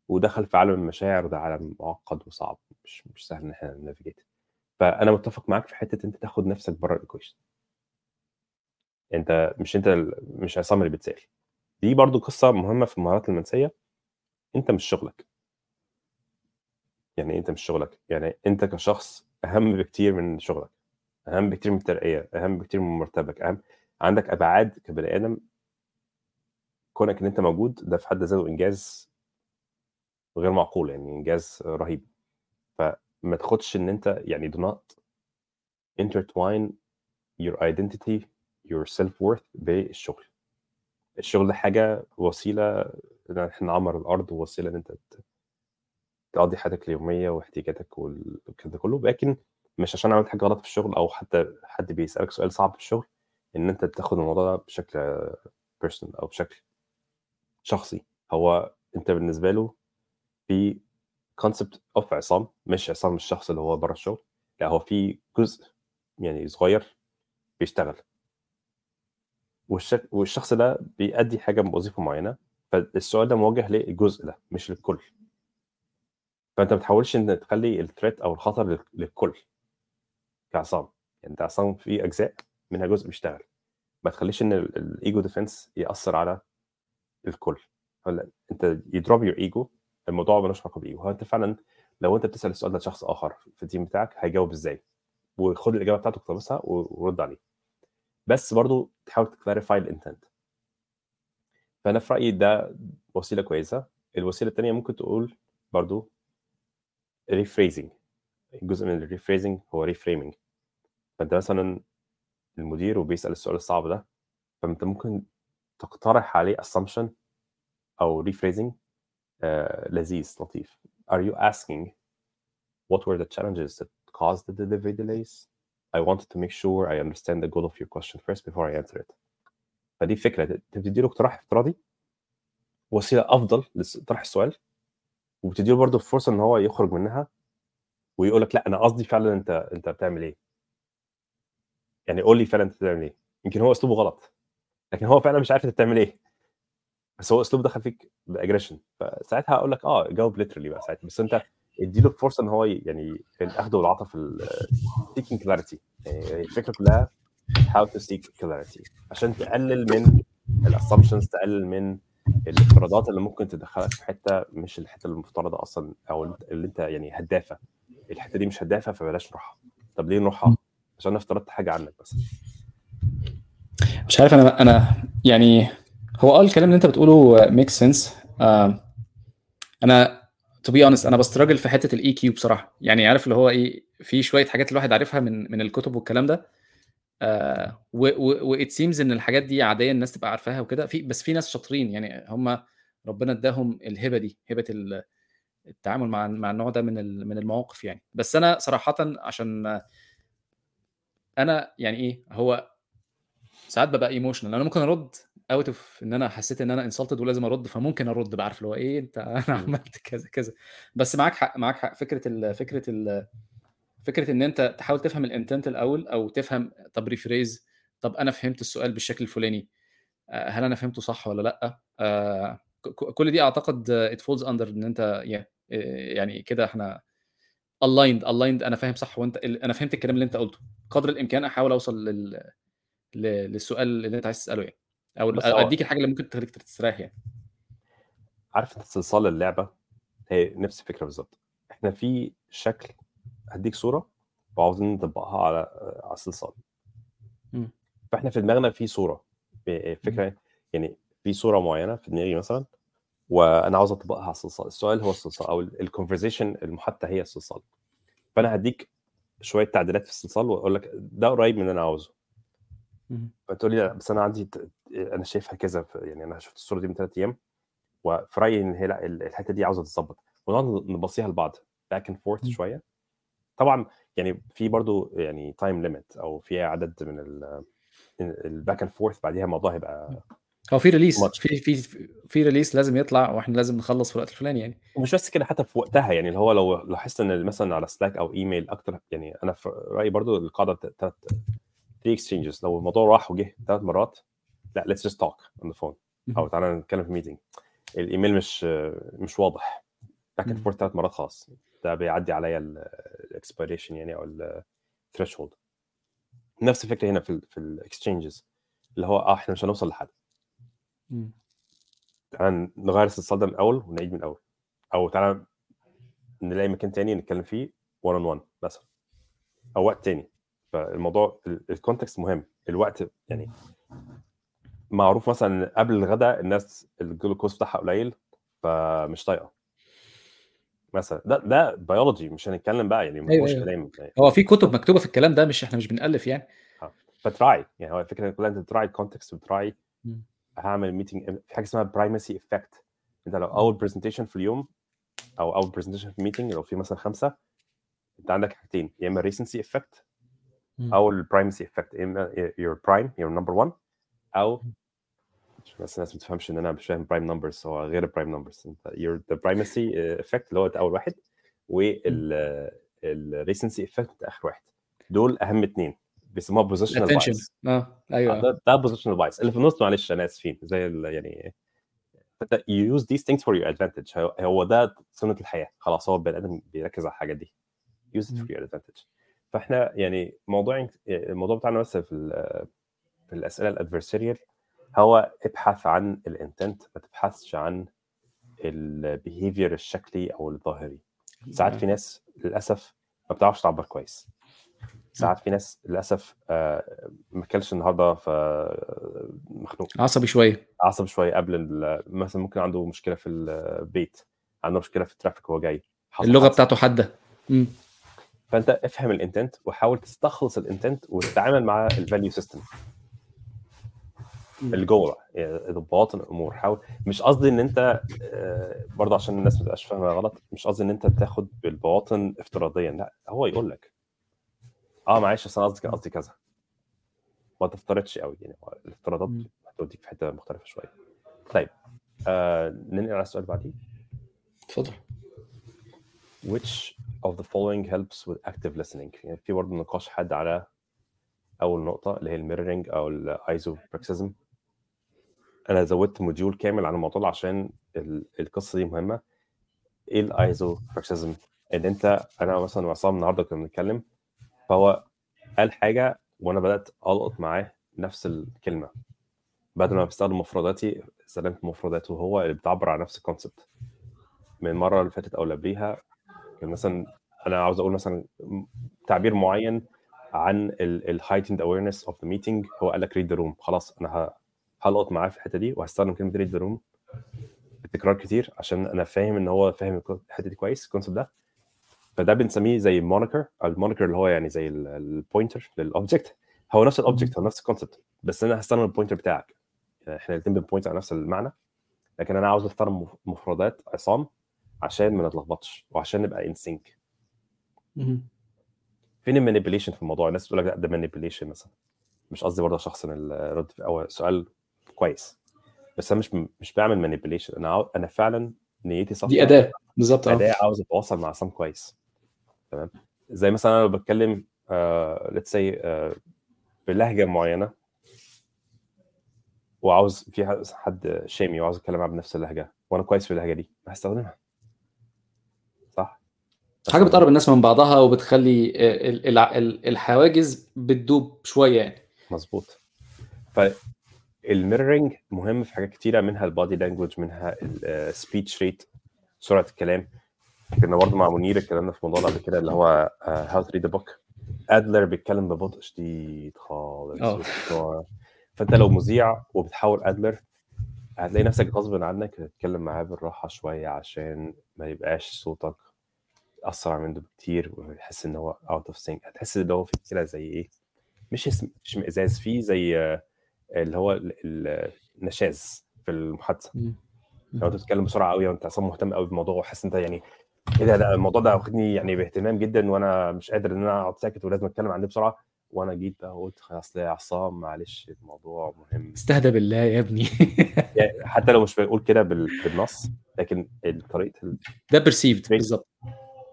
ودخل في عالم المشاعر ده عالم معقد وصعب. مش مش سهل إن إحنا ن navigate فأنا متفق معاك في حتة أنت تاخد نفسك بره ال equation أنت مش أنت مش عصام اللي بتسأل. دي برضو قصة مهمة في المهارات المنسيه أنت مش شغلك. يعني إيه أنت مش شغلك؟ يعني أنت كشخص أهم بكتير من شغلك. أهم بكتير من الترقية أهم بكتير من مرتبك أهم عندك أبعاد كبني آدم. كونك إن أنت موجود ده في حد ذاته إنجاز غير معقول يعني إنجاز رهيب. فما تاخدش إن أنت يعني do not intertwine your identity your self worth بالشغل. الشغل حاجة وسيلة إن إحنا نعمر الأرض ووسيلة إن أنت تقضي حياتك اليومية واحتياجاتك والكلام ده كله. لكن مش عشان عملت حاجة غلط في الشغل أو حتى حد بيسألك سؤال صعب في الشغل إن أنت تاخد الموضوع ده بشكل بيرسونال أو بشكل شخصي. هو أنت بالنسبة له في concept of عصام مش عصام الشخص اللي هو بره الشغل لأ هو في جزء يعني صغير بيشتغل. والش- والشخص ده بيأدي حاجة بوظيفة معينة فالسؤال ده موجه للجزء ده مش للكل. فأنت ما تحاولش إن تخلي ال threat أو الخطر لل- للكل. كعصام يعني أنت عصام في أجزاء منها جزء بيشتغل. ما تخليش إن ال ego defense يأثر على الكل. هلا أنت يضرب يور ايجو الموضوع ملوش علاقة بايجو هو أنت فعلا لو أنت بتسأل السؤال ده لشخص آخر في التيم بتاعك هيجاوب إزاي؟ وخد الإجابة بتاعته اقتبسها ورد عليه. بس برضو تحاول تكلاريفاي الإنتنت. فأنا في رأيي ده وسيلة كويسة. الوسيلة الثانية ممكن تقول برضو ريفريزنج جزء من الريفريزنج هو ريفريمنج فأنت مثلا المدير وبيسأل السؤال الصعب ده فأنت ممكن تقترح عليه assumption أو rephrasing uh, لذيذ لطيف. Are you asking what were the challenges that caused the delivery delays? I wanted to make sure I understand the goal of your question first before I answer it. فدي فكرة. أنت بتدي له اقتراح افتراضي؟ وسيلة أفضل لطرح السؤال. وبتدي له برضه فرصة إن هو يخرج منها ويقول لك لا أنا قصدي فعلا أنت أنت بتعمل إيه؟ يعني قول لي فعلا أنت بتعمل إيه؟ يمكن هو أسلوبه غلط. لكن هو فعلا مش عارف أنت بتعمل إيه. بس هو اسلوب دخل فيك ب aggression فساعتها أقول لك آه جاوب literally بقى ساعتها. بس أنت اديله فرصة إن هو يعني الاخذ والعطاء في seeking clarity. يعني الفكرة كلها how to seek clarity. عشان تقلل من ال assumptions تقلل من الافتراضات اللي ممكن تدخلك في حتة مش الحتة المفترضة أصلا أو اللي أنت يعني هدافه الحتة دي مش هدافه فبلاش نروحها. طب ليه نروحها؟ عشان أنا افترضت حاجة عنك بس. مش عارف أنا أنا يعني هو آه الكلام اللي أنت بتقوله make sense أنا to be honest أنا ب struggle في حتة ال EQ بصراحة. يعني عارف اللي هو إيه في شوية حاجات الواحد عارفها من من الكتب والكلام ده. و it seems إن الحاجات دي عادية الناس تبقى عارفاها وكده. في بس في ناس شاطرين يعني هم ربنا اداهم الهبة دي هبة ال- التعامل مع مع النوع ده من من المواقف يعني. بس أنا صراحة عشان أنا يعني إيه هو ساعات ببقى emotional أنا ممكن أرد out of إن أنا حسيت إن أنا insulted ولازم أرد فممكن أرد بعرف اللي هو إيه أنت <laughs> أنا. عملت كذا كذا. بس معاك حق معاك حق. فكرة ال فكرة ال فكرة إن أنت تحاول تفهم ال intent الأول أو تفهم طب rephrase طب أنا فهمت السؤال بالشكل الفلاني آه، هل أنا فهمته صح ولا لأ؟ آه، كل دي أعتقد it falls under إن أنت آه، يعني كده إحنا aligned aligned أنا فاهم صح وأنت أنا فهمت الكلام اللي أنت قلته. قدر الإمكان أحاول أوصل لل للسؤال اللي أنت عايز تسأله يعني. أو أديك الحاجة اللي ممكن تخليك تستريح يعني. عارف أنت صلصال اللعبة؟ هي نفس الفكرة بالظبط. إحنا في شكل هديك صورة وعاوزين نطبقها على على مم. فإحنا في دماغنا في صورة. فكرة يعني في صورة معينة في دماغي مثلا وأنا عاوز أطبقها على الصلصال. السؤال هو الصلصال أو ال conversation المحادثة هي الصلصال. فأنا هديك شوية تعديلات في الصلصال وأقول لك ده قريب من اللي أنا عاوزه. فتقول لي لا بس أنا عندي أنا شايفها كذا يعني أنا شفت الصورة دي من ثلاث أيام وفي رأيي إن هي لا ال- الحتة دي عاوزة تتظبط. ونقعد نباصيها لبعض back and forth. شوية. طبعا يعني في برضو يعني time limit أو في عدد من ال back and forth بعديها الموضوع هيبقى هو في release. في في في release لازم يطلع وإحنا لازم نخلص في الوقت الفلاني يعني. ومش بس كده حتى في وقتها يعني اللي هو لو لاحظت إن مثلا على سلاك أو ايميل أكتر يعني أنا في رأيي برضو القاعدة ثلاث 3 exchanges لو الموضوع راح وجه ثلاث مرات لا let's just talk on the phone. أو تعالى نتكلم في meeting الإيميل مش مش واضح. back and. forth ثلاث مرات خلاص. ده بيعدي عليا ال expiration يعني أو ال threshold نفس الفكرة هنا في ال في ال exchanges اللي هو آه إحنا مش هنوصل لحد. تعالى نغير الصلصال ده من الأول ونعيد من الأول. أو تعالى نلاقي مكان تاني نتكلم فيه 1 on 1 مثلا. أو وقت تاني. فالموضوع ال context مهم. الوقت يعني معروف مثلا قبل الغداء الناس الجلوكوز بتاعها قليل فمش طايقة. مثلا ده ده بيولوجي مش هنتكلم بقى يعني أيوه، فيهوش أيوه. كلام يعني. هو في كتب مكتوبة في الكلام ده مش إحنا مش بنألف يعني. فتراعي يعني هو الفكرة كلها انت تراعي ال context وتراعي مم. هعمل meeting في حاجة اسمها primacy effect أنت لو أول presentation في اليوم أو أول presentation في meeting لو في مثلا خمسة أنت عندك حاجتين يا إما recency effect. أو ال primacy effect you're prime you're number 1 أو عشان بس الناس ما تفهمش إن أنا مش فاهم prime numbers هو غير ال prime numbers you're the primacy effect اللي هو أول واحد وال recency effect آخر واحد. دول أهم اثنين بيسموها positional bias آه أيوه. ده ده positional bias اللي في النص معلش أنا اسفين زي يعني you use these things for your advantage. هو- هو ده سنة الحياة. خلاص هو البني آدم بيركز على الحاجات دي. use it for your advantage. فاحنا يعني موضوع الموضوع بتاعنا بس في في الأسئلة ال adversarial هو ابحث عن ال intent ما تبحثش عن ال behavior الشكلي أو الظاهري. ساعات في ناس للأسف ما بتعرفش تعبر كويس. ساعات في ناس للأسف آه، ما اكلش النهارده فمخنوق عصبي شوية. عصب شوية قبل مثلا ممكن عنده مشكلة في البيت عنده مشكلة في ال traffic وهو جاي. حصل اللغة حادثة. بتاعته حادة. فأنت افهم ال intent وحاول تستخلص ال intent وتتعامل مع ال value system اللي جوه يعني بواطن الأمور. حاول مش قصدي إن أنت آه، برضه عشان الناس ما تبقاش فاهمة غلط مش قصدي إن أنت تاخد بالبواطن افتراضيا. لا هو يقول لك. آه معلش أصل أنا قصدي قصدي كذا. ما تفترضش قوي يعني الافتراضات. هتوديك في حتة مختلفة شوية. طيب آه ننقل على السؤال اللي بعديه. اتفضل. Which of the following helps with active listening? يعني في برضه نقاش حاد على أول نقطة اللي هي ال mirroring أو ال isopraxism أنا زودت module كامل عن الموضوع عشان ال- القصة دي مهمة. إيه ال isopraxism إن أنت أنا مثلا وعصام النهارده كنا بنتكلم فهو قال حاجة وأنا بدأت ألقط معاه نفس الكلمة. بدل ما بستخدم مفرداتي استخدمت مفرداته هو اللي بتعبر عن نفس ال concept من المرة اللي فاتت أو اللي قبليها كان مثلا أنا عاوز أقول مثلا تعبير معين عن ال heightened awareness of the meeting. هو قال لك read the room. خلاص أنا هلقط معاه في الحتة دي وهستخدم كلمة read the room بتكرار كتير عشان أنا فاهم إن هو فاهم الحتة دي كويس ال concept ده. فده بنسميه زي moniker ال moniker اللي هو يعني زي ال pointer لل object هو نفس ال object هو نفس ال concept بس أنا هستخدم ال pointer بتاعك. إحنا الاثنين بن point على نفس المعنى. لكن أنا عاوز مف- مفردات عصام. عشان ما نتلخبطش وعشان نبقى in sync. فين ال manipulation في الموضوع. الناس بتقول لك لا ده manipulation مثلا. مش قصدي برضه شخص الرد أو سؤال كويس. بس أنا مش مش بعمل manipulation أنا عاو... أنا فعلا نيتي صافية. دي أداة. بالظبط آه. أداة عاوز أتواصل مع عصام كويس. تمام؟ زي مثلا أنا لو بتكلم let's say بلهجة معينة وعاوز في حد- شامي وعاوز أتكلم معاه بنفس اللهجة وأنا كويس في اللهجة دي هستخدمها صح حاجة بتقرب الناس من بعضها وبتخلي ال- ال- ال- الحواجز بتدوب شوية يعني. مظبوط. فال mirroring مهم في حاجات كتيرة منها ال body language منها ال speech rate سرعة الكلام. كنا برضه مع منير اتكلمنا في الموضوع ده قبل كده اللي هو How to Read a Book ادلر بيتكلم ببطء شديد خالص. فأنت لو مذيع وبتحاول ادلر هتلاقي نفسك غصب عنك تتكلم معاه بالراحة شوية عشان ما يبقاش صوتك اسرع منه بكتير ويحس إن هو out of sync هتحس ان هو في كده زي إيه؟ مش اسم مش ازاز فيه زي آه، اللي هو ال- ال- النشاز في المحادثة. لو أنت بتتكلم بسرعة قوي وأنت أصلا مهتم قوي بالموضوع وحاسس أنت يعني إيه ده ده الموضوع ده واخدني يعني باهتمام جدا وأنا مش قادر إن أنا أقعد ساكت ولازم أتكلم عنه بسرعة وأنا جيت بقى قلت خلاص يا عصام معلش الموضوع مهم. استهدى بالله يا ابني. <laughs> يعني حتى لو مش بقول كده بال- بالنص لكن طريقة ال- ده perceived فين؟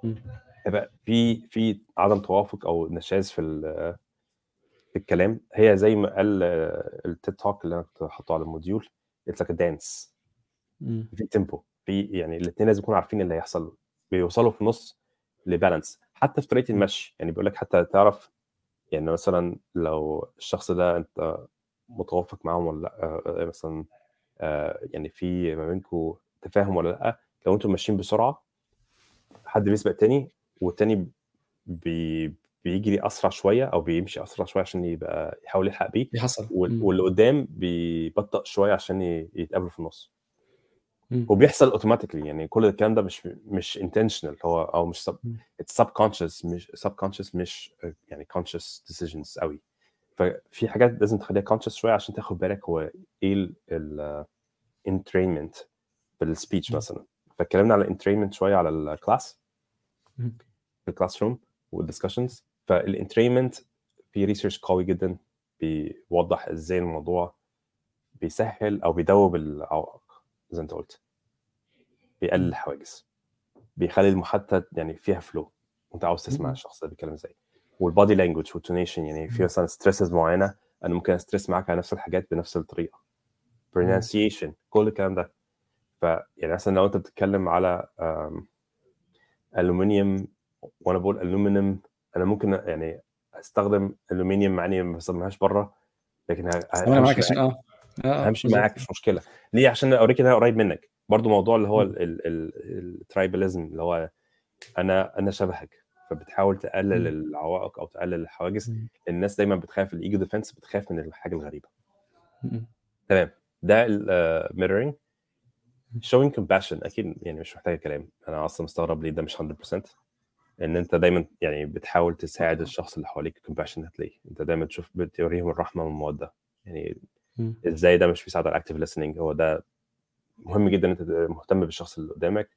بالظبط يبقى في في عدم توافق أو نشاز في ال- في الكلام. هي زي ما قال ال TED Talk اللي أنا كنت حاطه على ال module it's like dance. في tempo في يعني الاثنين لازم يكونوا عارفين اللي هيحصل. بيوصلوا في النص لبالانس حتى في طريقة المشي يعني بيقول لك حتى تعرف يعني مثلا لو الشخص ده أنت متوافق معاهم ولا لأ آه، مثلا آه، يعني في ما بينكم تفاهم ولا لأ لو أنتم ماشيين بسرعة حد بيسبق التاني والتاني بي بيجري أسرع شوية أو بيمشي أسرع شوية عشان يبقى يحاول يلحق بيه مم. واللي قدام بيبطأ شوية عشان يتقابلوا في النص. وبيحصل automatically يعني كل الكلام ده مش مش intentional هو أو مش sub. It's subconscious مش subconscious مش آه، يعني conscious decisions قوي ففي حاجات لازم تخليها conscious شوية عشان تاخد بالك هو إيه ال entrainment في ال speech. مثلا فاتكلمنا على entrainment شوية على ال class. في ال classroom وال discussions فال entrainment في research قوي جدا بيوضح إزاي الموضوع بيسهل أو بيدوب العوائق زي ما أنت قلت بيقلل. الحواجز بيخلي المحادثة يعني فيها flow وانت عاوز تسمع. الشخص ده بيتكلم إزاي وال body language وال intonation يعني في. مثلا stresses معينة أنا ممكن ا stress معاك على نفس الحاجات بنفس الطريقة pronunciation كل الكلام ده ف يعني مثلا لو أنت بتتكلم على ألومنيوم وأنا بقول aluminum أنا ممكن يعني أستخدم ألومنيوم مع إني ما بستخدمهاش بره لكن أنا معاك همشي عشان معاك آه آه همشي. معاك مش مشكلة ليه عشان أوريك إن أنا قريب منك برضو موضوع اللي هو. ال tribalism اللي هو أنا أنا شبهك فبتحاول تقلل. العوائق أو تقلل الحواجز. الناس دايما بتخاف ال ego defense بتخاف من الحاجة الغريبة. تمام ده ال mirroring showing compassion أكيد يعني مش محتاج كلام أنا أصلا مستغرب ليه ده مش 100% إن أنت دايما يعني بتحاول تساعد الشخص اللي حواليك compassionately أنت دايما تشوف بتوريهم الرحمة والمودة. يعني. إزاي ده مش بيساعد على الاكتيف listening هو ده مهم جدا إن أنت مهتم بالشخص اللي قدامك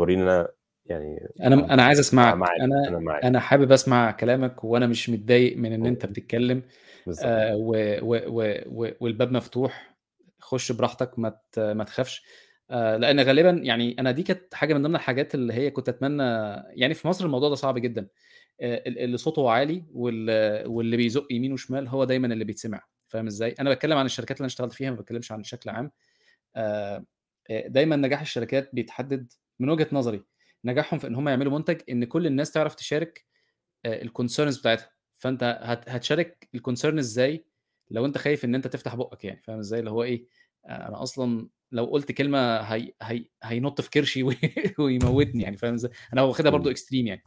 أنا يعني أنا أنا عايز أسمعك. معاك أنا أنا معاك. أنا حابب أسمع كلامك وأنا مش متضايق من إن أنت بتتكلم. آه و و و و والباب مفتوح. خش براحتك ما ما تخافش. آه لأن غالبا يعني أنا دي كانت حاجة من ضمن الحاجات اللي هي كنت أتمنى يعني في مصر الموضوع ده صعب جدا. آه ال- اللي صوته عالي وال- واللي بيزق يمين وشمال هو دايما اللي بيتسمع. فاهم إزاي؟ أنا بتكلم عن الشركات اللي أنا اشتغلت فيها ما بتكلمش عن الشكل عام. آه، دايما نجاح الشركات بيتحدد من وجهة نظري. نجاحهم في إن هم يعملوا منتج إن كل الناس تعرف تشارك ال concerns بتاعتها. فأنت هت- هتشارك ال concern إزاي؟ لو أنت خايف إن أنت تفتح بقك يعني فاهم إزاي؟ اللي هو إيه أنا أصلا لو قلت كلمة هي هي هينط في كرشي وي- <laughs> ويموتني يعني فاهم إزاي؟ أنا واخدها برضو extreme يعني.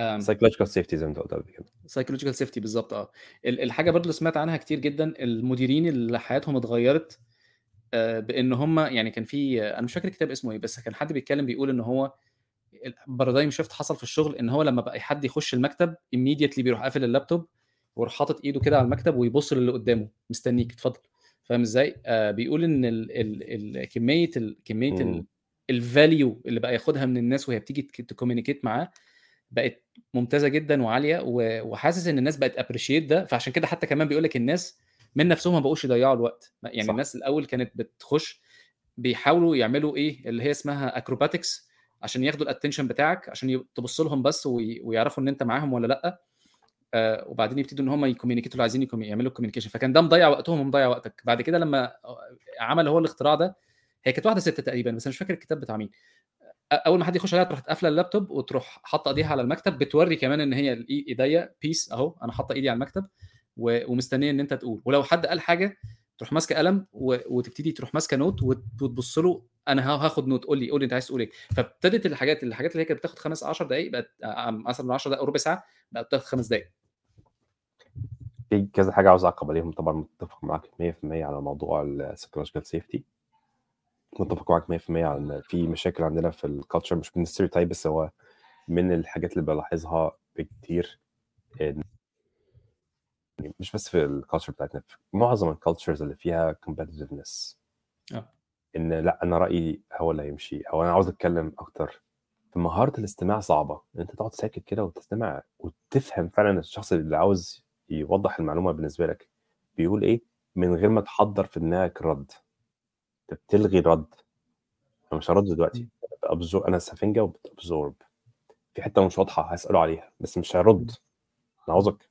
psychological safety زي ما أنت قلت قبل كده. psychological safety بالظبط آه. ال- الحاجة برضو اللي سمعت عنها كتير جدا المديرين اللي حياتهم اتغيرت آه، بإن هم يعني كان في أنا مش فاكر الكتاب اسمه إيه بس كان حد بيتكلم بيقول إن هو paradigm shift حصل في الشغل إن هو لما بقى حد يخش المكتب immediately بيروح قافل اللابتوب ويروح حاطط ايده كده على المكتب ويبص للي قدامه مستنيك اتفضل فاهم إزاي؟ آه بيقول إن ال ال ال كمية ال كمية. ال value اللي بقى ياخدها من الناس وهي بتيجي ت communicate معاه بقت ممتازة جدا وعالية وحاسس إن الناس بقت appreciate ده فعشان كده حتى كمان بيقول لك الناس من نفسهم ما بقوش يضيعوا الوقت يعني صح. الناس الأول كانت بتخش بيحاولوا يعملوا إيه اللي هي اسمها acrobatics عشان ياخدوا ال attention بتاعك عشان تبص لهم بس وي- ويعرفوا إن أنت معاهم ولا لأ آه وبعدين يبتدوا إن هم ي communicate وا اللي عايزين يعملوا communication فكان ده مضيع وقتهم ومضيع وقتك. بعد كده لما عمل هو الاختراع ده هي كانت واحدة ست تقريبا بس أنا مش فاكر الكتاب بتاع مين. أول ما حد يخش عليها تروح قافله اللابتوب وتروح حاطة إيديها على المكتب. بتوري كمان إن هي إيديا بيس أهو أنا حاطة إيدي على المكتب ومستنية إن أنت تقول. ولو حد قال حاجة تروح ماسكة قلم وتبتدي تروح ماسكة note وت- وتبص له أنا ها- هاخد note قول لي قول لي أنت عايز تقول إيه. فابتدت الحاجات الحاجات اللي هي كانت بتاخد خمس 10 دقائق بقت آه، مثلا من 10 دقائق ربع ساعة بقت بتاخد خمس دقائق في كذا حاجة عاوز أعقب عليهم طبعا متفق معاك 100% على موضوع ال psychological safety متفق معاك 100% على إن في مشاكل عندنا في ال culture مش من ال stereotype بس هو من الحاجات اللي بلاحظها بكتير. إن يعني مش بس في ال culture بتاعتنا في معظم ال cultures اللي فيها competitiveness. آه. إن لأ أنا رأيي هو اللي هيمشي. أو أنا عاوز أتكلم أكتر. فمهاره الاستماع صعبة. ان أنت تقعد ساكت كده وتستمع وتفهم فعلا الشخص اللي عاوز يوضح المعلومة بالنسبة لك. بيقول إيه؟ من غير ما تحضر في دماغك رد. أنت بتلغي رد. أنا مش هرد دلوقتي. بأبزور. أنا سفنجة وبتأبزورب. في حتة مش واضحة هسأله عليها بس مش هرد. أنا عاوزك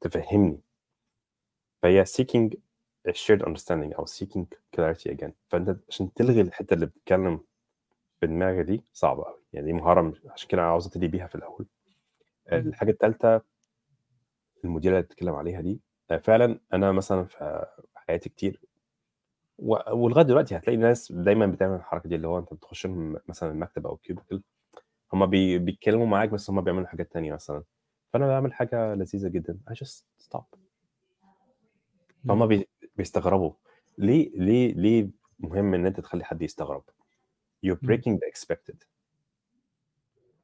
تفهمني. فهي seeking a shared understanding أو seeking clarity again. فأنت عشان تلغي الحتة اللي بتتكلم في دماغي دي صعبة قوي يعني دي مهارة عشان كده أنا عاوز ابتدي بيها في الأول. الحاجة الثالثه المديرة اللي بتتكلم عليها دي آه، فعلا أنا مثلا في حياتي كتير ولغاية دلوقتي هتلاقي ناس دايما بتعمل الحركة دي اللي هو أنت بتخش لهم مثلا المكتب أو ال cubicle هم بي... بيتكلموا معاك بس هم بيعملوا حاجات تانية مثلا. فأنا بعمل حاجة لذيذة جدا I just stop. فهم بي... بيستغربوا. ليه ليه ليه مهم إن أنت تخلي حد يستغرب؟ You're breaking the expected.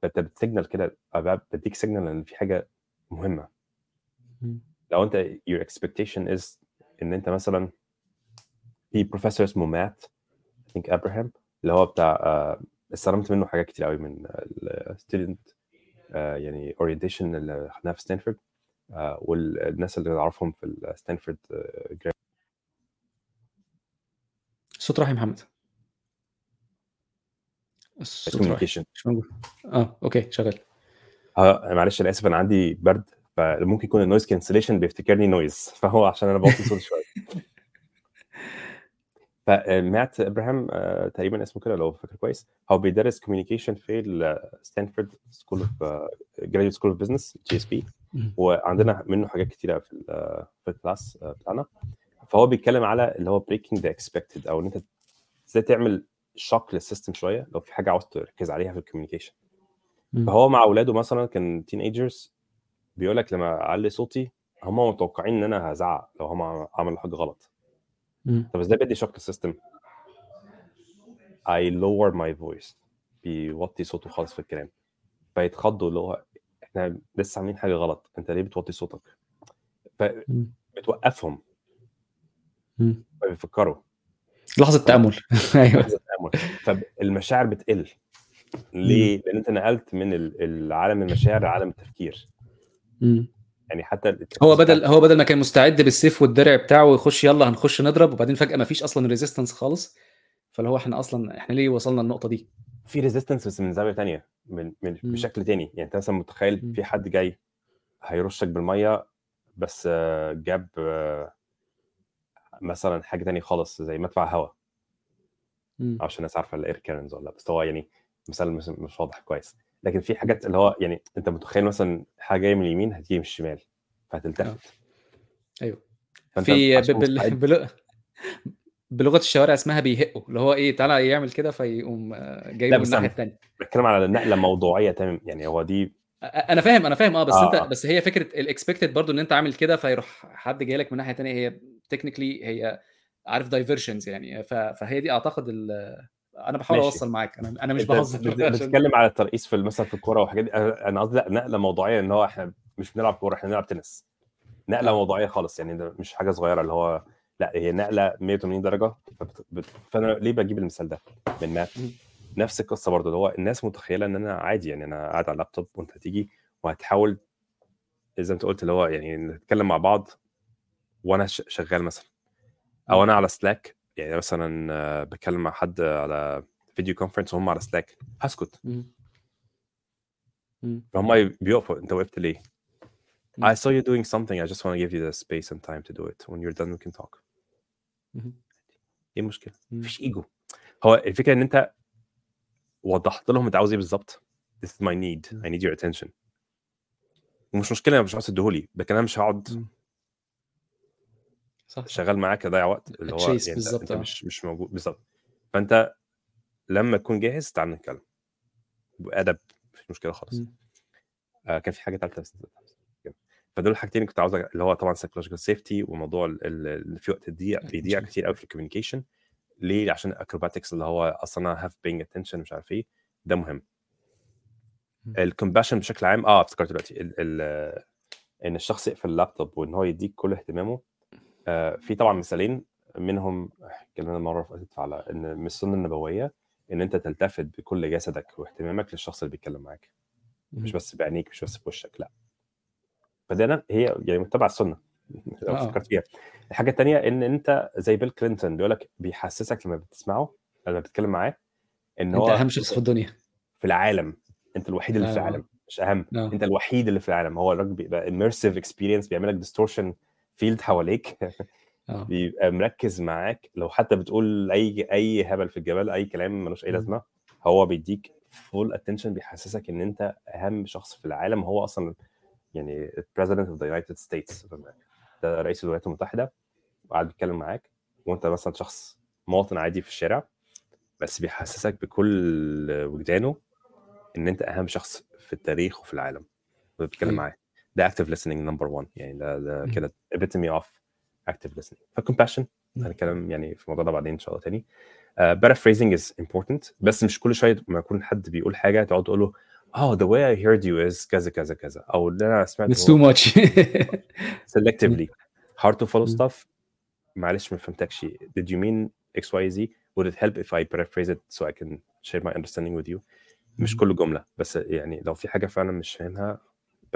فأنت بت signal كده بديك signal إن في حاجة مهمة. لو انت your expectation is ان انت مثلا في بروفيسور اسمه مات I think ابراهام اللي هو بتاع آه، استلمت منه حاجات كتير قوي من ال student يعني orientation اللي خدناها في ستانفورد آه، والناس اللي نعرفهم في ستانفورد الصوت راح يا محمد. الصوت راح. communication مش موجود. آه okay شغال. معلش أنا آسف أنا عندي برد. فممكن يكون ال noise cancellation بيفتكرني noise <laughs> فهو عشان أنا بوطي صوت شوية. <laughs> فمات ابراهام آه، تقريبا اسمه كده لو فاكر كويس. هو بيدرس communication في ستانفورد school of graduate school of business GSB. وعندنا منه حاجات كتيرة في ال في ال class آه، بتاعنا. فهو بيتكلم على اللي هو breaking the expected أو إن أنت إزاي تعمل shock لل system شوية لو في حاجة عاوز تركز عليها في ال communication. فهو مع أولاده مثلا كان teenagers بيقول لك لما أعلي صوتي هم متوقعين إن أنا هزعق لو هم عملوا حاجة غلط. مم. طب إزاي بدي shock لل system I lower my voice. بيوطي صوته خالص في الكلام. فيتخضوا اللي هو إحنا لسه عاملين حاجة غلط. أنت ليه بتوطي صوتك. فبتوقفهم. فبيفكروا. لحظة تأمل. <laughs> أيوه. لحظة تأمل. فالمشاعر بتقل. ليه؟ لأن أنت نقلت من ال- العالم المشاعر لعالم التفكير. مم. يعني حتى هو بدل هو بدل ما كان مستعد بالسيف والدرع بتاعه ويخش يلا هنخش نضرب وبعدين فجأة ما فيش أصلا ريزيستنس خالص فاللي هو إحنا أصلا إحنا ليه وصلنا للنقطة دي في resistance بس من زاوية تانية من, من. بشكل تاني يعني أنت مثلا متخيل. في حد جاي هيرشك بالمية بس آه، جاب آه، مثلا حاجة تانية خالص زي مدفع هواء. عشان الناس عارفة ال air curtains ولا لأ، بس هو يعني مثال مش واضح كويس لكن في حاجات اللي هو يعني انت متخيل مثلا حاجة جاية من اليمين هتيجي من الشمال فهتلتفت. أيوه. فأنت في عشان ب- بال- مستعد- بل- بلغة الشوارع اسمها بيهقوا. اللي هو إيه تعالى يعمل كده فيقوم آه، جاي من الناحية الثانية بتكلم على نقلة موضوعية تمام. يعني هو دي أنا فاهم أنا فاهم. آه بس آه، أنت آه. بس هي فكرة ال expected برضو إن أنت عامل كده فيروح حد جاي لك من ناحية ثانية هي technically هي عارف diversions يعني. فهي دي أعتقد ال- أنا بحاول ماشي. أوصل معاك. أنا أنا مش بهزر. بتتكلم على الترقيص في مثلا في الكورة وحاجات دي. أنا أنا قصدي نقلة موضوعية إن هو إحنا مش بنلعب كورة إحنا بنلعب تنس. نقلة. موضوعية خالص يعني ده مش حاجة صغيرة اللي هو لا هي نقلة 180 درجة فبت... بت... فأنا ليه بجيب المثال ده من مم. نفس القصة برضو اللي هو الناس متخيلة إن أنا عادي يعني أنا قاعد على اللابتوب وأنت هتيجي وهتحاول زي ما أنت قلت اللي هو يعني نتكلم مع بعض وأنا شغال مثلا. أو أنا على سلاك يعني مثلا بتكلم مع حد على video conference وهم على سلاك هسكت. فهم بيقفوا أنت وقفت ليه؟ I saw you doing something. I just want to give you the space and time to do it. When you're done we can talk. إيه المشكلة؟ مفيش ايجو هو الفكرة إن أنت وضحت لهم أنت عاوز إيه بالظبط؟ This is my need. I need your attention. ومش مشكلة مش عاوز تديهولي لكن أنا مش هقعد. صح. شغال معاك اضيع وقت اللي هو يعني أنت, بالظبط، أنت آه. مش مش موجود بالظبط فأنت لما تكون جاهز تعال نتكلم بأدب مفيش مشكلة خالص. آه كان في حاجة ثالثه بس فدول الحاجتين اللي كنت عاوز اللي هو طبعا psychological safety وموضوع ال- ال- اللي في وقت بيضيع بيضيع. كتير قوي في ال communication ليه عشان ال acrobatics اللي هو أصلا أنا half paying attention مش عارف إيه ده مهم. ال compassion بشكل عام آه افتكرت دلوقتي إن الشخص يقفل اللابتوب وإن هو يديك كل اهتمامه في طبعا مثالين منهم اتكلمنا مره فاتت على إن من السنة النبوية إن أنت تلتفت بكل جسدك واهتمامك للشخص اللي بيتكلم معاك مش. بس بعينيك مش بس بوشك لأ فده أنا- هي يعني متبع السنة لو آه. فكرت فيها الحاجة الثانية إن أنت زي بيل كلينتون بيقول لك بيحسسك لما بتسمعه لما بتتكلم معاه إن أنت هو أهم شخص في الدنيا في العالم أنت الوحيد اللي في آه. العالم مش أهم آه. أنت الوحيد اللي في العالم هو الراجل بيبقى immersive experience بيعمل لك distortion field حواليك <laughs> آه. بيبقى مركز معاك. لو حتى بتقول أي أي هبل في الجبل أي كلام ملوش أي. لازمة هو بيديك full attention بيحسسك إن أنت أهم شخص في العالم. هو أصلا يعني president of the United States. ده رئيس الولايات المتحدة وقاعد بيتكلم معاك. وأنت مثلا شخص مواطن عادي في الشارع بس بيحسسك بكل وجدانه إن أنت أهم شخص في التاريخ وفي العالم. وبتتكلم أيوة. معاه ده active listening number one يعني ده, ده. كده epitome of active listening فcompassion مم. هنتكلم يعني في الموضوع ده بعدين ان شاء الله تاني uh, paraphrasing is important بس مش كل شوية ما يكون حد بيقول حاجة تقعد تقول له oh the way I heard you is كذا كذا كذا أو اللي أنا سمعته It's too much selectively hard to follow stuff معلش ما فهمتكش did you mean x y z would it help if I paraphrase it so I can share my understanding with you مش. كل جمله بس يعني لو في حاجة فعلا مش فاهمها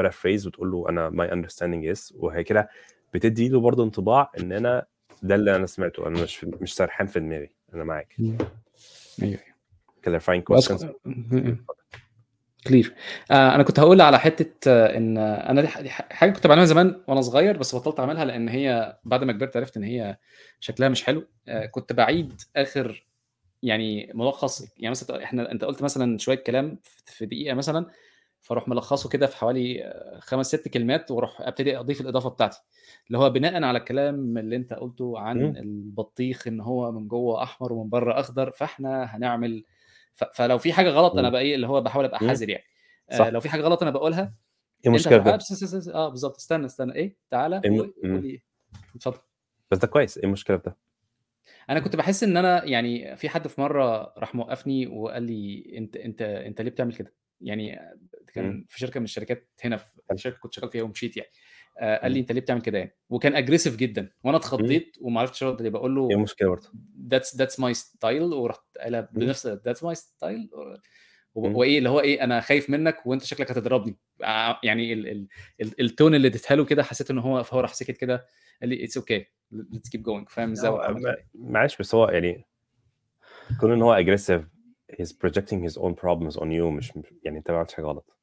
paraphrase وتقول له أنا my understanding is وهي كده بتدي له برضه انطباع إن أنا ده اللي أنا سمعته أنا مش مش سرحان في دماغي أنا معاك. أيوه. Questions? كلير. آه أنا كنت هقول على حتة آه إن أنا دي حاجة كنت بعملها زمان وأنا صغير بس بطلت أعملها لأن هي بعد ما كبرت عرفت إن هي شكلها مش حلو. آه كنت بعيد آخر يعني ملخص يعني مثلا إحنا أنت قلت مثلا شوية كلام في دقيقة مثلا فاروح ملخصه كده في حوالي آه، خمس ست كلمات وأروح ابتدي اضيف الاضافة بتاعتي اللي هو بناء على الكلام اللي انت قلته عن مم. البطيخ إن هو من جوه أحمر ومن بره أخضر فإحنا هنعمل ف... فلو في حاجة غلط أنا مم. بقى إيه اللي هو بحاول أبقى. حذر يعني صح. آه لو في حاجة غلط أنا بقولها إيه المشكلة آه آه بالظبط استنى استنى إيه تعالى الم- قول لي اتفضل بس ده كويس إيه المشكلة في ده؟ أنا كنت بحس إن أنا يعني في حد في مرة راح موقفني وقال لي أنت أنت أنت ليه بتعمل كده يعني كان. في شركة من الشركات هنا في حلو. شركه كنت شغال فيها ومشيت يعني. آه قال لي. أنت ليه بتعمل كده يعني؟ وكان aggressive جدا. وأنا اتخضيت وما عرفتش أرد عليه بقول له إيه المشكلة برضه؟ that's that's my style ورحت قالها. بنفس that's my style. وإيه اللي هو إيه أنا خايف منك وأنت شكلك هتضربني. آه، يعني ال ال ال ال tone اللي اديتها له كده حسيت إن هو فهو راح سكت كده. قال لي it's okay let's keep going فاهم إزاي؟ معلش بس هو يعني كون إن هو aggressive he's projecting his own problems on you مش يعني أنت ما عملتش حاجة غلط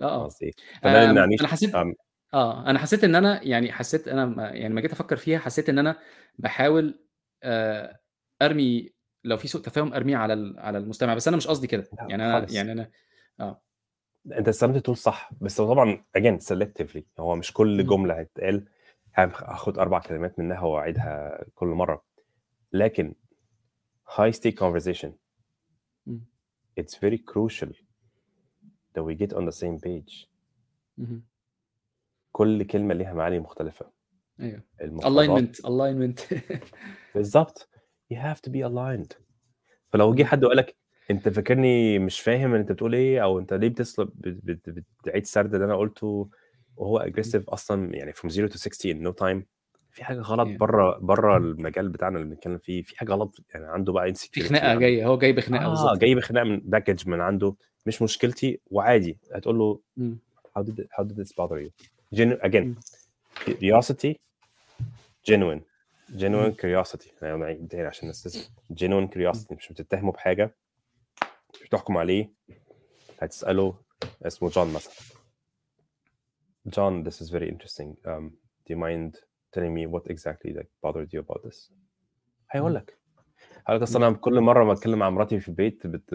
آه قصدي؟ فده ما أنا حسيت أم، آه أنا حسيت إن أنا يعني حسيت أنا ما- يعني لما جيت أفكر فيها حسيت إن أنا بحاول آه، أرمي لو في سوء تفاهم أرميه على على المستمع بس أنا مش قصدي كده يعني أنا خالص يعني أنا آه أنت استخدمت ال tool صح بس هو طبعا again selectively هو مش كل. جملة هتتقال هاخد أربع كلمات منها وأعيدها كل مرة لكن stake conversation مم. It's very crucial that we get on the same page. كل كلمة ليها معاني مختلفة. أيوه. alignment alignment بالظبط you have to be aligned. فلو جه حد وقال لك أنت فاكرني مش فاهم أنت بتقول إيه أو أنت ليه بتسلب بت- بت- بتعيد سرد اللي أنا قلته وهو aggressive أصلا يعني from 0 to 60 in no time. في حاجة غلط. بره بره المجال بتاعنا اللي بنتكلم فيه في حاجة غلط يعني عنده بقى في insecurity خناقه جاية هو جاي بخناقة آه بالظبط جاي بخناقة من package من عنده مش مشكلتي وعادي هتقول له مم. how did it, how did this bother you Genu- again مم. curiosity genuine genuine مم. curiosity تاني عشان الناس genuine curiosity مش بتتهمه بحاجة مش بتحكم عليه هتسأله اسمه جون مثلا John, this is very interesting. Um, do you mind telling me what exactly like bothered you about this? هيقول. لك. هقول لك اصل أنا كل مرة ما اتكلم مع مراتي في البيت بت...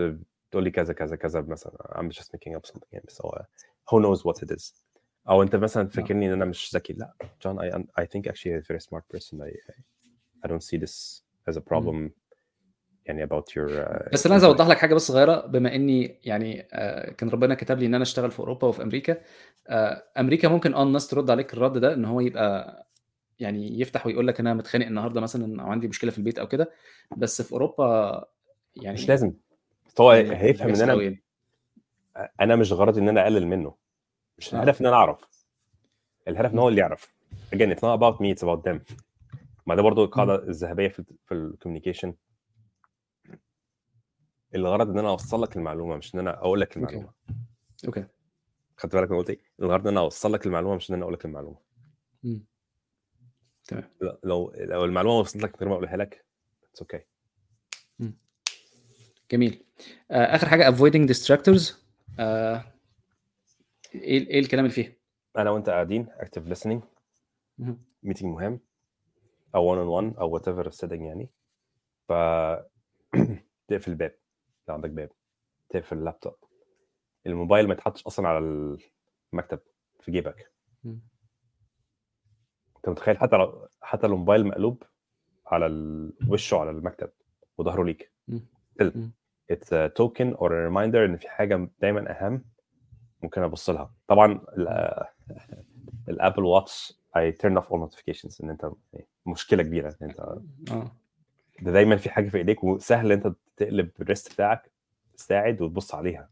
بتقول لي كذا كذا كذا مثلا. I'm just making up something. يعني بس هو who knows what it is. أو أنت مثلا فاكرني إن أنا مش ذكي. لا. John I I think actually you're a very smart person. I I don't see this as a problem. يعني about your uh, بس أنا عايز أوضح لك حاجة بس صغيرة. بما إني يعني آه، كان ربنا كتب لي إن أنا أشتغل في أوروبا وفي أمريكا آه، أمريكا ممكن آه الناس ترد عليك الرد ده إن هو يبقى يعني يفتح ويقول لك أنا متخانق النهارده مثلا أو عندي مشكلة في البيت أو كده بس في أوروبا يعني مش لازم. هو يعني هيفهم إن أنا يعني. أنا مش غرضي إن أنا أقلل منه. مش آه. الهدف إن أنا أعرف. الهدف إن هو اللي يعرف. Again it's not about me it's about them. ما ده برضو القاعدة الذهبية في في ال communication الغرض إن أنا أوصل لك المعلومة مش إن أنا أقول لك. المعلومة. Okay. خدت بالك أنا قلت إيه؟ الغرض إن أنا أوصل لك المعلومة مش إن أنا أقول لك المعلومة. تمام. لو لو المعلومة وصلت لك من غير ما أقولها لك it's okay جميل. آه، آخر حاجة avoiding distractors. آه، إيه إيه الكلام اللي فيها؟ أنا وأنت قاعدين active listening. meeting مهم أو 1 on 1 أو whatever setting يعني. ف <clears throat> تقفل الباب لو عندك باب. تقفل اللابتوب. الموبايل ما يتحطش أصلا على المكتب في جيبك. أنت متخيل حتى لو حتى لو الموبايل مقلوب على ال- وشه على المكتب وظهره ليك. token or a reminder إن في حاجة دايما أهم ممكن أبص لها. طبعا ال- Apple Watch I turn off all notifications إن أنت يعني مشكلة كبيرة إن أنت آه. ده دايما في حاجة في إيديك وسهل أنت تقلب ال wrist بتاعك تساعد وتبص عليها.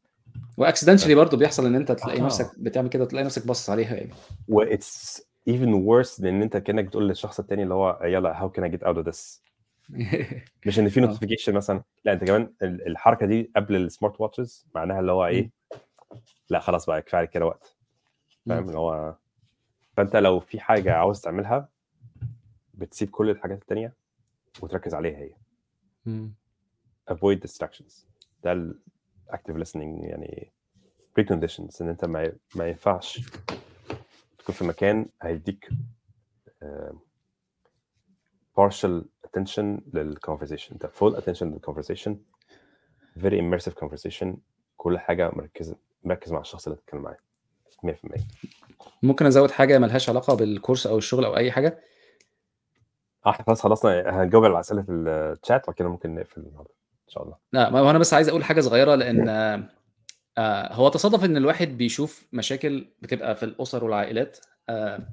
و accidentally برضه بيحصل إن أنت تلاقي آه. نفسك بتعمل كده وتلاقي نفسك باصص عليها يعني. what's even worse لأن أنت كأنك بتقول للشخص التاني اللي هو يلا how can I get out of this <laughs> مش إن في آه. notification مثلا. لا أنت كمان ال- الحركة دي قبل ال smart watches معناها اللي هو إيه؟ لا خلاص بقى كفاية كده وقت. فاهم؟ اللي هو فأنت لو في حاجة عاوز تعملها بتسيب كل الحاجات التانية وتركز عليها هي. avoid distractions. ده ال active listening يعني preconditions إن أنت ما ما ينفعش تكون في مكان هيديك آه، partial attention للconversation. انت full attention للconversation very immersive conversation كل حاجة مركزه مركز مع الشخص اللي بتتكلم معاه. 100% ممكن أزود حاجة ملهاش علاقة بالكورس أو الشغل أو أي حاجة؟ آه إحنا خلاص خلصنا. هنجاوب على أسئلة الشات وبعد كده ممكن نقفل النهارده. إن شاء الله. لا ما هو أنا بس عايز أقول حاجة صغيرة لأن آه، هو تصادف إن الواحد بيشوف مشاكل بتبقى في الأسر والعائلات. آه،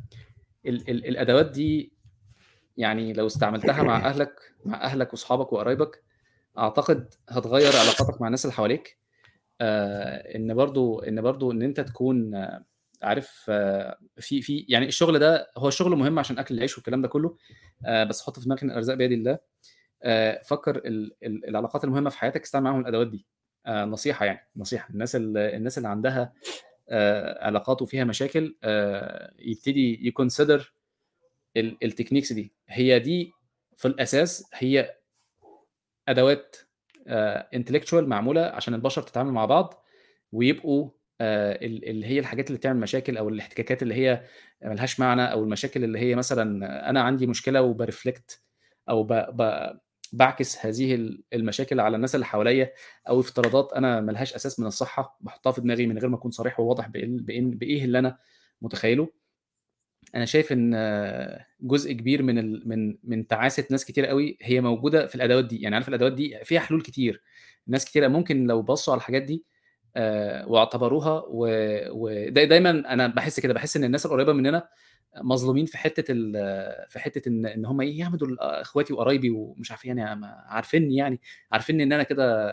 ال ال الأدوات دي يعني لو استعملتها مع أهلك مع أهلك وأصحابك وقرايبك أعتقد هتغير علاقاتك مع الناس اللي حواليك. آه، إن برضو إن برضو إن أنت تكون عارف في في يعني الشغل ده هو الشغل مهم عشان أكل العيش والكلام ده كله. بس حط في دماغك إن الأرزاق بيد الله. فكر ال- ال- العلاقات المهمة في حياتك استعمل معاهم الأدوات دي. آه، نصيحة يعني نصيحة الناس اللي الناس اللي عندها آه، علاقات وفيها مشاكل آه، يبتدي ي consider ال techniques دي هي دي في الأساس هي أدوات intellectual معمولة عشان البشر تتعامل مع بعض ويبقوا ال- اللي هي الحاجات اللي بتعمل مشاكل أو الاحتكاكات اللي هي ملهاش معنى أو المشاكل اللي هي مثلا أنا عندي مشكلة وبرفلكت أو. بعكس هذه ال- المشاكل على الناس اللي حواليا أو افتراضات أنا ملهاش أساس من الصحة بحطها في دماغي من غير ما أكون صريح وواضح بإن... بإيه اللي أنا متخيله. أنا شايف إن جزء كبير من ال... من من تعاسة ناس كتير قوي هي موجودة في الأدوات دي. يعني عارف الأدوات دي فيها حلول كتير. ناس كتير ممكن لو بصوا على الحاجات دي واعتبروها ودايما دايما أنا بحس كده بحس إن الناس القريبة مننا مظلومين في حتة ال- في حتة ان إن هم إيه يعملوا أخواتي وقرايبي ومش عارف يعني ما- عارفيني يعني عارفين إن أنا كده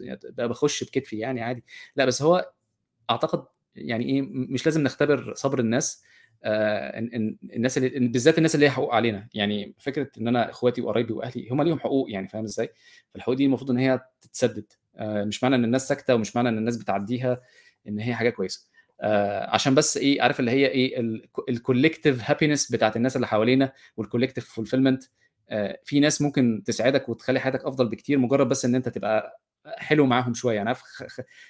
يعني بخش بكتفي يعني عادي. لا بس هو أعتقد يعني إيه مش لازم نختبر صبر الناس آه الناس اللي بالذات الناس اللي ليها حقوق علينا. يعني فكرة إن أنا أخواتي وقرايبي وأهلي هم ليهم حقوق يعني فاهم إزاي؟ فالحقوق دي المفروض إن هي تتسدد. آه مش معنى إن الناس ساكتة ومش معنى إن الناس بتعديها إن هي حاجة كويسة. آه عشان بس إيه عارف اللي هي إيه ال collective happiness بتاعت الناس اللي حوالينا وال collective fulfillment آه في ناس ممكن تساعدك وتخلي حياتك أفضل بكتير مجرد بس إن أنت تبقى حلو معاهم شوية. يعني عارف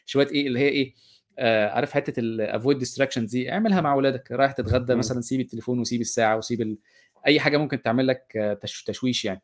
شوية إيه اللي هي إيه آه عارف حتة ال avoid distractions دي اعملها مع اولادك رايح تتغدى. مثلا سيب التليفون وسيب الساعة وسيب ال... أي حاجة ممكن تعمل لك آه، تش... تشويش يعني. آه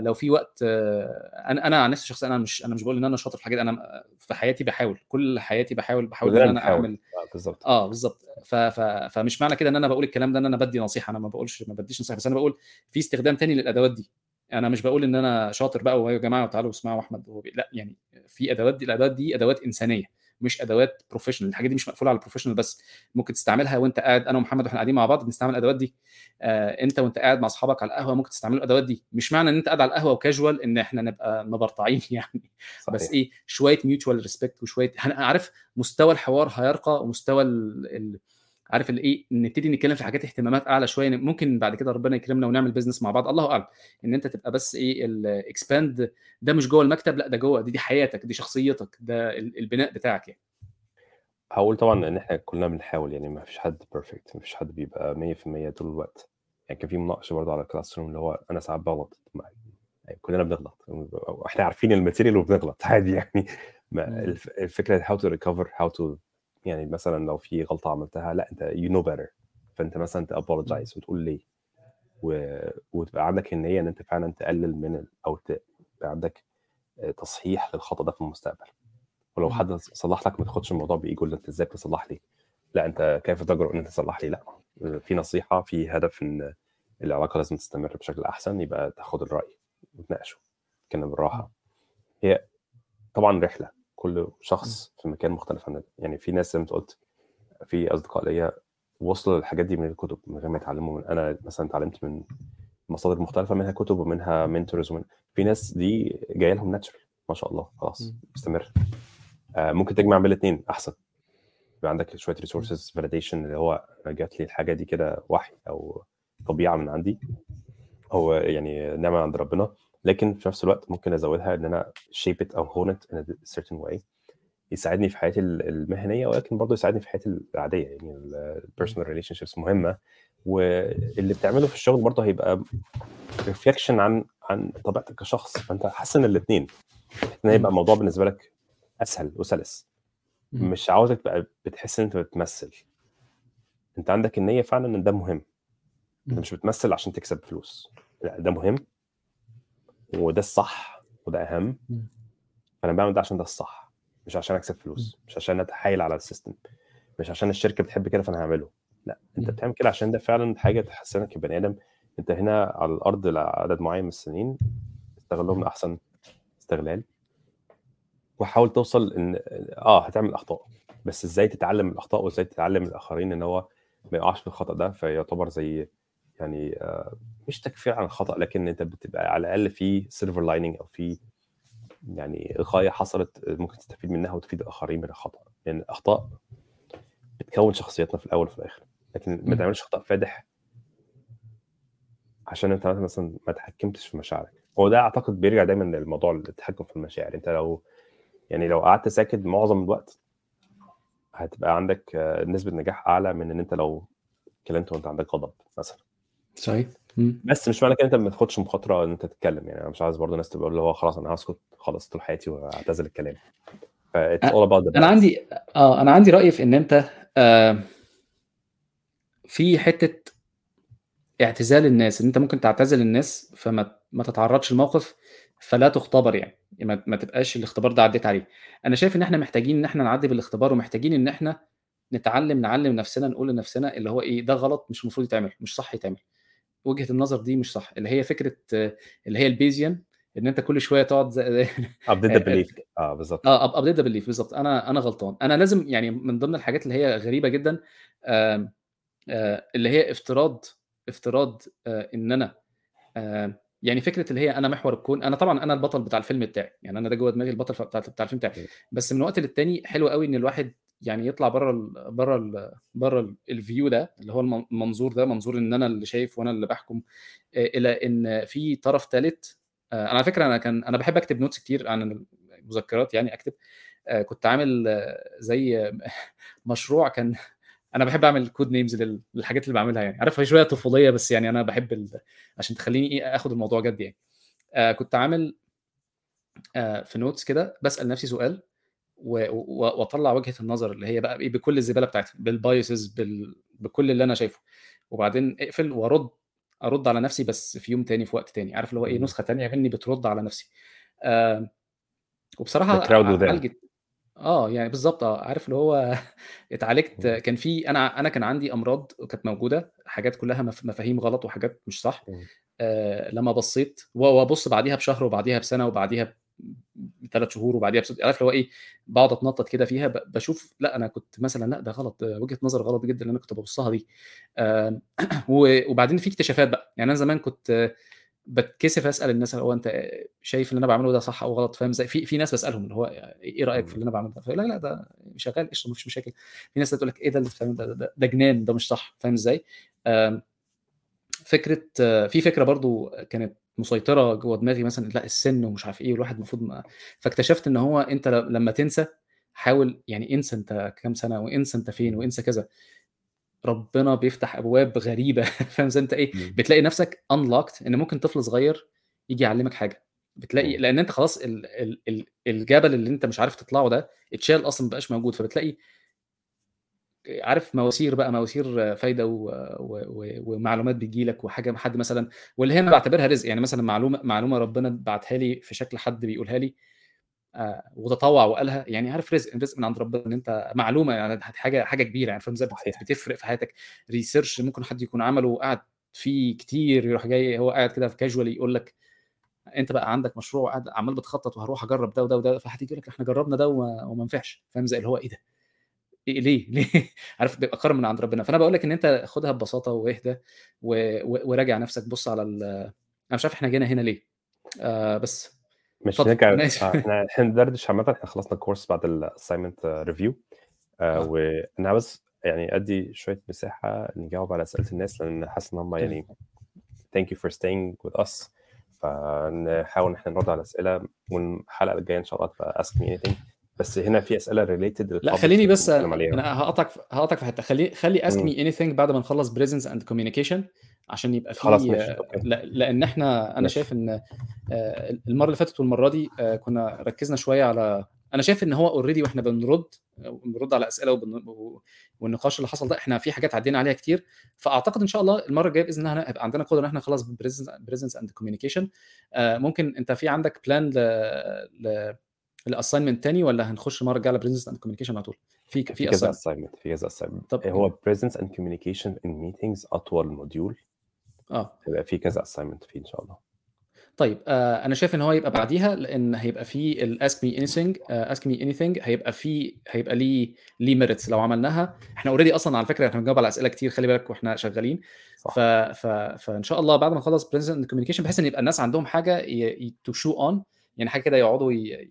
لو في وقت آه أنا أنا عن نفسي شخصيا أنا مش أنا مش بقول إن أنا شاطر في الحاجات أنا في حياتي بحاول كل حياتي بحاول بحاول إن أنا بنحاول. أعمل آه، بالظبط آه بالظبط. ف... فمش معنى كده إن أنا بقول الكلام ده إن أنا بدي نصيحة أنا ما بقولش ما بديش نصيحة بس أنا بقول في استخدام تاني للأدوات دي أنا مش بقول إن أنا شاطر بقى ويا جماعة تعالوا اسمعوا أحمد. لأ يعني في أدوات دي الأدوات دي أدوات إنسانية مش أدوات professional الحاجات دي مش مقفولة على ال professional بس. ممكن تستعملها وأنت قاعد أنا ومحمد وإحنا قاعدين مع بعض بنستعمل الأدوات دي. آه أنت وأنت قاعد مع أصحابك على القهوة ممكن تستعملوا الأدوات دي. مش معنى إن أنت قاعد على القهوة وكاجوال إن إحنا نبقى مبرطعين <laughs> يعني. صحيح. بس إيه شوية mutual respect وشوية عارف مستوى الحوار هيرقى ومستوى ال... ال... عارف الايه نبتدي نتكلم في حاجات اهتمامات أعلى شوية ممكن بعد كده ربنا يكرمنا ونعمل business مع بعض. الله أعلم إن أنت تبقى بس إيه ال expand ده مش جوه المكتب لأ ده جوه دي, دي حياتك دي شخصيتك ده ال- البناء بتاعك يعني. هقول طبعا إن إحنا كلنا بنحاول يعني ما فيش حد perfect ما فيش حد بيبقى 100% طول الوقت. يعني كان في مناقشة برضه على ال classroom اللي هو أنا ساعات بغلط. يعني كلنا بنغلط. وإحنا عارفين ال material وبنغلط <laughs> عادي يعني. الفكرة how to recover how to يعني مثلا لو في غلطة عملتها لا أنت you know better. فأنت مثلا ت apologize وتقول ليه؟ و... وتبقى عندك النية إن أنت فعلا تقلل من ال... أو تبقى عندك آه، تصحيح للخطأ ده في المستقبل. ولو. حد صلح لك ما تاخدش الموضوع بإيجو أنت إزاي بتصلح لي لا أنت كيف تجرؤ إن أنت تصلح لي لا. في نصيحة في هدف إن العلاقة لازم تستمر بشكل أحسن يبقى تاخد الرأي وتناقشه. تتكلم بالراحة. هي طبعا رحلة. كل شخص في مكان مختلف عن يعني في ناس زي ما قلت في أصدقاء ليا وصلوا للحاجات دي من الكتب من غير ما يتعلموا من أنا مثلا اتعلمت من مصادر مختلفة منها كتب ومنها mentors ومن في ناس دي جاية لهم natural ما شاء الله خلاص. مستمر. آه ممكن تجمع بين الاثنين أحسن. يبقى عندك شوية resources validation اللي هو جات لي الحاجة دي كده وحي أو طبيعة من عندي. هو يعني نعمة عند ربنا. لكن في نفس الوقت ممكن أزودها إن أنا shape it أو hone it in a certain way. يساعدني في حياتي ال- المهنية ولكن برضه يساعدني في حياتي العادية. يعني ال personal relationships مهمة. واللي بتعمله في الشغل برضه هيبقى reflection عن عن طبيعتك كشخص. فأنت حسن الاثنين إن هيبقى الموضوع بالنسبة لك أسهل وسلس. مش عاوزك تبقى بتحس إن أنت بتمثل. أنت عندك النية فعلا إن ده مهم. أنت. مش بتمثل عشان تكسب فلوس. لأ ده مهم. وده الصح وده أهم. فأنا بعمل ده عشان ده الصح مش عشان أكسب فلوس مش عشان أتحايل على ال system مش عشان الشركة بتحب كده فأنا هعمله. لأ أنت. بتعمل كده عشان ده فعلا حاجة تحسنك كبني آدم. أنت هنا على الأرض لعدد معين من السنين استغلهم لأحسن استغلال. وحاول توصل إن آه هتعمل أخطاء بس إزاي تتعلم من الأخطاء وإزاي تتعلم من الآخرين إن هو ما يقعش في الخطأ ده فيعتبر زي يعني آه مش تكفير عن الخطأ لكن أنت بتبقى على الأقل في silver lining أو في يعني غاية حصلت ممكن تستفيد منها وتفيد الآخرين من الخطأ. لأن يعني الأخطاء بتكون شخصيتنا في الأول وفي الآخر لكن ما. تعملش خطأ فادح عشان أنت مثلا ما تحكمتش في مشاعرك. هو ده أعتقد بيرجع دايما للموضوع التحكم في المشاعر. أنت لو يعني لو قعدت ساكت معظم الوقت هتبقى عندك آه، نسبة نجاح أعلى من إن أنت لو اتكلمت وأنت عندك غضب مثلا. صحيح. مم. بس مش معنى كده انت ما تاخدش مخاطرة ان انت تتكلم. يعني أنا مش عايز برضه الناس تبقى اللي هو خلاص أنا هسكت خلاص طول حياتي وأعتزل الكلام. about the أنا. عندي آه أنا عندي رأي في إن أنت آه في حتة اعتزال الناس إن أنت ممكن تعتزل الناس فما ما تتعرضش لموقف فلا تختبر يعني. ما, ما تبقاش الاختبار ده عديت عليه. أنا شايف إن إحنا محتاجين إن إحنا نعدي بالاختبار ومحتاجين إن إحنا نتعلم نعلم نفسنا نقول لنفسنا اللي هو إيه ده غلط مش المفروض يتعمل مش صح يتعمل. وجهة النظر دي مش صح. اللي هي فكرة آه، اللي هي ال Bayesian إن أنت كل شوية تقعد <laughs> update the belief. آه بالظبط. آه update the belief بالظبط. أنا أنا غلطان. أنا لازم يعني من ضمن الحاجات اللي هي غريبة جدا آم، آه، اللي هي افتراض افتراض آه، إن أنا آه، يعني فكرة اللي هي أنا محور الكون. أنا طبعا أنا البطل بتاع الفيلم بتاعي. يعني أنا ده جوه دماغي البطل بتاع بتاع الفيلم بتاعي. بس من وقت للتاني حلو قوي إن الواحد يعني يطلع بره ال بره ال بره ال view ده اللي هو الم- المنظور ده منظور إن أنا اللي شايف وأنا اللي بحكم إلى إن في طرف ثالث أنا على فكرة أنا كان أنا بحب أكتب notes كتير عن المذكرات يعني أكتب كنت عامل زي مشروع كان أنا بحب أعمل code names للحاجات اللي بعملها يعني عارف شوية طفولية بس يعني أنا بحب. عشان تخليني إيه آخد الموضوع جد يعني كنت عامل في notes كده بسأل نفسي سؤال واطلع وجهة النظر اللي هي بقى إيه بكل الزبالة بتاعتها بال biases بال... بكل اللي أنا شايفه وبعدين اقفل وأرد أرد على نفسي بس في يوم تاني في وقت تاني عارف اللي هو إيه. نسخة تانية مني بترد على نفسي آه وبصراحة. عالجت آه يعني بالظبط آه عارف اللي هو <laughs> اتعالجت. كان في أنا أنا كان عندي أمراض كانت موجودة حاجات كلها مف- مفاهيم غلط وحاجات مش صح. آه لما بصيت وأبص بعديها بشهر وبعديها بسنة وبعديها بثلاث شهور وبعديها بست عارف اللي هو إيه؟ بقعد أتنطط كده فيها ب- بشوف لا أنا كنت مثلا لا ده غلط وجهة نظر غلط جدا اللي أنا كنت ببصها دي. <clears throat> وبعدين في اكتشافات بقى. يعني أنا زمان كنت بتكسف أسأل الناس هو أنت شايف اللي أنا بعمله ده صح أو غلط فاهم في في ناس بسألهم اللي هو إيه رأيك في اللي أنا بعمله ده؟ فيقول لا لا ده شغال قشطة مفيش مشاكل. في ناس تقول لك إيه ده اللي بتعمله ده, ده, ده جنان ده مش صح فاهم إزاي؟ فكرة في فكرة برضو كانت مسيطرة جوه دماغي مثلا لأ السن ومش عارف إيه والواحد المفروض ما فاكتشفت إن هو أنت لما تنسى حاول يعني انسى أنت كام سنة وانسى أنت فين وانسى كذا. ربنا بيفتح أبواب غريبة <laughs> فاهم أنت إيه. بتلاقي نفسك unlocked إن ممكن طفل صغير يجي يعلمك حاجة. بتلاقي. لأن أنت خلاص ال ال ال الجبل اللي أنت مش عارف تطلعه ده اتشال أصلا مبقاش موجود. فبتلاقي عارف مواسير بقى مواسير فايدة و... و... ومعلومات بتجي لك وحاجة حد مثلا واللي هي أنا بعتبرها رزق. يعني مثلا معلومة معلومة ربنا بعتها لي في شكل حد بيقولها لي آه، وتطوع وقالها يعني عارف رزق رزق من عند ربنا إن أنت معلومة يعني حاجة حاجة كبيرة. يعني فاهم إزاي. بتفرق في حياتك. ريسيرش ممكن حد يكون عمله وقعد فيه كتير يروح جاي هو قاعد كده في كاجوالي يقول لك أنت بقى عندك مشروع وقاعد عمال بتخطط وهروح أجرب ده وده وده فحد يجي لك إحنا جربنا ده وما, وما نفعش. فاهم زي اللي هو إيه ده؟ إيه ليه؟ <laughs> ليه؟ عارف بيبقى كرم من عند ربنا. فأنا بقول لك إن أنت خدها ببساطة واهدى وراجع نفسك. بص على ال... أنا مش عارف إحنا جينا هنا ليه. آه بس. مش اتفضل. نرجع. أنا اسف آه، إحنا <laughs> إحنا ندردش عامة. إحنا خلصنا الكورس بعد ال assignment review آه وأنا عاوز يعني أدي شوية مساحة نجاوب على أسئلة الناس لأن حاسس إن هم يعني thank you for staying with us. فنحاول إن إحنا نرد على الأسئلة والحلقة الجاية إن شاء الله تبقى ask me anything. بس هنا في أسئلة related لا خليني بس أنا هقطعك هقطعك في حتة. خلي خلي ask. me anything بعد ما نخلص presence and communication عشان يبقى خلاص في ماشي. okay. لا- لأن إحنا أنا ماشي. شايف إن آه، المرة اللي فاتت والمرة دي آه، كنا ركزنا شوية على أنا شايف إن هو already وإحنا بنرد بنرد على أسئلة وبن... والنقاش اللي حصل ده إحنا في حاجات عدينا عليها كتير. فأعتقد إن شاء الله المرة الجاية بإذن الله هيبقى عندنا قدرة إن إحنا خلاص presence and communication ممكن أنت في عندك plan ل ل ال assignment تاني ولا هنخش المره الجاية على presence and communication على طول؟ في في كذا assignment في كذا assignment. طب هو presence and communication in meetings أطول module آه. هيبقى في كذا assignment فيه إن شاء الله. طيب آه أنا شايف إن هو يبقى بعديها لأن هيبقى في ال ask me anything ask me anything هيبقى في هيبقى ليه ليه merits لو عملناها. إحنا already أصلا على فكرة إحنا بنجاوب على أسئلة كتير خلي بالك وإحنا شغالين. صح. ف... ف... فإن شاء الله بعد ما نخلص presence and communication بحيث إن يبقى الناس عندهم حاجة to chew on يعني حاجة كده يقعدوا ي...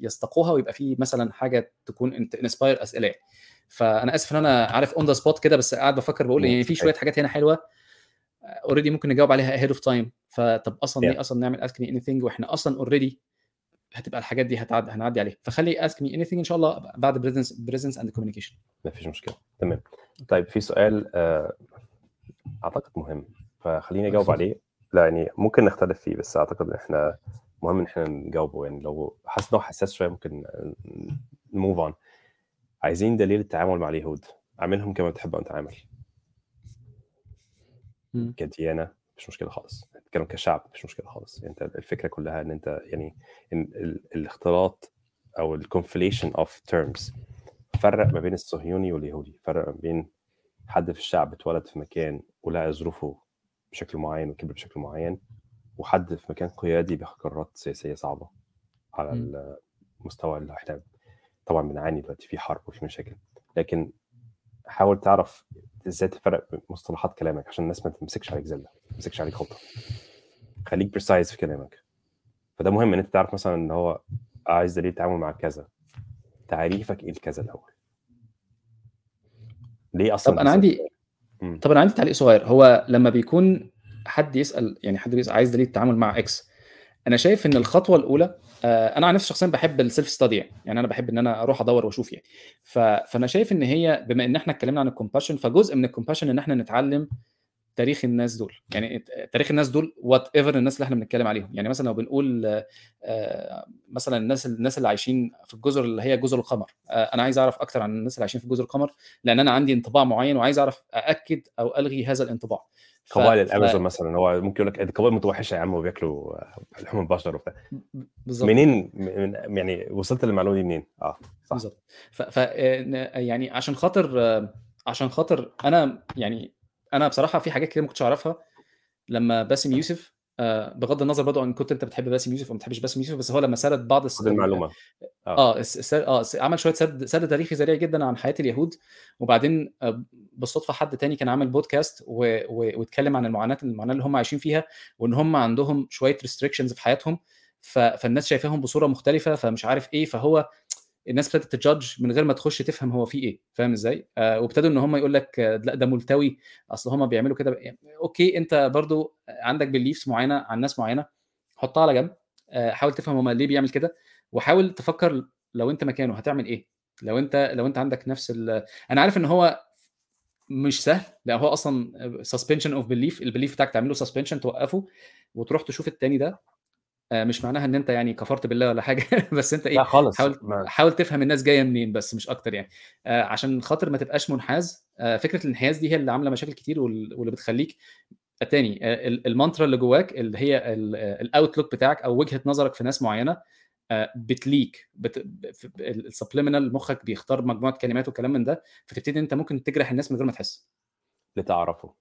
يستقوها ويبقى في مثلا حاجة تكون inspire أسئلة. يعني. فأنا آسف إن أنا عارف on the spot كده بس قاعد بفكر بقول يعني في شوية حاجات هنا حلوة already ممكن نجاوب عليها ahead of time. فطب أصلا Yeah. ليه أصلا نعمل ask me anything وإحنا أصلا already هتبقى الحاجات دي هتعدي هنعدي عليها. فخلي ask me anything إن شاء الله بعد presence presence and communication. ما فيش مشكلة. تمام. طيب في سؤال آه، أعتقد مهم. فخليني أجاوب. عليه. لا يعني ممكن نختلف فيه بس أعتقد إن إحنا مهم ان إحنا نجاوبه يعني لو حاسس انه حساس شوية ممكن ن move on عايزين دليل التعامل مع اليهود. اعملهم كما تحب أن تعامل. كديانة مش مشكلة خالص. نتكلم كشعب مش مشكلة خالص. انت الفكرة كلها إن انت يعني إن ال- الاختلاط أو ال conflation of terms فرق ما بين الصهيوني واليهودي. فرق ما بين حد في الشعب اتولد في مكان ولقى ظروفه بشكل معين وكبر بشكل معين وحد في مكان قيادي بياخد قرارات سياسية صعبة على. المستوى اللي إحنا طبعا بنعاني دلوقتي في حرب وفي مشاكل لكن حاول تعرف إزاي تفرق مصطلحات كلامك عشان الناس ما تمسكش عليك زلة ما تمسكش عليك غلطه خليك بريسايز في كلامك فده مهم إن أنت تعرف مثلا إن هو عايز دليل التعامل مع كذا تعريفك إيه الكذا الأول ليه أصلا طب أنا عندي؟ مم. طب أنا عندي تعليق صغير هو لما بيكون حد يسأل يعني حد بيسأل عايز دليل التعامل مع X أنا شايف إن الخطوة الأولى آه، أنا عن نفسي شخصيا بحب ال self study يعني. أنا بحب إن أنا أروح أدور وأشوف يعني. فأنا شايف إن هي بما إن إحنا اتكلمنا عن ال compassion فجزء من ال compassion إن إحنا نتعلم تاريخ الناس دول يعني تاريخ الناس دول whatever الناس اللي إحنا بنتكلم عليهم يعني مثلا لو بنقول آه، مثلا الناس الناس اللي عايشين في الجزر اللي هي جزر القمر آه، أنا عايز أعرف أكتر عن الناس اللي عايشين في جزر القمر لأن أنا عندي انطباع معين وعايز أعرف أأكد أو ألغي هذا الانطباع. قبائل ف... الامازون مثلا هو ممكن يقول لك دي قبائل متوحشة يا عم وبياكلوا <laughs> لحوم البشر وبتاع. بالظبط منين من يعني وصلت للمعلومة دي منين؟ آه صح. بالظبط ف... ف يعني عشان خاطر عشان خاطر أنا يعني أنا بصراحة في حاجات كتير ما كنتش أعرفها لما باسم يوسف بغض النظر برضو ان كنت انت بتحب باسم يوسف أو ما بتحبش باسم يوسف بس هو لما سرد بعض الس... المعلومة. آه. آه. الس- الس- آه الس- عمل شوية سرد سرد تاريخي سريع جدا عن حياة اليهود وبعدين آه، بالصدفة حد تاني كان عامل بودكاست و... و... واتكلم عن المعاناة المعاناة اللي هم عايشين فيها وإن هم عندهم شوية restrictions في حياتهم ف... فالناس شايفاهم بصورة مختلفة فمش عارف إيه فهو الناس ابتدت ت judge من غير ما تخش تفهم هو في إيه فاهم إزاي؟ آه وابتدوا إن هم يقول لك آه، لأ ده ملتوي أصل هم بيعملوا كده. يعني okay أنت برضو عندك beliefs معينة عن ناس معينة حطها على جنب آه حاول تفهم هم ليه بيعمل كده وحاول تفكر لو أنت مكانه هتعمل إيه. لو أنت لو أنت عندك نفس ال... أنا عارف إن هو مش سهل لأن هو أصلا suspension of belief ال belief بتاعك تعمله suspension توقفه وتروح تشوف التاني ده مش معناها إن أنت يعني كفرت بالله ولا حاجة <laughs> بس أنت لا إيه خالص حاول ما حاول تفهم الناس جاية منين بس مش أكتر يعني. آه، عشان خاطر ما تبقاش منحاز آه، فكرة الانحياز دي هي اللي عاملة مشاكل كتير وال- واللي بتخليك تاني آه، ال- المانترا اللي جواك اللي هي ال outlook بتاعك أو وجهة نظرك في ناس معينة آه، بتليك بت... ال subliminal مخك بيختار مجموعة كلمات وكلام من ده فتبتدي أنت ممكن تجرح الناس من غير ما تحس. لتعرفه.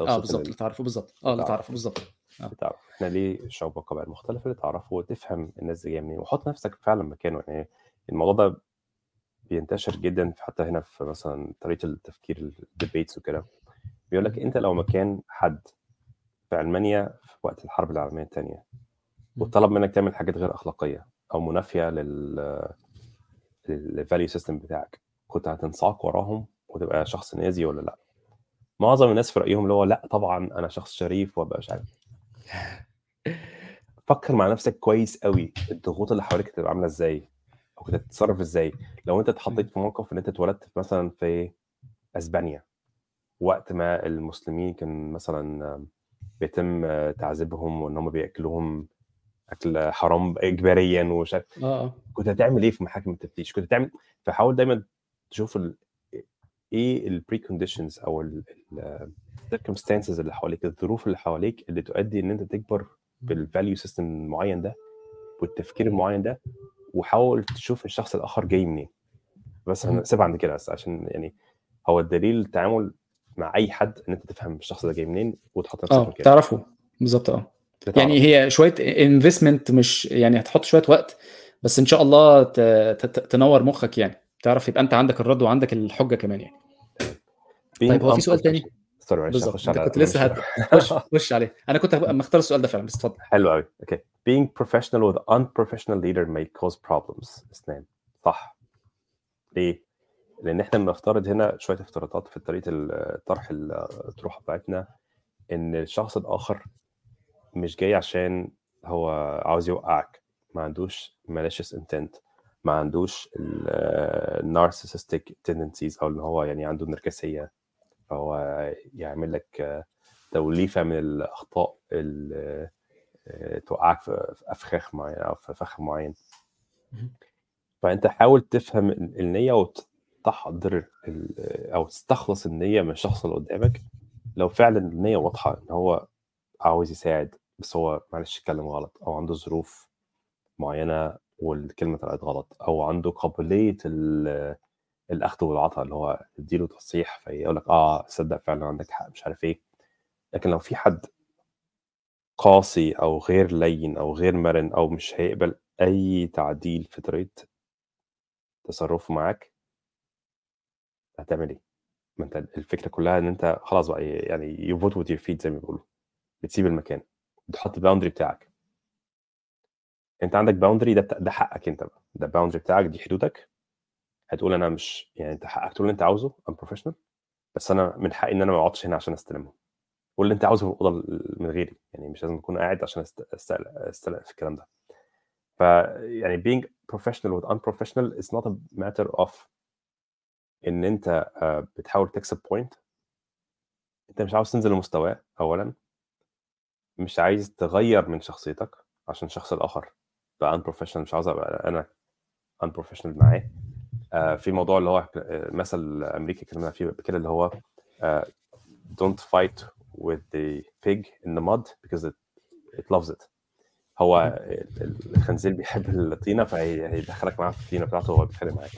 آه بالظبط لل- اللي تعرفه بالظبط. آه لتعرفه. تعرفه بالظبط. بتعرف إحنا ليه شعوب وقبائل مختلفة؟ اللي تعرفه وتفهم الناس دي جاية منين. وحط نفسك فعلا مكانه. يعني الموضوع ده بينتشر جدا حتى هنا في مثلا طريقة التفكير ال debates وكده. بيقول لك أنت لو مكان حد في ألمانيا في وقت الحرب العالمية الثانية وطلب منك تعمل حاجات غير أخلاقية أو منافية لل لل value system بتاعك كنت هتنساق وراهم وتبقى شخص نازي ولا لأ؟ معظم الناس في رأيهم اللي هو لأ طبعا أنا شخص شريف وأبقى مش عارف. فكر مع نفسك كويس قوي الضغوط اللي حواليك تبقى عاملة إزاي؟ أو كنت هتتصرف إزاي؟ لو أنت اتحطيت في موقف إن أنت اتولدت مثلا في أسبانيا وقت ما المسلمين كان مثلا بيتم تعذيبهم وإن هم بيأكلوهم أكل حرام اجباريا ومش عارف آه. كنت هتعمل إيه في محاكم التفتيش؟ كنت هتعمل فحاول دايما تشوف ال... إيه ال preconditions أو ال circumstances اللي حواليك الظروف اللي حواليك اللي تؤدي إن أنت تكبر بال value system المعين ده والتفكير المعين ده وحاول تشوف الشخص الآخر جاي منين. بس مم. هنسيبها عند كده بس عشان يعني هو الدليل التعامل مع أي حد إن أنت تفهم الشخص ده جاي منين وتحط نفسك آه تعرفه. بالظبط آه. يعني. هي شوية investment مش يعني هتحط شوية وقت بس إن شاء الله تنور مخك يعني. تعرف يبقى انت عندك الرد وعندك الحجة كمان يعني. طيب هو في سؤال تاني؟ sorry معلش هخش على كنت لسه. هتخش خش عليه. أنا كنت مختار السؤال ده فعلا بس اتفضل. حلو قوي okay being professional with unprofessional leader may cause problems. اسنان صح. ليه؟ لأن إحنا بنفترض هنا شوية افتراضات في طريقة طرح الطروحة بتاعتنا إن الشخص الآخر مش جاي عشان هو عاوز يوقعك. ما عندوش malicious intent. ما عندوش narcissistic tendencies أو إن هو يعني عنده نرجسية. فهو يعمل لك آه، توليفة من الأخطاء اللي آه، توقعك في أفخاخ معين أو في فخ معين. فأنت حاول تفهم ال- النية وتحضر ال- أو تستخلص النية من الشخص اللي قدامك. لو فعلا النية واضحة إن هو عاوز يساعد بس هو معلش اتكلم غلط أو عنده ظروف معينة والكلمة طلعت غلط أو عنده قابلية ال- الأخذ والعطاء اللي هو تديله تصحيح فيقول لك آه صدق فعلا عندك حق مش عارف إيه. لكن لو في حد قاسي أو غير لين أو غير مرن أو مش هيقبل أي تعديل في طريقة تصرفه معاك هتعمل إيه؟ ما أنت الفكرة كلها إن أنت خلاص بقى يعني you vote with your feet زي ما بيقولوا. بتسيب المكان. بتحط ال boundary بتاعك. انت عندك boundary ده ده حقك انت بقى. ده boundary بتاعك دي حدودك. هتقول أنا مش يعني أنت حقك تقول اللي أنت عاوزه unprofessional بس أنا من حقي إن أنا ما أقعدش هنا عشان استلمهم قول اللي أنت عاوزه في الأوضة من غيري. يعني مش لازم اكون قاعد عشان أست- استقل استقل في الكلام ده. ف يعني being professional with unprofessional is not a matter of إن أنت آه، بتحاول تكسب point أنت مش عاوز تنزل لمستواه اولا. مش عايز تغير من شخصيتك عشان الشخص الآخر. بقى unprofessional مش عاوز أبقى أنا unprofessional معاه. آه، في موضوع اللي هو مثل أمريكا اتكلمنا فيه قبل كده اللي هو آه، don't fight with the pig in the mud because it, it loves it. هو ال- الخنزير بيحب الطينة فهيدخلك معاه في الطينة بتاعته وهو بيتخانق معاك.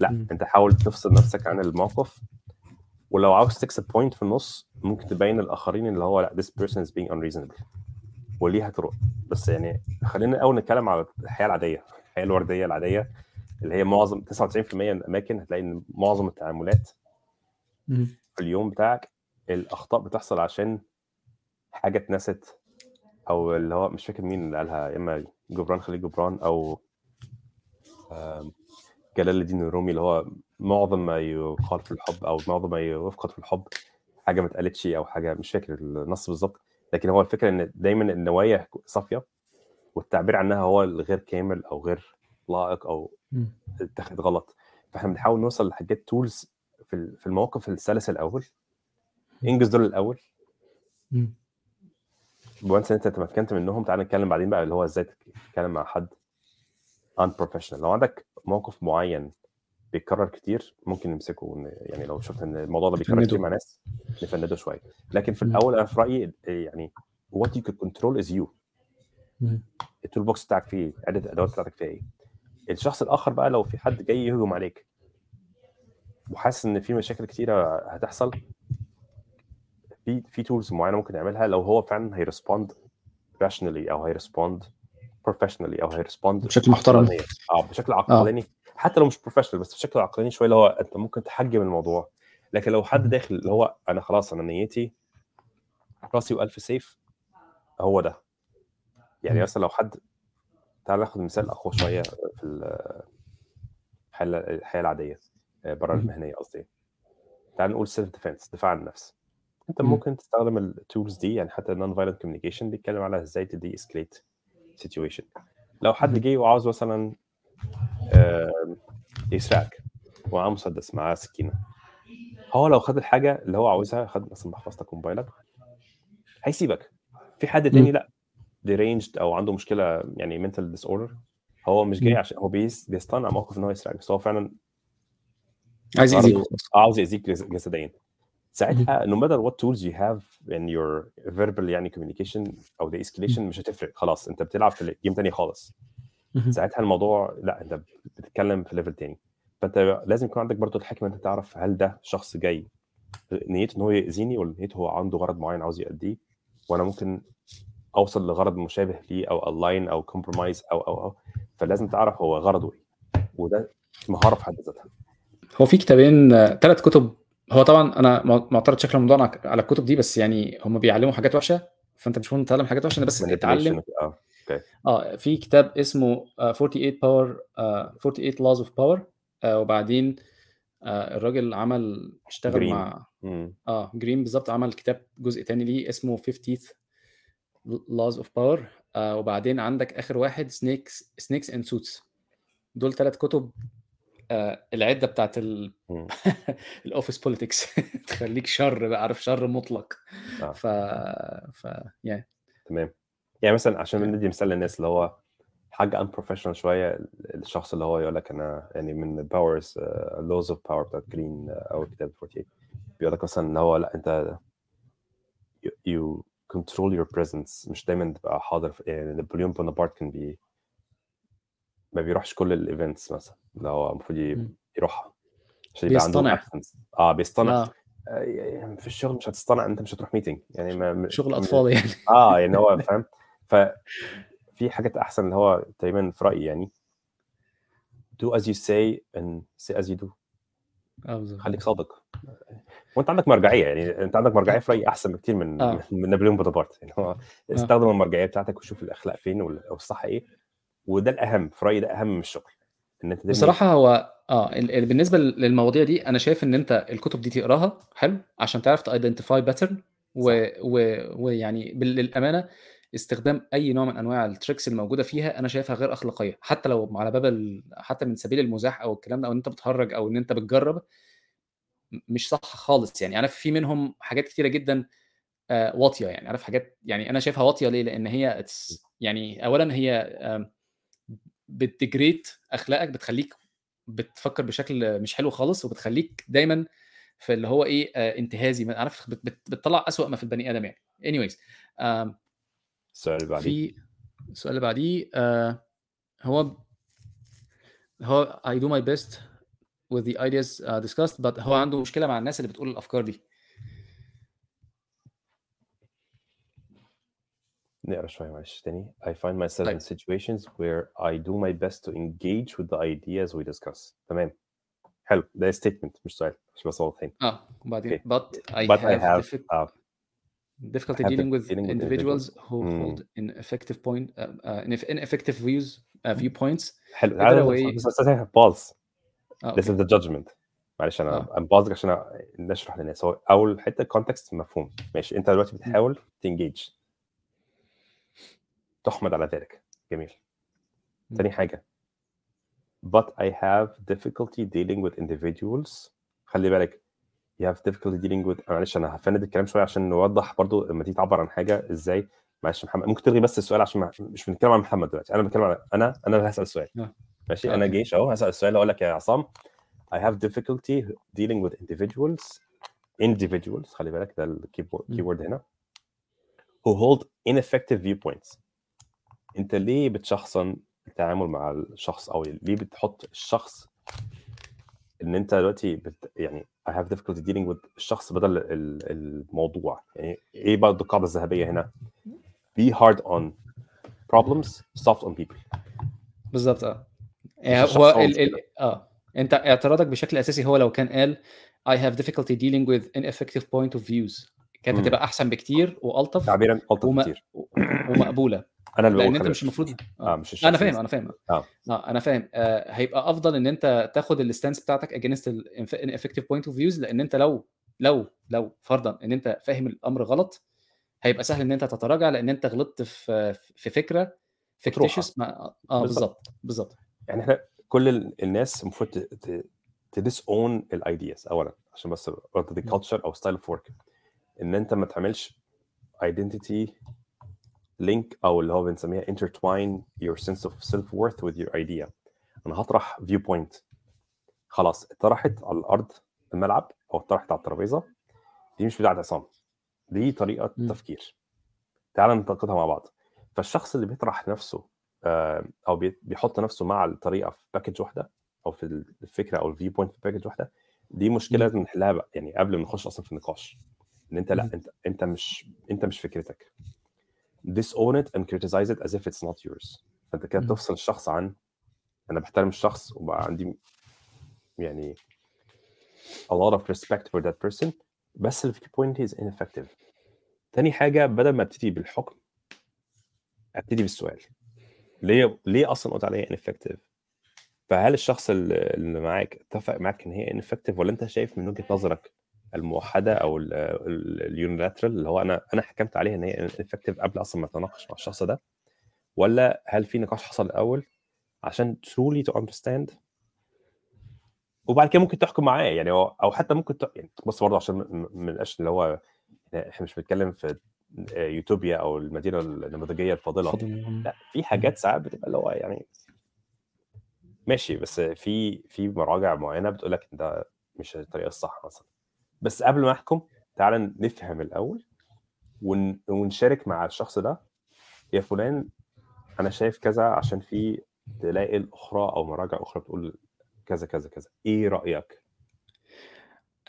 لا. أنت حاول تفصل نفسك عن الموقف ولو عاوز تكسب point في النص ممكن تبين للاخرين اللي هو لا this person is being unreasonable. وليها طرق بس يعني خلينا الأول نتكلم على الحياة العادية الحياة الوردية العادية اللي هي معظم 99% من الاماكن هتلاقي إن معظم التعاملات. في اليوم بتاعك الأخطاء بتحصل عشان حاجة اتنست أو اللي هو مش فاكر مين اللي قالها يا إما جبران خليل جبران أو جلال الدين الرومي اللي هو معظم ما يقال في الحب أو معظم ما يفقد في الحب حاجة ما اتقالتش أو حاجة مش فاكر النص بالظبط لكن هو الفكرة إن دايما النوايا صافية والتعبير عنها هو الغير كامل أو غير لائق أو. اتخذ غلط. فإحنا بنحاول نوصل لحاجات تولز في في المواقف السلسه الأول. إنجز دول الأول. وانس أنت تمكنت منهم تعال نتكلم بعدين بقى اللي هو إزاي تتكلم مع حد unprofessional. لو عندك موقف معين بيتكرر كتير ممكن نمسكه ون- يعني لو شفت إن الموضوع ده بيتكرر. كتير مع ناس نفنده شوية لكن في. الأول أنا في رأيي يعني what you could control is you مم. ال tool box بتاعك فيه إيه عدد الأدوات بتاعتك فيها إيه الشخص الآخر بقى لو في حد جاي يهجم عليك وحاسس إن في مشاكل كتيرة هتحصل في في tools معينة ممكن يعملها لو هو فعلا ه respond rationally أو ه respond professionally أو ه respond بشكل محترم. آه بشكل عقلاني حتى لو مش professional بس بشكل عقلاني شوية اللي هو أنت ممكن تحجم الموضوع لكن لو حد داخل اللي هو أنا خلاص أنا نيتي راسي والف سيف هو ده يعني. مثلا لو حد تعال ناخد مثال أقوى شوية في الحياة العادية بره مم. المهنية قصدي تعال نقول self defense دفاع عن النفس أنت مم. ممكن تستخدم ال tools دي يعني حتى ال nonviolent communication بيتكلم على إزاي de-escalate situation لو حد. جه وعاوز مثلا آه، يسرقك ومعاه مسدس معاه سكينة هو لو خد الحاجة اللي هو عاوزها خد مثلا محفظتك وموبايلك هيسيبك في حد تاني. لأ deranged أو عنده مشكلة يعني mental disorder هو مش جاي. عشان هو بيس بيصطنع موقف إن هو يسرقك بس هو فعلا عايز يأذيك عاوز يأذيك جس- جسديا. ساعتها no matter what tools you have in your verbal يعني communication أو de-escalation مم. مش هتفرق خلاص أنت بتلعب في game تاني خالص. ساعتها الموضوع لا أنت بتتكلم في level تاني. فأنت لازم يكون عندك برضو الحكمة أنت تعرف هل ده شخص جاي نيته إن هو يأذيني ولا نيته هو عنده غرض معين عاوز يأديه وأنا ممكن أوصل لغرض مشابه ليه أو align أو compromise أو أو أو. فلازم تعرف هو غرضه إيه وده مهارة في حد ذاتها. هو في كتابين ثلاث كتب. هو طبعا أنا مع- معترض شكل الموضوع على- الكتب دي بس يعني هم بيعلموا حاجات وحشة فأنت مش مهم تتعلم حاجات وحشة بس آه. okay. آه في كتاب اسمه آه، 48 power 48 laws of power آه، وبعدين آه، الراجل عمل اشتغل مع امم آه جرين بالظبط عمل كتاب جزء تاني ليه اسمه 50th laws of power آه وبعدين عندك آخر واحد snakes snakes and suits. دول ثلاث كتب آه العدة بتاعت ال... مم. <laughs> ال office politics <laughs> تخليك شر بقى عارف شر مطلق. آه. ف ف يعني تمام. يعني مثلا عشان ندي مثال للناس اللي هو حاجة unprofessional شوية الشخص اللي هو يقول لك أنا يعني من powers laws of power بتاعت جرين أو كتاب 48 بيقول لك مثلا إن هو لأ أنت you control your presence. مش دايما تبقى حاضر في يعني نابليون بونابرت كان بي ما بيروحش كل ال events مثلا اللي هو المفروض. يروحها عشان يبقى عنده بيصطنع. absence. آه بيصطنع. آه. آه، يعني في الشغل مش هتصطنع أنت مش هتروح meeting يعني ما شغل أطفال يعني. آه يعني هو فاهم؟ <laughs> ففي حاجات أحسن اللي هو تقريبا في رأيي يعني. Do as you say and say as you do. بالظبط. خليك صادق. وأنت عندك مرجعية يعني أنت عندك مرجعية في رأيي أحسن بكتير من آه. <laughs> من نابليون بونابرت. يعني هو آه. استخدم المرجعية بتاعتك وشوف الأخلاق فين وال- والصح إيه. وده الأهم في رأيي ده أهم من الشغل إن أنت تبني. بصراحة هو آه ال- ال- بالنسبة للمواضيع دي أنا شايف إن أنت الكتب دي تقراها حلو عشان تعرف ت identify pattern و... صح و... ويعني بال- للأمانة استخدام أي نوع من أنواع ال tricks الموجودة فيها أنا شايفها غير أخلاقية. حتى لو على باب ال... حتى من سبيل المزاح أو الكلام ده أو إن أنت بتهرج أو إن أنت بتجرب مش صح خالص يعني. أنا في منهم حاجات كتيرة جدا آه، واطية يعني. عارف حاجات يعني أنا شايفها واطية ليه؟ لأن هي يعني اولا هي بتجريت أخلاقك بتخليك بتفكر بشكل مش حلو خالص وبتخليك دايما في اللي هو إيه آه انتهازي. عارف بت بت بتطلع أسوأ ما في البني آدم يعني. anyways السؤال اللي بعديه في السؤال اللي بعديه آه هو هو I do my best with the ideas uh, discussed but هو عنده مشكلة مع الناس اللي بتقول الافكار دي نقرا شويه معلش تاني I find myself in طيب situations where I do my best to engage with the ideas we discuss تمام حلو ده statement مش سؤال مش بس واضحين اه وبعدين اوكي but I but I have have diffi- uh, difficulty dealing with dealing with individuals individuals who مم. hold ineffective point uh, uh, ineff- ineffective views uh, viewpoints حلو تعالى آه this is the judgment معلش أنا آه I'm pausing عشان نشرح للناس هو اول حتة context مفهوم ماشي انت دلوقتي بتحاول تنجيج تحمد على ذلك جميل تاني حاجة but I have difficulty dealing with individuals خلي بالك you have difficulty dealing with معلش أنا هفند الكلام شوية عشان نوضح برضو لما تيجي تعبر عن حاجة إزاي. معلش محمد ممكن تلغي بس السؤال عشان مش بنتكلم عن محمد دلوقتي. أنا بتكلم عن أنا أنا اللي هسأل السؤال آه ماشي؟ أنا جيش أهو هسأل السؤال أقول لك يا عصام. I have difficulty dealing with individuals individuals خلي بالك ده الكيبورد هنا who hold ineffective viewpoints. أنت ليه بتشخصن التعامل مع الشخص أو ليه بتحط الشخص إن أنت دلوقتي بت... يعني I have difficulty dealing with الشخص بدل ال- الموضوع. يعني إيه برضه القاعده الذهبية هنا؟ Be hard on problems soft on people. بالظبط آه. الشخص هو ال. ال آه. أنت اعتراضك بشكل أساسي هو لو كان قال I have difficulty dealing with ineffective point of views. كانت. هتبقى أحسن بكتير وألطف تعبيرا ألطف وما كتير ومقبولة. <clears throat> أنا اللي لأن بقول أنت مش. المفروض آه. مش الشخص أنا فاهم أنا فاهم. آه. آه أنا فاهم. آه هيبقى أفضل إن أنت تاخد ال stance بتاعتك against ال ineffective point of views لأن أنت لو لو لو فرضا إن أنت فاهم الأمر غلط هيبقى سهل إن أنت تتراجع لأن أنت غلطت في في فكرة fictitious ما آه بالظبط. بالظبط يعني إحنا كل ال- الناس المفروض تديس own ال ideas أولا عشان بس دي culture أو style of work إن أنت ما تعملش identity link أو اللي هو بنسميها intertwine your sense of self worth with your idea. أنا هطرح viewpoint خلاص اتطرحت على الأرض الملعب أو اتطرحت على الترابيزة. دي مش بتاعت عصام. دي طريقة مم. تفكير. تعال ننتقدها مع بعض. فالشخص اللي بيطرح نفسه آه، أو بي- بيحط نفسه مع الطريقة في package واحدة أو في الفكرة أو ال viewpoint في package واحدة دي مشكلة. لازم نحلها بقى. يعني قبل ما نخش أصلا في النقاش. إن أنت لأ. أنت أنت مش أنت مش فكرتك. Disown it and criticize it as if it's not yours. فأنت كده. بتفصل الشخص عن أنا بحترم الشخص وبقى عندي يعني a lot of respect for that person. بس ال view point is ineffective. تاني حاجة بدل ما أبتدي بالحكم أبتدي بالسؤال. ليه ليه أصلا قلت عليها ineffective فهل الشخص اللي معاك اتفق معاك إن هي ineffective ولا أنت شايف من وجهة نظرك الموحدة أو اليونيلاترال اللي هو أنا أنا حكمت عليها إن هي ineffective قبل أصلا ما أتناقش مع الشخص ده. ولا هل في نقاش حصل الأول عشان truly to understand وبعد كده ممكن تحكم معاه يعني أو حتى ممكن ت... يعني بص برضه عشان ما نبقاش اللي هو إحنا مش بنتكلم في يوتوبيا أو المدينة النموذجية الفاضلة. لا في حاجات ساعات بتبقى اللي هو يعني ماشي بس في في مراجع معينة بتقول لك ده مش الطريقة الصح مثلا. بس قبل ما أحكم تعال نفهم الأول ون... ونشارك مع الشخص ده. يا فلان أنا شايف كذا عشان في دلائل أخرى أو مراجع أخرى بتقول كذا كذا كذا. إيه رأيك؟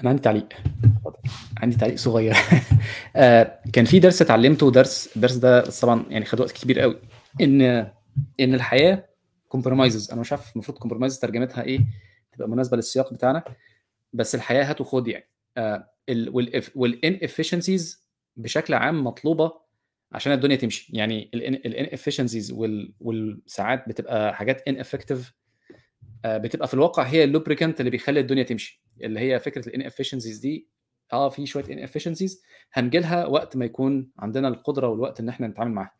أنا عندي تعليق. اتفضل. عندي تعليق صغير. <laughs> آه، كان في درس اتعلمته درس الدرس ده طبعا يعني خد وقت كبير قوي. إن إن الحياة compromises أنا مش عارف المفروض compromise ترجمتها إيه تبقى مناسبة للسياق بتاعنا. بس الحياة هات وخد يعني. وال inefficiencies بشكل عام مطلوبة عشان الدنيا تمشي. يعني ال inefficiencies والساعات بتبقى حاجات ineffective بتبقى في الواقع هي ال lubricant اللي بيخلي الدنيا تمشي. اللي هي فكرة ال inefficiencies دي آه في شوية inefficiencies هنجي لها وقت ما يكون عندنا القدرة والوقت إن إحنا نتعامل معاها.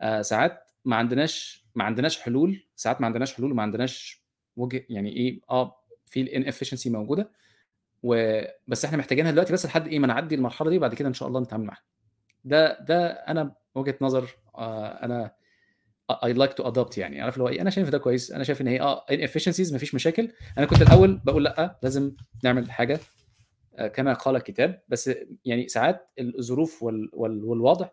آه ساعات ما عندناش ما عندناش حلول ساعات ما عندناش حلول وما عندناش وجه يعني إيه آه في ال inefficiency موجوده وبس إحنا محتاجينها دلوقتي بس لحد إيه ما نعدي المرحلة دي وبعد كده إن شاء الله نتعامل معاها. ده ده أنا وجهة نظر آه أنا I like to adapt يعني. عارف اللي هو إيه؟ أنا شايف ده كويس. أنا شايف إن هي آه inefficiencies مفيش مشاكل. أنا كنت الأول بقول لأ لازم نعمل حاجة آه، كما قال الكتاب. بس يعني ساعات الظروف وال وال والوضع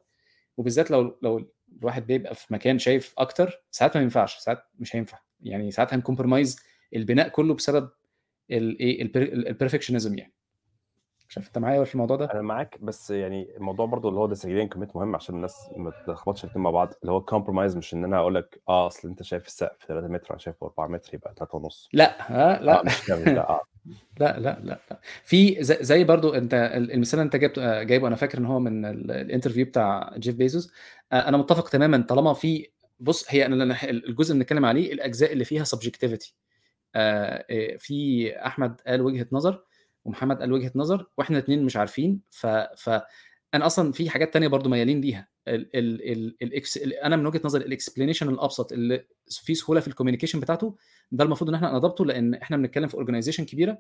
وبالذات لو لو الواحد بيبقى في مكان شايف أكتر ساعات ما ينفعش ساعات مش هينفع. يعني ساعات هن compromise البناء كله بسبب الايه ال perfectionism يعني. مش عارف أنت معايا في الموضوع ده؟ أنا معاك بس يعني الموضوع برضو اللي هو disagree and commit مهم عشان الناس ما تلخبطش الاثنين مع بعض اللي هو compromise مش إن أنا أقول لك آه أصل أنت شايف السقف 3 متر أنا شايفه 4 متر يبقى 3 ونص. لا ها؟ لا. آه مش كامل لا آه. <laughs> لا لا لا لا. في زي, برضو أنت المثال أنت جايبه جايبه أنا فاكر إن هو من ال- ال interview بتاع جيف بيزوس آه، أنا متفق تماما طالما في بص هي أنا الجزء اللي بنتكلم عليه الأجزاء اللي فيها subjectivity في أحمد قال وجهة نظر ومحمد قال وجهة نظر وإحنا الاثنين مش عارفين. ف ف أنا أصلا في حاجات تانية برضو ميالين ليها. أنا من وجهة نظري ال explanation الأبسط اللي فيه سهولة في ال communication بتاعته ده المفروض إن إحنا نضبطه لأن إحنا بنتكلم في organization كبيرة.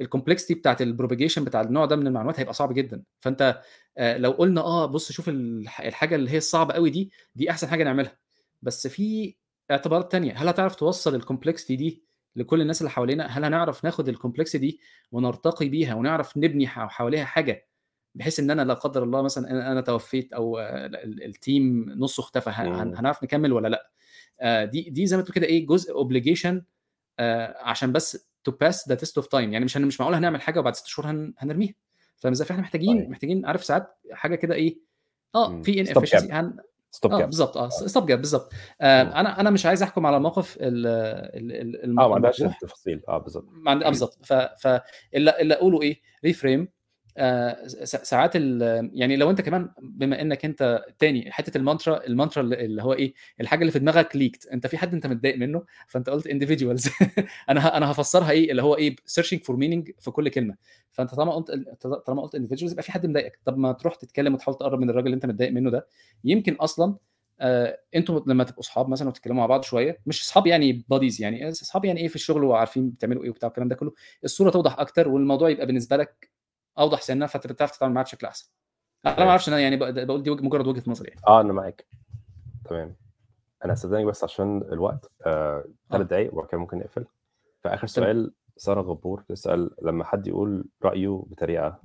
ال complexity بتاعت ال propagation بتاع النوع ده من المعلومات هيبقى صعب جدا. فأنت آه، لو قلنا آه بص شوف الح- الحاجة اللي هي الصعبة قوي دي دي أحسن حاجة نعملها. بس في اعتبارات تانية. هل هتعرف توصل ال complexity دي لكل الناس اللي حوالينا هل هنعرف ناخد ال complexity دي ونرتقي بيها ونعرف نبني حواليها حاجة بحيث إن أنا لا قدر الله مثلا أنا توفيت أو آه، ال- ال team نصه اختفى مم. هنعرف نكمل ولا لأ آه، دي دي زي ما تقول كده إيه جزء obligation عشان بس to pass the test of time يعني مش مش معقول هنعمل حاجة وبعد ست شهور هن- هنرميها فاهم إزاي فإحنا محتاجين صحيح. محتاجين عارف ساعات حاجة كده إيه آه. في in. efficiency stop gap بالظبط آه stop gap بالظبط آه. أنا أنا مش عايز أحكم على الموقف ال- ال- ال- الم- آه ما عندهاش التفاصيل. آه بالظبط آه بالظبط ف إلا أقوله إيه؟ reframe ساعات ال- يعني لو انت كمان بما انك انت تاني حتة ال mantra ال mantra اللي هو إيه الحاجة اللي في دماغك leaked انت في حد انت متضايق منه فانت قلت individuals. <laughs> أنا أنا هفسرها إيه اللي هو إيه searching for meaning في كل كلمة. فانت طالما قلت طالما قلت individuals يبقى في حد مضايقك. طب ما تروح تتكلم وتحاول تقرب من الراجل اللي انت متضايق منه ده. يمكن أصلا آه أنتوا لما تبقوا اصحاب مثلا وتتكلموا مع بعض شوية مش اصحاب يعني buddies يعني اصحاب يعني إيه في الشغل وعارفين بتعملوا إيه وبتاع الكلام ده كله الصورة توضح أكتر والموضوع يبقى بالنسبة لك أوضح سنة فتعرف تتعامل معاه بشكل أحسن. أنا ما أعرفش أنا يعني بق- بقول دي مجرد وجهة نظري يعني. آه أنا معاك. تمام. أنا صدقني بس عشان الوقت آه ثلاث آه. دقايق وبعد كده ممكن نقفل. فاخر سؤال سارة غبور تسال لما حد يقول رأيه بتريقة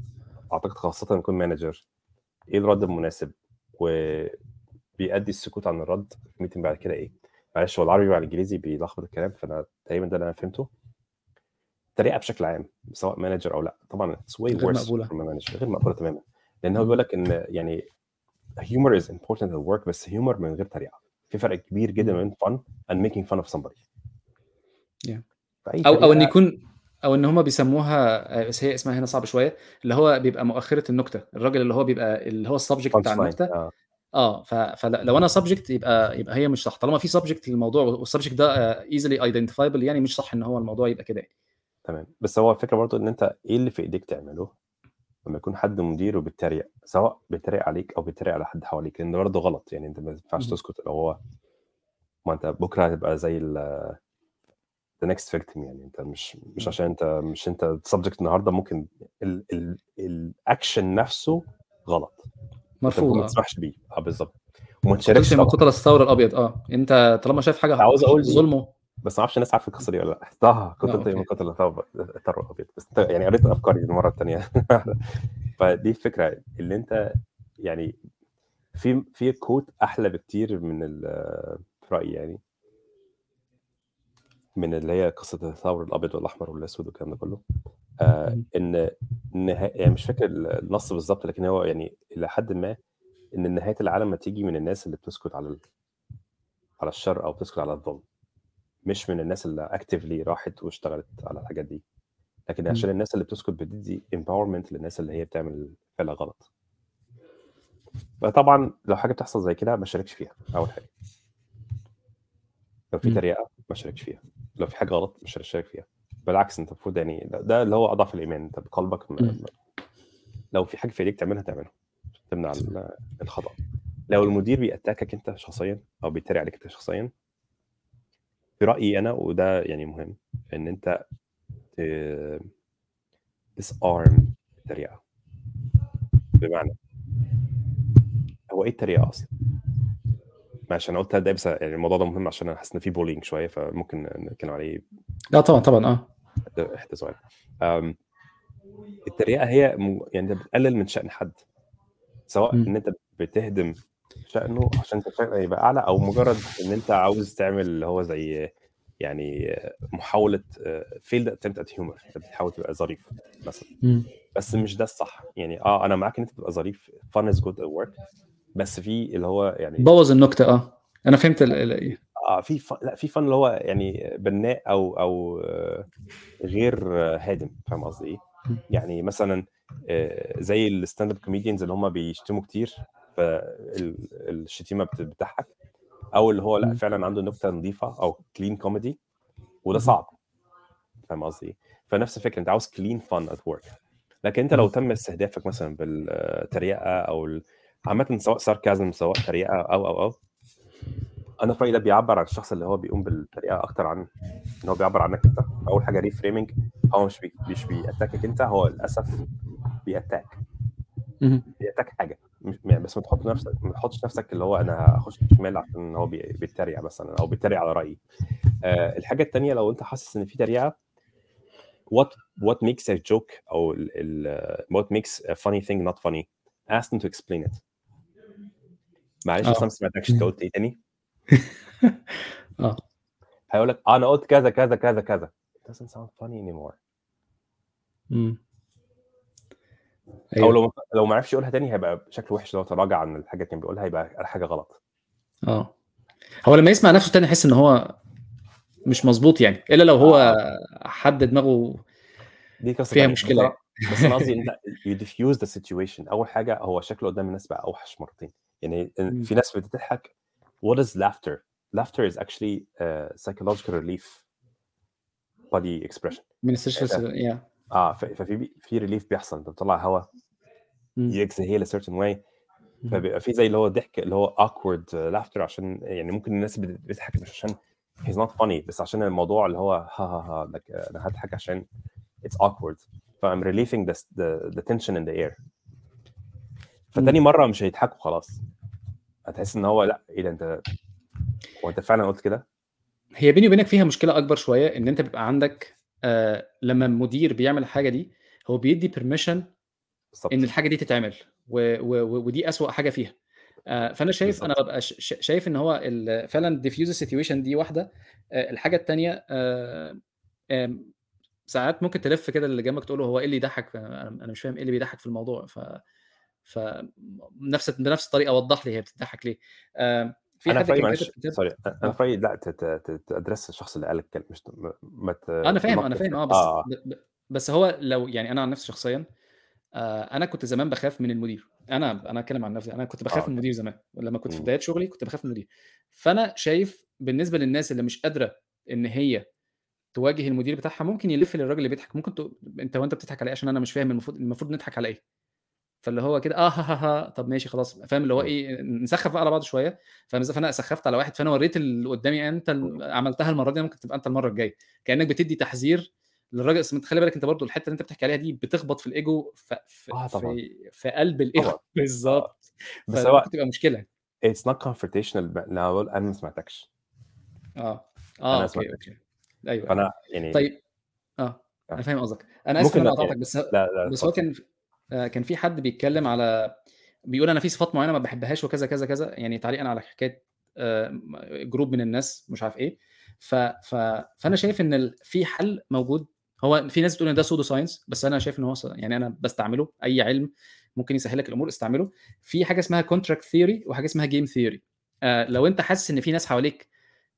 أعتقد خاصة يكون manager إيه الرد المناسب؟ وبيأدي السكوت عن الرد في meeting بعد كده إيه؟ معلش هو العربي مع الإنجليزي بيلخبط الكلام فأنا تقريبا ده اللي أنا فهمته. التريقة بشكل عام سواء manager أو لا. طبعا it's way غير مقبولة. غير مقبولة تماما. لأن هو. بيقول لك إن يعني is important at work بس humor من غير تريقة في فرق كبير جدا. بين making fun of somebody. Yeah. فأي أو أو إن يكون أو إن هم بيسموها آه، بس هي اسمها هنا صعب شوية اللي هو بيبقى مؤخرة النكتة. الراجل اللي هو بيبقى اللي هو ال subject بتاع النكتة. آه. آه فلو أنا subject يبقى يبقى هي مش صح. طالما في subject للموضوع وال subject ده easily identifiable يعني مش صح إن هو الموضوع يبقى كده يعني. تمام. بس هو الفكرة برضو إن أنت إيه اللي في إيديك تعمله لما يكون حد مدير وبيتريق سواء بيتريق عليك أو بيتريق على حد حواليك؟ لأن ده برضه غلط. يعني أنت ما ينفعش. تسكت. لو هو ما أنت بكرة هتبقى زي ال the next victim يعني. أنت مش مش. عشان أنت مش أنت subject النهارده ممكن ال ال الاكشن نفسه غلط. مرفوض ما آه. تسمحش بيه. آه بالظبط. وما تشاركش من قتل الثور الأبيض. آه. أنت طالما شايف حاجة عاوز أقول ظلمه بس ما أعرفش الناس عارفة القصة دي ولا لأ. طه كنت أنت من قتل الثور الابيض بس يعني قريت <laughs> أفكاري المرة الثانية <laughs> فدي الفكرة اللي أنت يعني في في كوت أحلى بكتير من ال- في رأيي يعني. من اللي هي قصة الثور الأبيض والأحمر والأسود والكلام ده كله. آه. إن نها... يعني مش فاكر النص بالظبط لكن هو يعني إلى حد ما إن نهاية العالم هتيجي من الناس اللي بتسكت على ال... على الشر أو بتسكت على الظلم. مش من الناس اللي اكتفلي راحت واشتغلت على الحاجات دي. لكن مم. عشان الناس اللي بتسكت بتدي empowerment للناس اللي هي بتعمل فعل غلط. فطبعا لو حاجة بتحصل زي كده ما شاركش فيها أول حاجة. لو في مم. طريقه ما شاركش فيها. لو في حاجة غلط مش هتشارك فيها. بالعكس أنت المفروض يعني ده, ده اللي هو أضعف الإيمان. أنت بقلبك م... م- لو في حاجة في إيديك تعملها تعملها تمنع ال- الخطأ. لو المدير بيأتاكك أنت شخصيا أو بيتريق عليك أنت شخصيا في رأيي أنا وده يعني مهم إن أنت disarm التريقة بمعنى هو إيه التريقة أصلا؟ أنا قلت ده بس يعني الموضوع ده مهم عشان أنا حاسس إن في بولينج شوية فممكن نتكلم عليه لا طبعا طبعا آه احدى سؤال التريقة هي م- يعني أنت بتقلل من شأن حد سواء إن مم. أنت بتهدم شأنه عشان أنت شأنه يبقى أعلى أو مجرد إن أنت عاوز تعمل اللي هو زي يعني محاولة فيلد اتمت ات هيومر أنت بتحاول تبقى ظريف مثلا. بس مش ده الصح. يعني آه أنا معاك إن أنت تبقى ظريف is good at work بس في اللي هو يعني بوظ النكتة آه. أنا فهمت ال... ال... آه في ف... لأ في fun اللي هو يعني بناء أو أو آه، غير هادم فاهم قصدي إيه؟ يعني مثلا آه، زي ال stand-up comedians اللي هم بيشتموا كتير فالشتيمه بتضحك أو اللي هو لأ. فعلا عنده نكتة نظيفة أو clean comedy وده. صعب فاهم قصدي إيه؟ فنفس الفكرة أنت عاوز clean fun at work لكن أنت لو. تم استهدافك مثلا بالتريقة أو عامة سواء sarcasm سواء تريقة أو أو أو أنا في رأيي ده بيعبر عن الشخص اللي هو بيقوم بالتريقة أكتر عن إن هو بيعبر عنك أنت أول حاجة reframing هو مش بي مش بي attack ك أنت هو للأسف بي attack. بي attack حاجة مش يعني بس ما تحط نفسك ما تحطش نفسك اللي هو أنا هخش شمال عشان هو بي- بيتريق مثلا أو بيتريق على رأيي. آه الحاجة الثانية لو أنت حاسس إن في تريقة what what makes a joke أو ال, ال, what makes a funny thing not funny ask them to explain it. معلش آه. أصلا ما سمعتكش أنت قلت إيه تاني؟ <laughs> آه. هيقول لك أنا قلت كذا كذا كذا كذا. It doesn't sound funny anymore. مم. أو لو لو ما عرفش يقولها تاني هيبقى شكله وحش لو تراجع عن الحاجة اللي كان بيقولها هيبقى قال حاجة غلط. آه. هو لما يسمع نفسه تاني يحس إن هو مش مظبوط يعني إلا لو هو حد دماغه دي قصة فيها. مشكلة. بس أنا <laughs> قصدي انت you defuse the situation أول حاجة هو شكله قدام الناس بقى أوحش مرتين. يعني. في ناس بتضحك what is laughter laughter is actually uh, psychological relief. Body expression. من ال service يا آه ففي في relief بيحصل. أنت بتطلع هواء a certain way مم. فبيبقى في زي اللي هو ضحك اللي هو awkward laughter عشان يعني ممكن الناس بت- بتضحك مش عشان he's not funny بس عشان الموضوع اللي هو ها ها ها like, أنا هضحك عشان it's awkward. ف I'm relieving the, the, the tension in the air. فتاني مرة مش هيضحكوا خلاص. هتحس إن هو لأ إيه ده أنت هو أنت فعلا قلت كده؟ هي بيني وبينك فيها مشكلة أكبر شوية إن أنت بيبقى عندك آه لما المدير بيعمل الحاجة دي هو بيدي بيرميشن إن الحاجة دي تتعمل و و و ودي أسوأ حاجة فيها. آه فأنا شايف أنا بالظبط. ببقى ش- ش- شايف إن هو ال- فعلا defuse situation دي واحدة. آه الحاجة الثانية آه آم، ساعات ممكن تلف كده اللي جنبك تقول له هو إيه اللي يضحك؟ أنا مش فاهم إيه اللي بيضحك في الموضوع. ف ف نفس بنفس الطريقة وضح لي هي بتضحك ليه. آه في أنا حد كان معلش sorry أنا آه. في لا تدرس الشخص اللي قال الكلمة مش ما- ت- أنا فاهم أنا فاهم آه بس ب- بس هو لو يعني أنا عن نفسي شخصيا آه أنا كنت زمان بخاف من المدير. أنا أنا أتكلم عن نفسي أنا كنت بخاف من أوكي المدير زمان. لما كنت في مم. بدايات شغلي كنت بخاف من المدير. فأنا شايف بالنسبة للناس اللي مش قادرة إن هي تواجه المدير بتاعها ممكن يلف للراجل اللي بيضحك. ممكن ت... أنت وأنت بتضحك على إيه عشان أنا مش فاهم المفروض المفروض نضحك على إيه؟ فاللي هو كده آه ها ها ها طب ماشي خلاص فاهم؟ اللي هو مم. إيه نسخف بقى على بعض شوية فاهم؟ فأنا سخفت على واحد فأنا وريت اللي قدامي أنت مم. ال- عملتها المرة دي ممكن تبقى أنت المرة الجاية. كأنك بتدي تحذير للراجل بس خلي بالك أنت برضو الحتة اللي أنت بتحكي عليها دي بتخبط في الإيجو في في, آه طبعا. في, في قلب الإيجو. <laughs> بالظبط بس هو فممكن تبقى مشكلة. It's not confrontational ب- لما بقول أنا ما سمعتكش. آه. أنا آه ما okay سمعتكش. أوكي. أيوه أيوه. فانا يعني طيب آه. أنا آه. فاهم قصدك. أنا آسف أنا قطعتك يعني بس لا لا بس هو كان آه، كان في حد بيتكلم على بيقول أنا في صفات معينة ما بحبهاش وكذا كذا كذا يعني تعليقا على حكاية آه، group من الناس مش عارف إيه. ف... ف... فأنا شايف إن في حل موجود. هو في ناس بتقول إن ده pseudo science بس أنا شايف إن هو يعني أنا بستعمله. أي علم ممكن يسهل لك الأمور استعمله. في حاجة اسمها contract theory وحاجة اسمها game theory لو أنت حاسس إن في ناس حواليك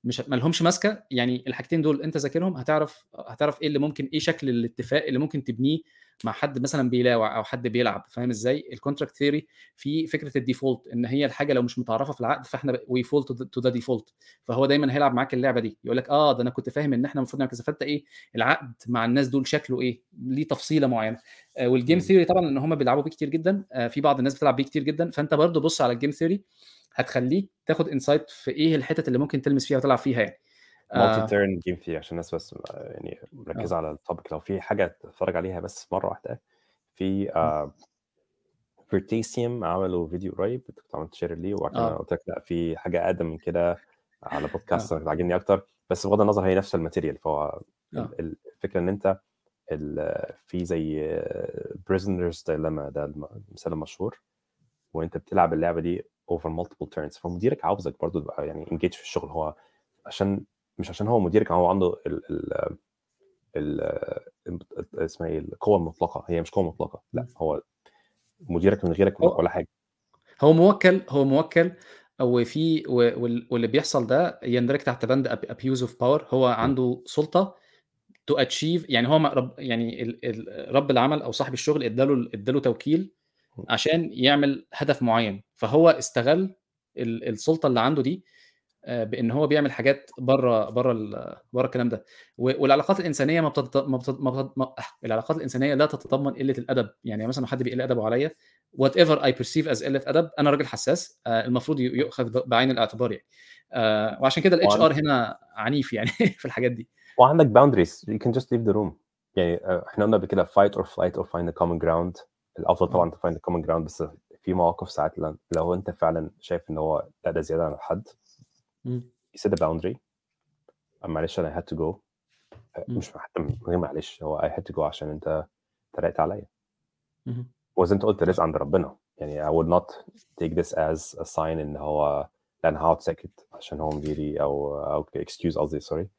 مش ما لهمش ماسكة يعني الحاجتين دول أنت ذاكرهم هتعرف هتعرف إيه اللي ممكن إيه شكل الاتفاق اللي ممكن تبنيه مع حد مثلا بيلاوع أو حد بيلعب فاهم إزاي؟ ال contract theory في فكرة ال default إن هي الحاجة لو مش متعرفة في العقد فإحنا we fall to the default فهو دايما هيلعب معاك اللعبة دي يقول لك آه ده أنا كنت فاهم إن إحنا المفروض نعمل كذا فأنت إيه؟ العقد مع الناس دول شكله إيه؟ ليه تفصيلة معينة. آه وال game. theory طبعا إن هم بيلعبوا بيه كتير جدا. آه في بعض الناس بتلعب بيه كتير جدا. فأنت برضو بص على ال game theory هتخليك تاخد insight في إيه الحتت اللي ممكن تلمس فيها وتلعب فيها يعني. multi آه. turn game theory عشان الناس بس آه، يعني مركزة آه. على ال topic لو في حاجة تتفرج عليها بس مرة واحدة في آه عملوا فيديو قريب كنت عملت share ليه وبعد آه. قلت لك لا في حاجة أقدم من كده على بودكاست أنا عاجبني أكتر. بس بغض النظر هي نفس ال material فهو ال- ال- الفكرة إن أنت في زي prisoner's dilemma ده الم- المثال المشهور وأنت بتلعب اللعبة دي over multiple turns فمديرك عاوزك برضو تبقى يعني انجيج في الشغل. هو عشان مش عشان هو مديرك هو عنده ال ال ال اسمها إيه؟ القوة المطلقة. هي مش قوة مطلقة لا هو مديرك من غيرك ولا حاجة. هو موكل هو موكل وفي واللي بيحصل ده يندرج تحت بند abuse of power هو عنده سلطة to achieve يعني هو رب يعني رب العمل أو صاحب الشغل اداله اداله توكيل عشان يعمل هدف معين. فهو استغل ال- السلطة اللي عنده دي بإن هو بيعمل حاجات بره بره بره الكلام ده. والعلاقات الإنسانية ما بتت... ما بتت... ما بتت... ما... آه، العلاقات الإنسانية لا تتضمن قلة الأدب. يعني مثلا لو حد بيقل أدبه عليا whatever I perceive as قلة أدب أنا راجل حساس آه، المفروض يؤخذ بعين الاعتبار يعني. آه، وعشان كده ال HR. هنا عنيف يعني <laughs> في الحاجات دي. وعندك boundaries. You can just leave the room. يعني آه، إحنا قلنا قبل كده fight or flight or find a common ground. الأفضل طبعا find a common ground بس في مواقف ساعات لو لو أنت فعلا شايف إن هو لا ده زيادة عن الحد. مم. you set a boundary معلش أنا had to go مم. مش حتى من غير معلش هو I had to go عشان أنت تريقت عليا. وزي أنت قلت رزق عند ربنا يعني I would not take this as a sign إن هو لا أنا هقعد ساكت عشان هو مديري أو أو excuse قصدي sorry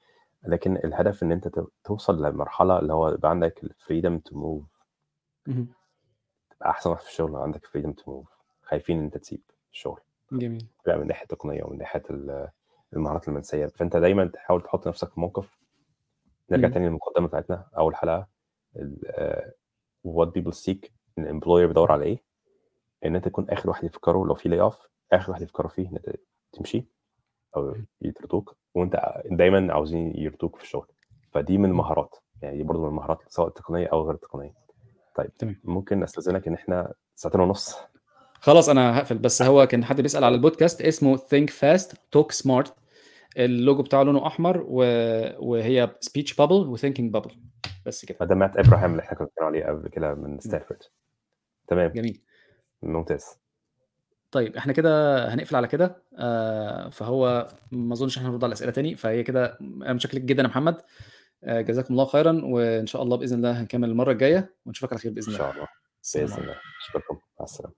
لكن الهدف إن أنت تو- توصل لمرحلة اللي هو يبقى عندك ال freedom to move. تبقى أحسن واحد في الشغل عندك freedom to move خايفين إن أنت تسيب الشغل جميل. لا من ناحية التقنيه ومن ناحية ال- المهارات المنسية. فأنت دايما تحاول تحط نفسك في موقف نرجع مم. تاني للمقدمة بتاعتنا أول حلقة what people seek ال employer بيدور على إيه؟ إن أنت تكون آخر واحد يفكره لو في layoff آخر واحد يفكروا فيه إن أنت تمشي أو يطردوك وأنت دايما عاوزين يرضوك في الشغل. فدي من المهارات يعني دي برضه من المهارات سواء التقنيه أو غير التقنيه طيب تمام. ممكن أستأذنك إن إحنا ساعتين ونص. خلاص أنا هقفل بس هو كان حد بيسأل على البودكاست اسمه Think Fast Talk Smart. اللوجو بتاعه لونه أحمر و... وهي speech bubble و thinking bubble بس كده. ده مات ابراهام اللي إحنا كنا بنتكلم عليه قبل كده من ستانفورد تمام. جميل. ممتاز. طيب إحنا كده هنقفل على كده. آه فهو ما أظنش إحنا هنرد على الأسئلة تاني فهي كده أنا متشكر لك جدا يا محمد. آه جزاكم الله خيرا وإن شاء الله بإذن الله هنكمل المرة الجاية ونشوفك على خير إن باذن الله. شاء الله. بإذن الله. أشكركم. مع السلامة.